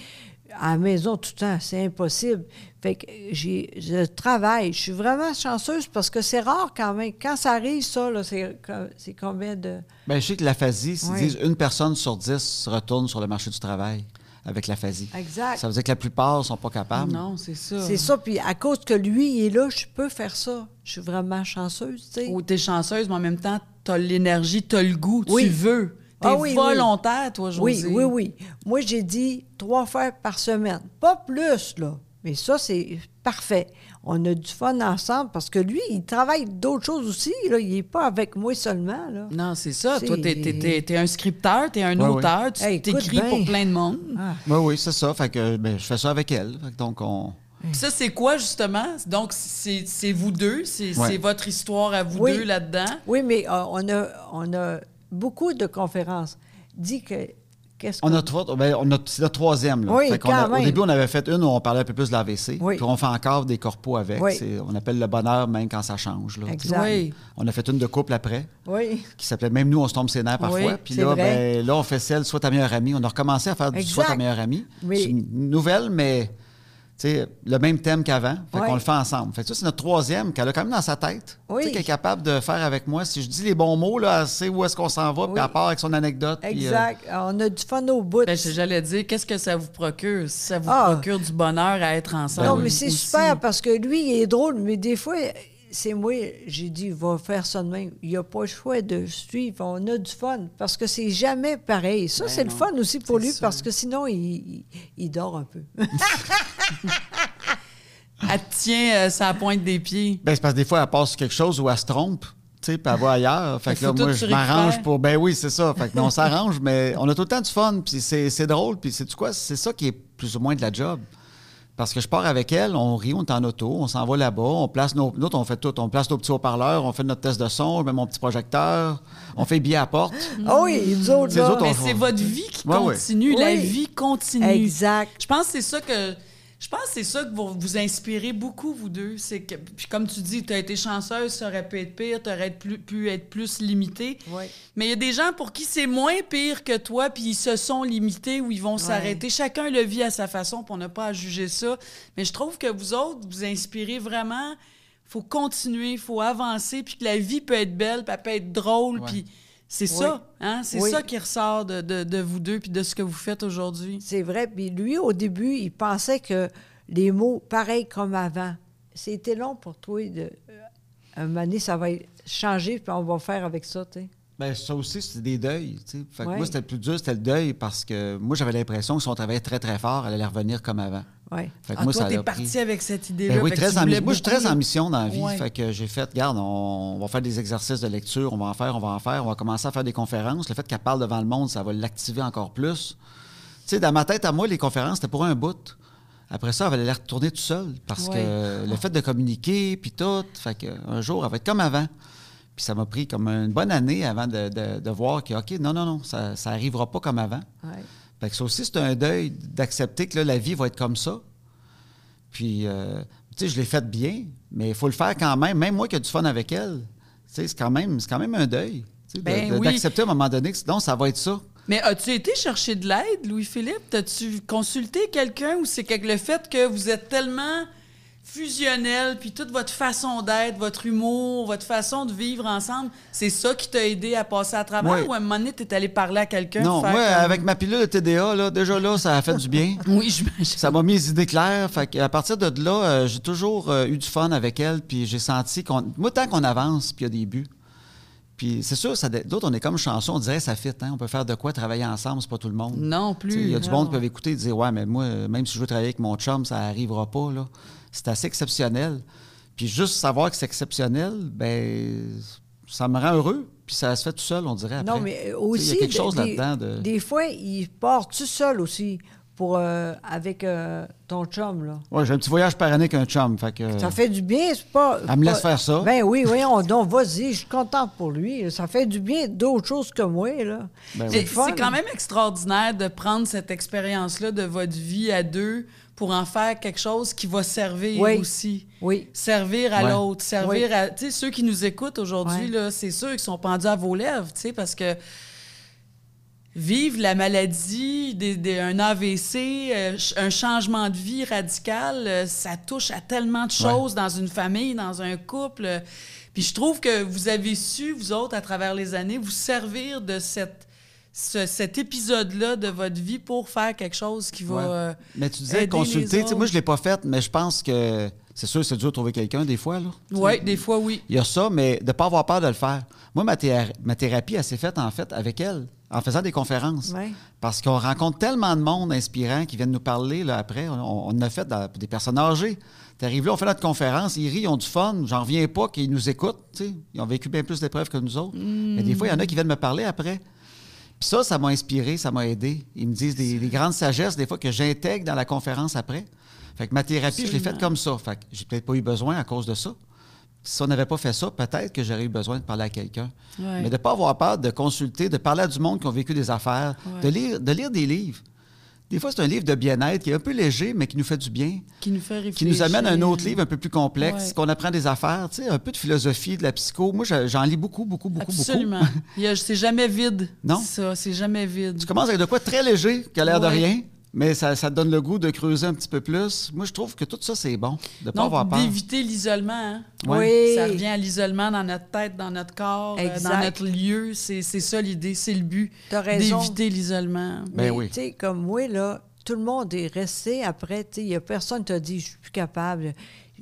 à la maison, tout le temps, c'est impossible. Fait que j'ai, je travaille. Je suis vraiment chanceuse parce que c'est rare quand même. Quand ça arrive, ça, là, c'est, c'est combien de... Ben, je sais que l'aphasie, ils Oui. disent une personne sur dix retourne sur le marché du travail avec l'aphasie. Exact. Ça veut dire que la plupart ne sont pas capables. Non, c'est ça. C'est ça, puis à cause que lui, il est là, je peux faire ça. Je suis vraiment chanceuse, tu sais. Ou t'es chanceuse, mais en même temps, t'as l'énergie, t'as le goût, Oui. tu veux. T'es Ah oui, oui. volontaire, toi, Oui, José. oui, oui. Moi, j'ai dit trois fois par semaine. Pas plus, là. Mais ça, c'est parfait. On a du fun ensemble parce que lui, il travaille d'autres choses aussi. Là. Il n'est pas avec moi seulement. Là. Non, c'est ça. C'est- Toi, t'es, t'es- t'es- t'es un scripteur, t'es un Ouais, auteur, tu Hey, t'écris pour plein de monde. Ah. Oui, oui, c'est ça. Fait que ben, je fais ça avec elle. Fait que donc, on. Puis ça, c'est quoi, justement? Donc, c'est, c'est vous deux, c'est, Ouais. c'est votre histoire à vous Oui. deux là-dedans? Oui, mais euh, on, a, on a beaucoup de conférences. Dis que. Qu'est-ce On qu'on- a trois, ben, on a, c'est notre troisième. Là. Oui, Fait qu'on a- quand au début, on avait fait une où on parlait un peu plus de l'AVC. Oui. Puis on fait encore des corpos avec. Oui. C'est- On appelle le bonheur même quand ça change. Là. Exact. Oui. On a fait une de couple après, Oui. qui s'appelait Même nous, on se tombe ses nerfs parfois. Oui, Puis là, ben, là, on fait celle Sois ta meilleure amie. On a recommencé à faire du Sois ta meilleure amie. C'est une nouvelle, mais le même thème qu'avant. Fait qu'on le fait ensemble. Fait que ça, c'est notre troisième qu'elle a quand même dans sa tête. Oui. Tu sais, qu'elle est capable de faire avec moi. Si je dis les bons mots, là, elle sait où est-ce qu'on s'en va, puis Oui. elle part avec son anecdote. puis, euh, Exact. On a du fun au bout. Ben, j'allais dire, qu'est-ce que ça vous procure? Si ça vous Ah. procure du bonheur à être ensemble. non, mais c'est super parce que lui, il est drôle, mais des fois, c'est moi, j'ai dit, va faire ça de même. Il n'y a pas le choix de suivre. On a du fun parce que c'est jamais pareil. Ça, Ben c'est le fun aussi pour lui sûr. parce que sinon, il, il- il dort un peu. Elle tient euh, sa pointe des pieds. Ben, c'est parce que des fois, elle passe quelque chose où elle se trompe, tu sais, puis elle va ailleurs. Fait que là, moi, je m'arrange pour. Ben oui, c'est ça. Fait que on s'arrange, mais on a tout le temps du fun, puis c'est c'est drôle, puis c'est quoi? C'est ça qui est plus ou moins de la job. Parce que je pars avec elle, on rit, on est en auto, on s'en va là-bas, on place nos. Nous, autres, on fait tout. On place nos petits haut-parleurs, on fait notre test de son, je mets mon petit projecteur, on fait billet à porte. Ah oui, nous autres, Mais c'est votre vie qui Ouais, continue. La Oui. vie continue. Exact. Je pense que c'est ça que. Je pense que c'est ça que vous vous inspirez beaucoup, vous deux. C'est que, puis comme tu dis, tu as été chanceuse, ça aurait pu être pire, tu aurais pu, pu être plus limité. Oui. Mais il y a des gens pour qui c'est moins pire que toi, puis ils se sont limités ou ils vont s'arrêter. Chacun le vit à sa façon, puis on n'a pas à juger ça. Mais je trouve que vous autres, vous inspirez vraiment. faut continuer, faut avancer, puis que la vie peut être belle, puis elle peut être drôle, puis C'est ça, hein? C'est ça qui ressort de, de, vous deux puis de ce que vous faites aujourd'hui. C'est vrai. Puis lui, au début, il pensait que les mots pareils comme avant. C'était long pour toi de. Euh, un moment donné, ça va changer, puis on va faire avec ça, tu sais. Bien, ça aussi, c'est des deuils. Fait que moi, c'était le plus dur, c'était le deuil parce que moi, j'avais l'impression que si on travaillait très, très fort, elle allait revenir comme avant. Fait que ah, moi, toi, t'es parti avec cette idée-là. Ben oui, très en... moi, je suis très en mission dans la vie. Fait que j'ai fait, regarde, on... va faire des exercices de lecture, on va en faire, on va en faire, on va commencer à faire des conférences. Le fait qu'elle parle devant le monde, ça va l'activer encore plus. Tu sais, dans ma tête, à moi, les conférences, c'était pour un bout. Après ça, elle aller retourner tout seule parce que le fait de communiquer, puis tout, fait qu'un jour, elle va être comme avant. Puis ça m'a pris comme une bonne année avant de, voir que, OK, non, non, non, ça n'arrivera pas comme avant. Fait que ça aussi, c'est un deuil d'accepter que la vie va être comme ça. Puis, euh, tu sais, je l'ai fait bien, mais il faut le faire quand même. Même moi qui ai du fun avec elle, tu sais, c'est quand, même, quand même un deuil. Ben d'accepter à un moment donné que sinon, ça va être ça. Mais as-tu été chercher de l'aide, Louis-Philippe? As-tu consulté quelqu'un ou c'est le fait que vous êtes tellement fusionnel, puis toute votre façon d'être, votre humour, votre façon de vivre ensemble, c'est ça qui t'a aidé à passer à travers ou à un moment donné, t'es allé parler à quelqu'un? Non, moi, avec ma pilule de TDA, là, déjà là, ça a fait du bien. oui, j'imagine. Ça m'a mis les idées claires. Fait à partir de là, euh, j'ai toujours euh, eu du fun avec elle, puis j'ai senti qu'on... Moi, tant qu'on avance, puis il y a des buts, puis c'est sûr, d'autres, on est comme chanson, on dirait ça fit, hein? on peut faire de quoi travailler ensemble, c'est pas tout le monde. Non plus. Il y a du monde qui peut écouter et dire Ouais, mais moi, même si je veux travailler avec mon chum, ça n'arrivera pas. Là c'est assez exceptionnel. Puis juste savoir que c'est exceptionnel, ben ça me rend heureux. Puis ça se fait tout seul, on dirait. Après. Non, mais aussi. Il y a quelque chose là-dedans. De... Des fois, il part tout seul aussi. Pour, euh, avec euh, ton chum, là. Oui, j'ai un petit voyage par année avec un chum. Fait que, ça fait du bien, c'est pas... Elle me laisse faire ça. Ben oui, oui, donc vas-y, je suis contente pour lui. Ça fait du bien d'autres choses que moi, là. Ben c'est quand même extraordinaire de prendre cette expérience-là de votre vie à deux pour en faire quelque chose qui va servir aussi. Oui. Servir à l'autre, servir à. Tu sais, ceux qui nous écoutent aujourd'hui, là, c'est ceux qui sont pendus à vos lèvres, tu sais, parce que vivre la maladie, des, un AVC, euh, un changement de vie radical, euh, ça touche à tellement de choses dans une famille, dans un couple. Puis je trouve que vous avez su, vous autres, à travers les années, vous servir de cette cet épisode-là de votre vie pour faire quelque chose qui va. Euh, mais tu disais consulter. Moi, je ne l'ai pas fait, mais je pense que c'est sûr, c'est dur de trouver quelqu'un des fois. Oui, des fois, oui. Il y a ça, mais de ne pas avoir peur de le faire. Moi, ma, ma thérapie, elle s'est faite en fait avec elle, en faisant des conférences. Parce qu'on rencontre tellement de monde inspirant qui viennent nous parler là, après. On, on a fait des personnes âgées. Tu arrives là, on fait notre conférence, ils rient, ils ont du fun. J'en reviens pas qu'ils nous écoutent. Ils ont vécu bien plus d'épreuves que nous autres. Mais des fois, il y en a qui viennent me parler après. Puis ça, ça m'a inspiré, ça m'a aidé. Ils me disent des, grandes sagesses, des fois, que j'intègre dans la conférence après. Fait que ma thérapie, je l'ai faite comme ça. Fait que j'ai peut-être pas eu besoin à cause de ça. Si on n'avait pas fait ça, peut-être que j'aurais eu besoin de parler à quelqu'un. Mais de ne pas avoir peur de consulter, de parler à du monde qui ont vécu des affaires, de, lire, de lire des livres. Des fois, c'est un livre de bien-être qui est un peu léger, mais qui nous fait du bien. Qui nous fait réfléchir. Qui nous amène à un autre livre un peu plus complexe, qu'on apprend des affaires, tu sais, un peu de philosophie, de la psycho. Moi, j'en lis beaucoup, beaucoup, beaucoup, Absolument. beaucoup. Absolument. c'est jamais vide. Non? Ça, c'est jamais vide. Tu commences avec de quoi très léger, qui a l'air de rien, mais ça, ça, donne le goût de creuser un petit peu plus. Moi, je trouve que tout ça, c'est bon, de ne pas avoir peur. d'éviter l'isolement. Hein? Oui. Ça revient à l'isolement dans notre tête, dans notre corps, euh, dans notre lieu. C'est ça l'idée, c'est le but. D'éviter l'isolement. Ben oui. Tu sais, comme moi, là, tout le monde est resté après. Il n'y a personne qui t'a dit, je suis plus capable,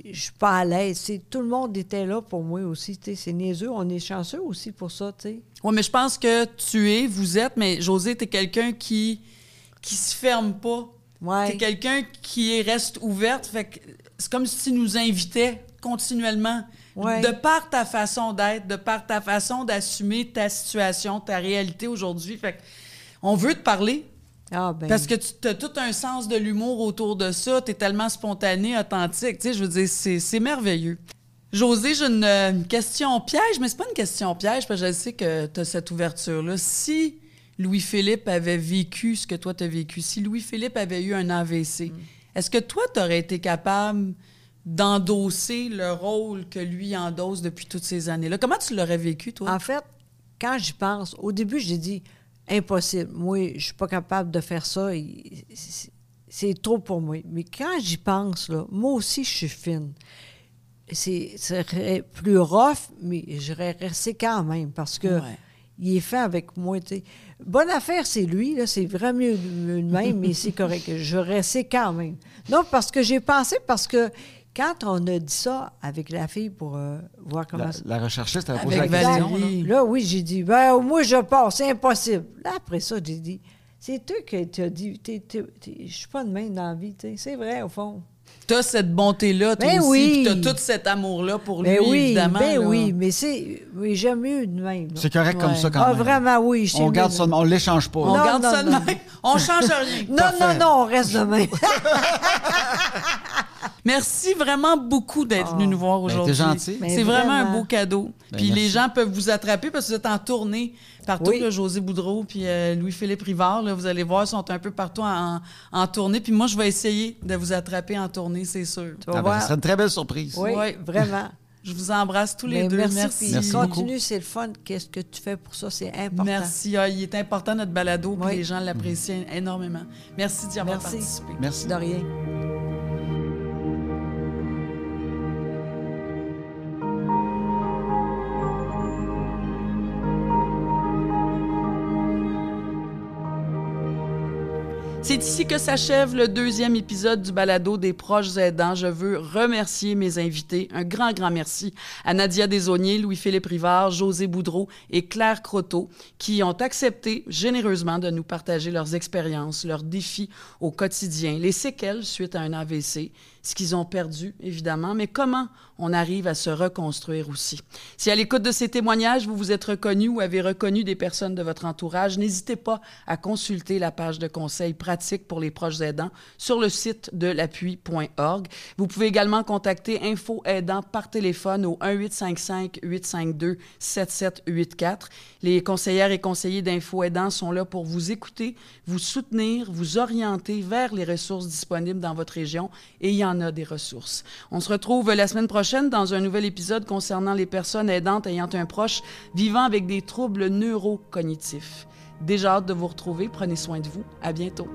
je suis pas à l'aise. Tout le monde était là pour moi aussi. C'est niaiseux. On est chanceux aussi pour ça. Oui, mais je pense que tu es, vous êtes, mais José, tu es quelqu'un qui qui se ferme pas. Ouais. Tu es quelqu'un qui reste ouverte. Fait c'est comme si tu nous invitais continuellement. De par ta façon d'être, de par ta façon d'assumer ta situation, ta réalité aujourd'hui. Fait on veut te parler. Ah, ben. Parce que tu as tout un sens de l'humour autour de ça. Tu es tellement spontané, authentique. Tu sais, je veux dire, c'est merveilleux. José, j'ai une, question piège, mais c'est pas une question piège, parce que je sais que tu as cette ouverture-là. Si Louis-Philippe avait vécu ce que toi tu as vécu, si Louis-Philippe avait eu un AVC, mm. est-ce que toi, tu aurais été capable d'endosser le rôle que lui endosse depuis toutes ces années-là? Comment tu l'aurais vécu, toi? En fait, quand j'y pense, au début, j'ai dit impossible. Moi, je suis pas capable de faire ça. C'est trop pour moi. Mais quand j'y pense, là, moi aussi, je suis fine. C'est serait plus rough, mais j'aurais resté quand même parce que il est fait avec moi. Bonne affaire, c'est lui, là, c'est vraiment mieux de même, mais c'est correct. Je restais quand même. Non, parce que j'ai pensé, parce que quand on a dit ça avec la fille pour euh, voir comment La, ça. la recherchiste, elle a posé Avec la question. là. Valérie. Là, oui, j'ai dit, ben, moi, je pars, c'est impossible. Là, après ça, j'ai dit, c'est toi qui t'as dit, je suis pas de même dans la vie. C'est vrai, au fond. T'as cette bonté-là, toi Ben aussi, oui. puis t'as tout cet amour-là pour lui, Ben oui, évidemment. ben là. oui, mais c'est, oui, j'aime mieux de même. C'est correct comme ça quand Ah, même. vraiment, oui. On garde de ça, de- même. on l'échange pas. On Non, garde non, ça de même. On change rien. Non, non, non, on reste de même. Merci vraiment beaucoup d'être venu Oh. nous voir Ben, aujourd'hui. t'es gentil. Ben, C'est vraiment un beau cadeau. Ben, puis les gens peuvent vous attraper parce que vous êtes en tournée partout. Oui. là, José Boudreau puis euh, Louis-Philippe Rivard, là, vous allez voir, sont un peu partout en, en tournée. Puis moi, je vais essayer de vous attraper en tournée, c'est sûr. Tu vas Ah ben, ça une très belle surprise. Oui, Ouais. vraiment. Je vous embrasse tous les Ben, deux. merci. Merci. puis Merci continue, c'est le fun. Qu'est-ce que tu fais pour ça? C'est important. Merci. Ah, il est important notre balado, puis Oui. les gens l'apprécient énormément. Merci d'y avoir Merci. participé. Merci. De rien. C'est ici que s'achève le deuxième épisode du balado des proches aidants. Je veux remercier mes invités. Un grand, grand merci à Nadia Desauniers, Louis-Philippe Rivard, José Boudreau et Claire Croteau qui ont accepté généreusement de nous partager leurs expériences, leurs défis au quotidien, les séquelles suite à un AVC, ce qu'ils ont perdu, évidemment, mais comment on arrive à se reconstruire aussi. Si à l'écoute de ces témoignages, vous vous êtes reconnu ou avez reconnu des personnes de votre entourage, n'hésitez pas à consulter la page de conseils pratiques pour les proches aidants sur le site de l'appui.org. Vous pouvez également contacter Info Aidant par téléphone au 1-855-852-7784. Les conseillères et conseillers d'Info Aidant sont là pour vous écouter, vous soutenir, vous orienter vers les ressources disponibles dans votre région et il y en a des ressources. On se retrouve la semaine prochaine dans un nouvel épisode concernant les personnes aidantes ayant un proche vivant avec des troubles neurocognitifs. Déjà hâte de vous retrouver. Prenez soin de vous. À bientôt.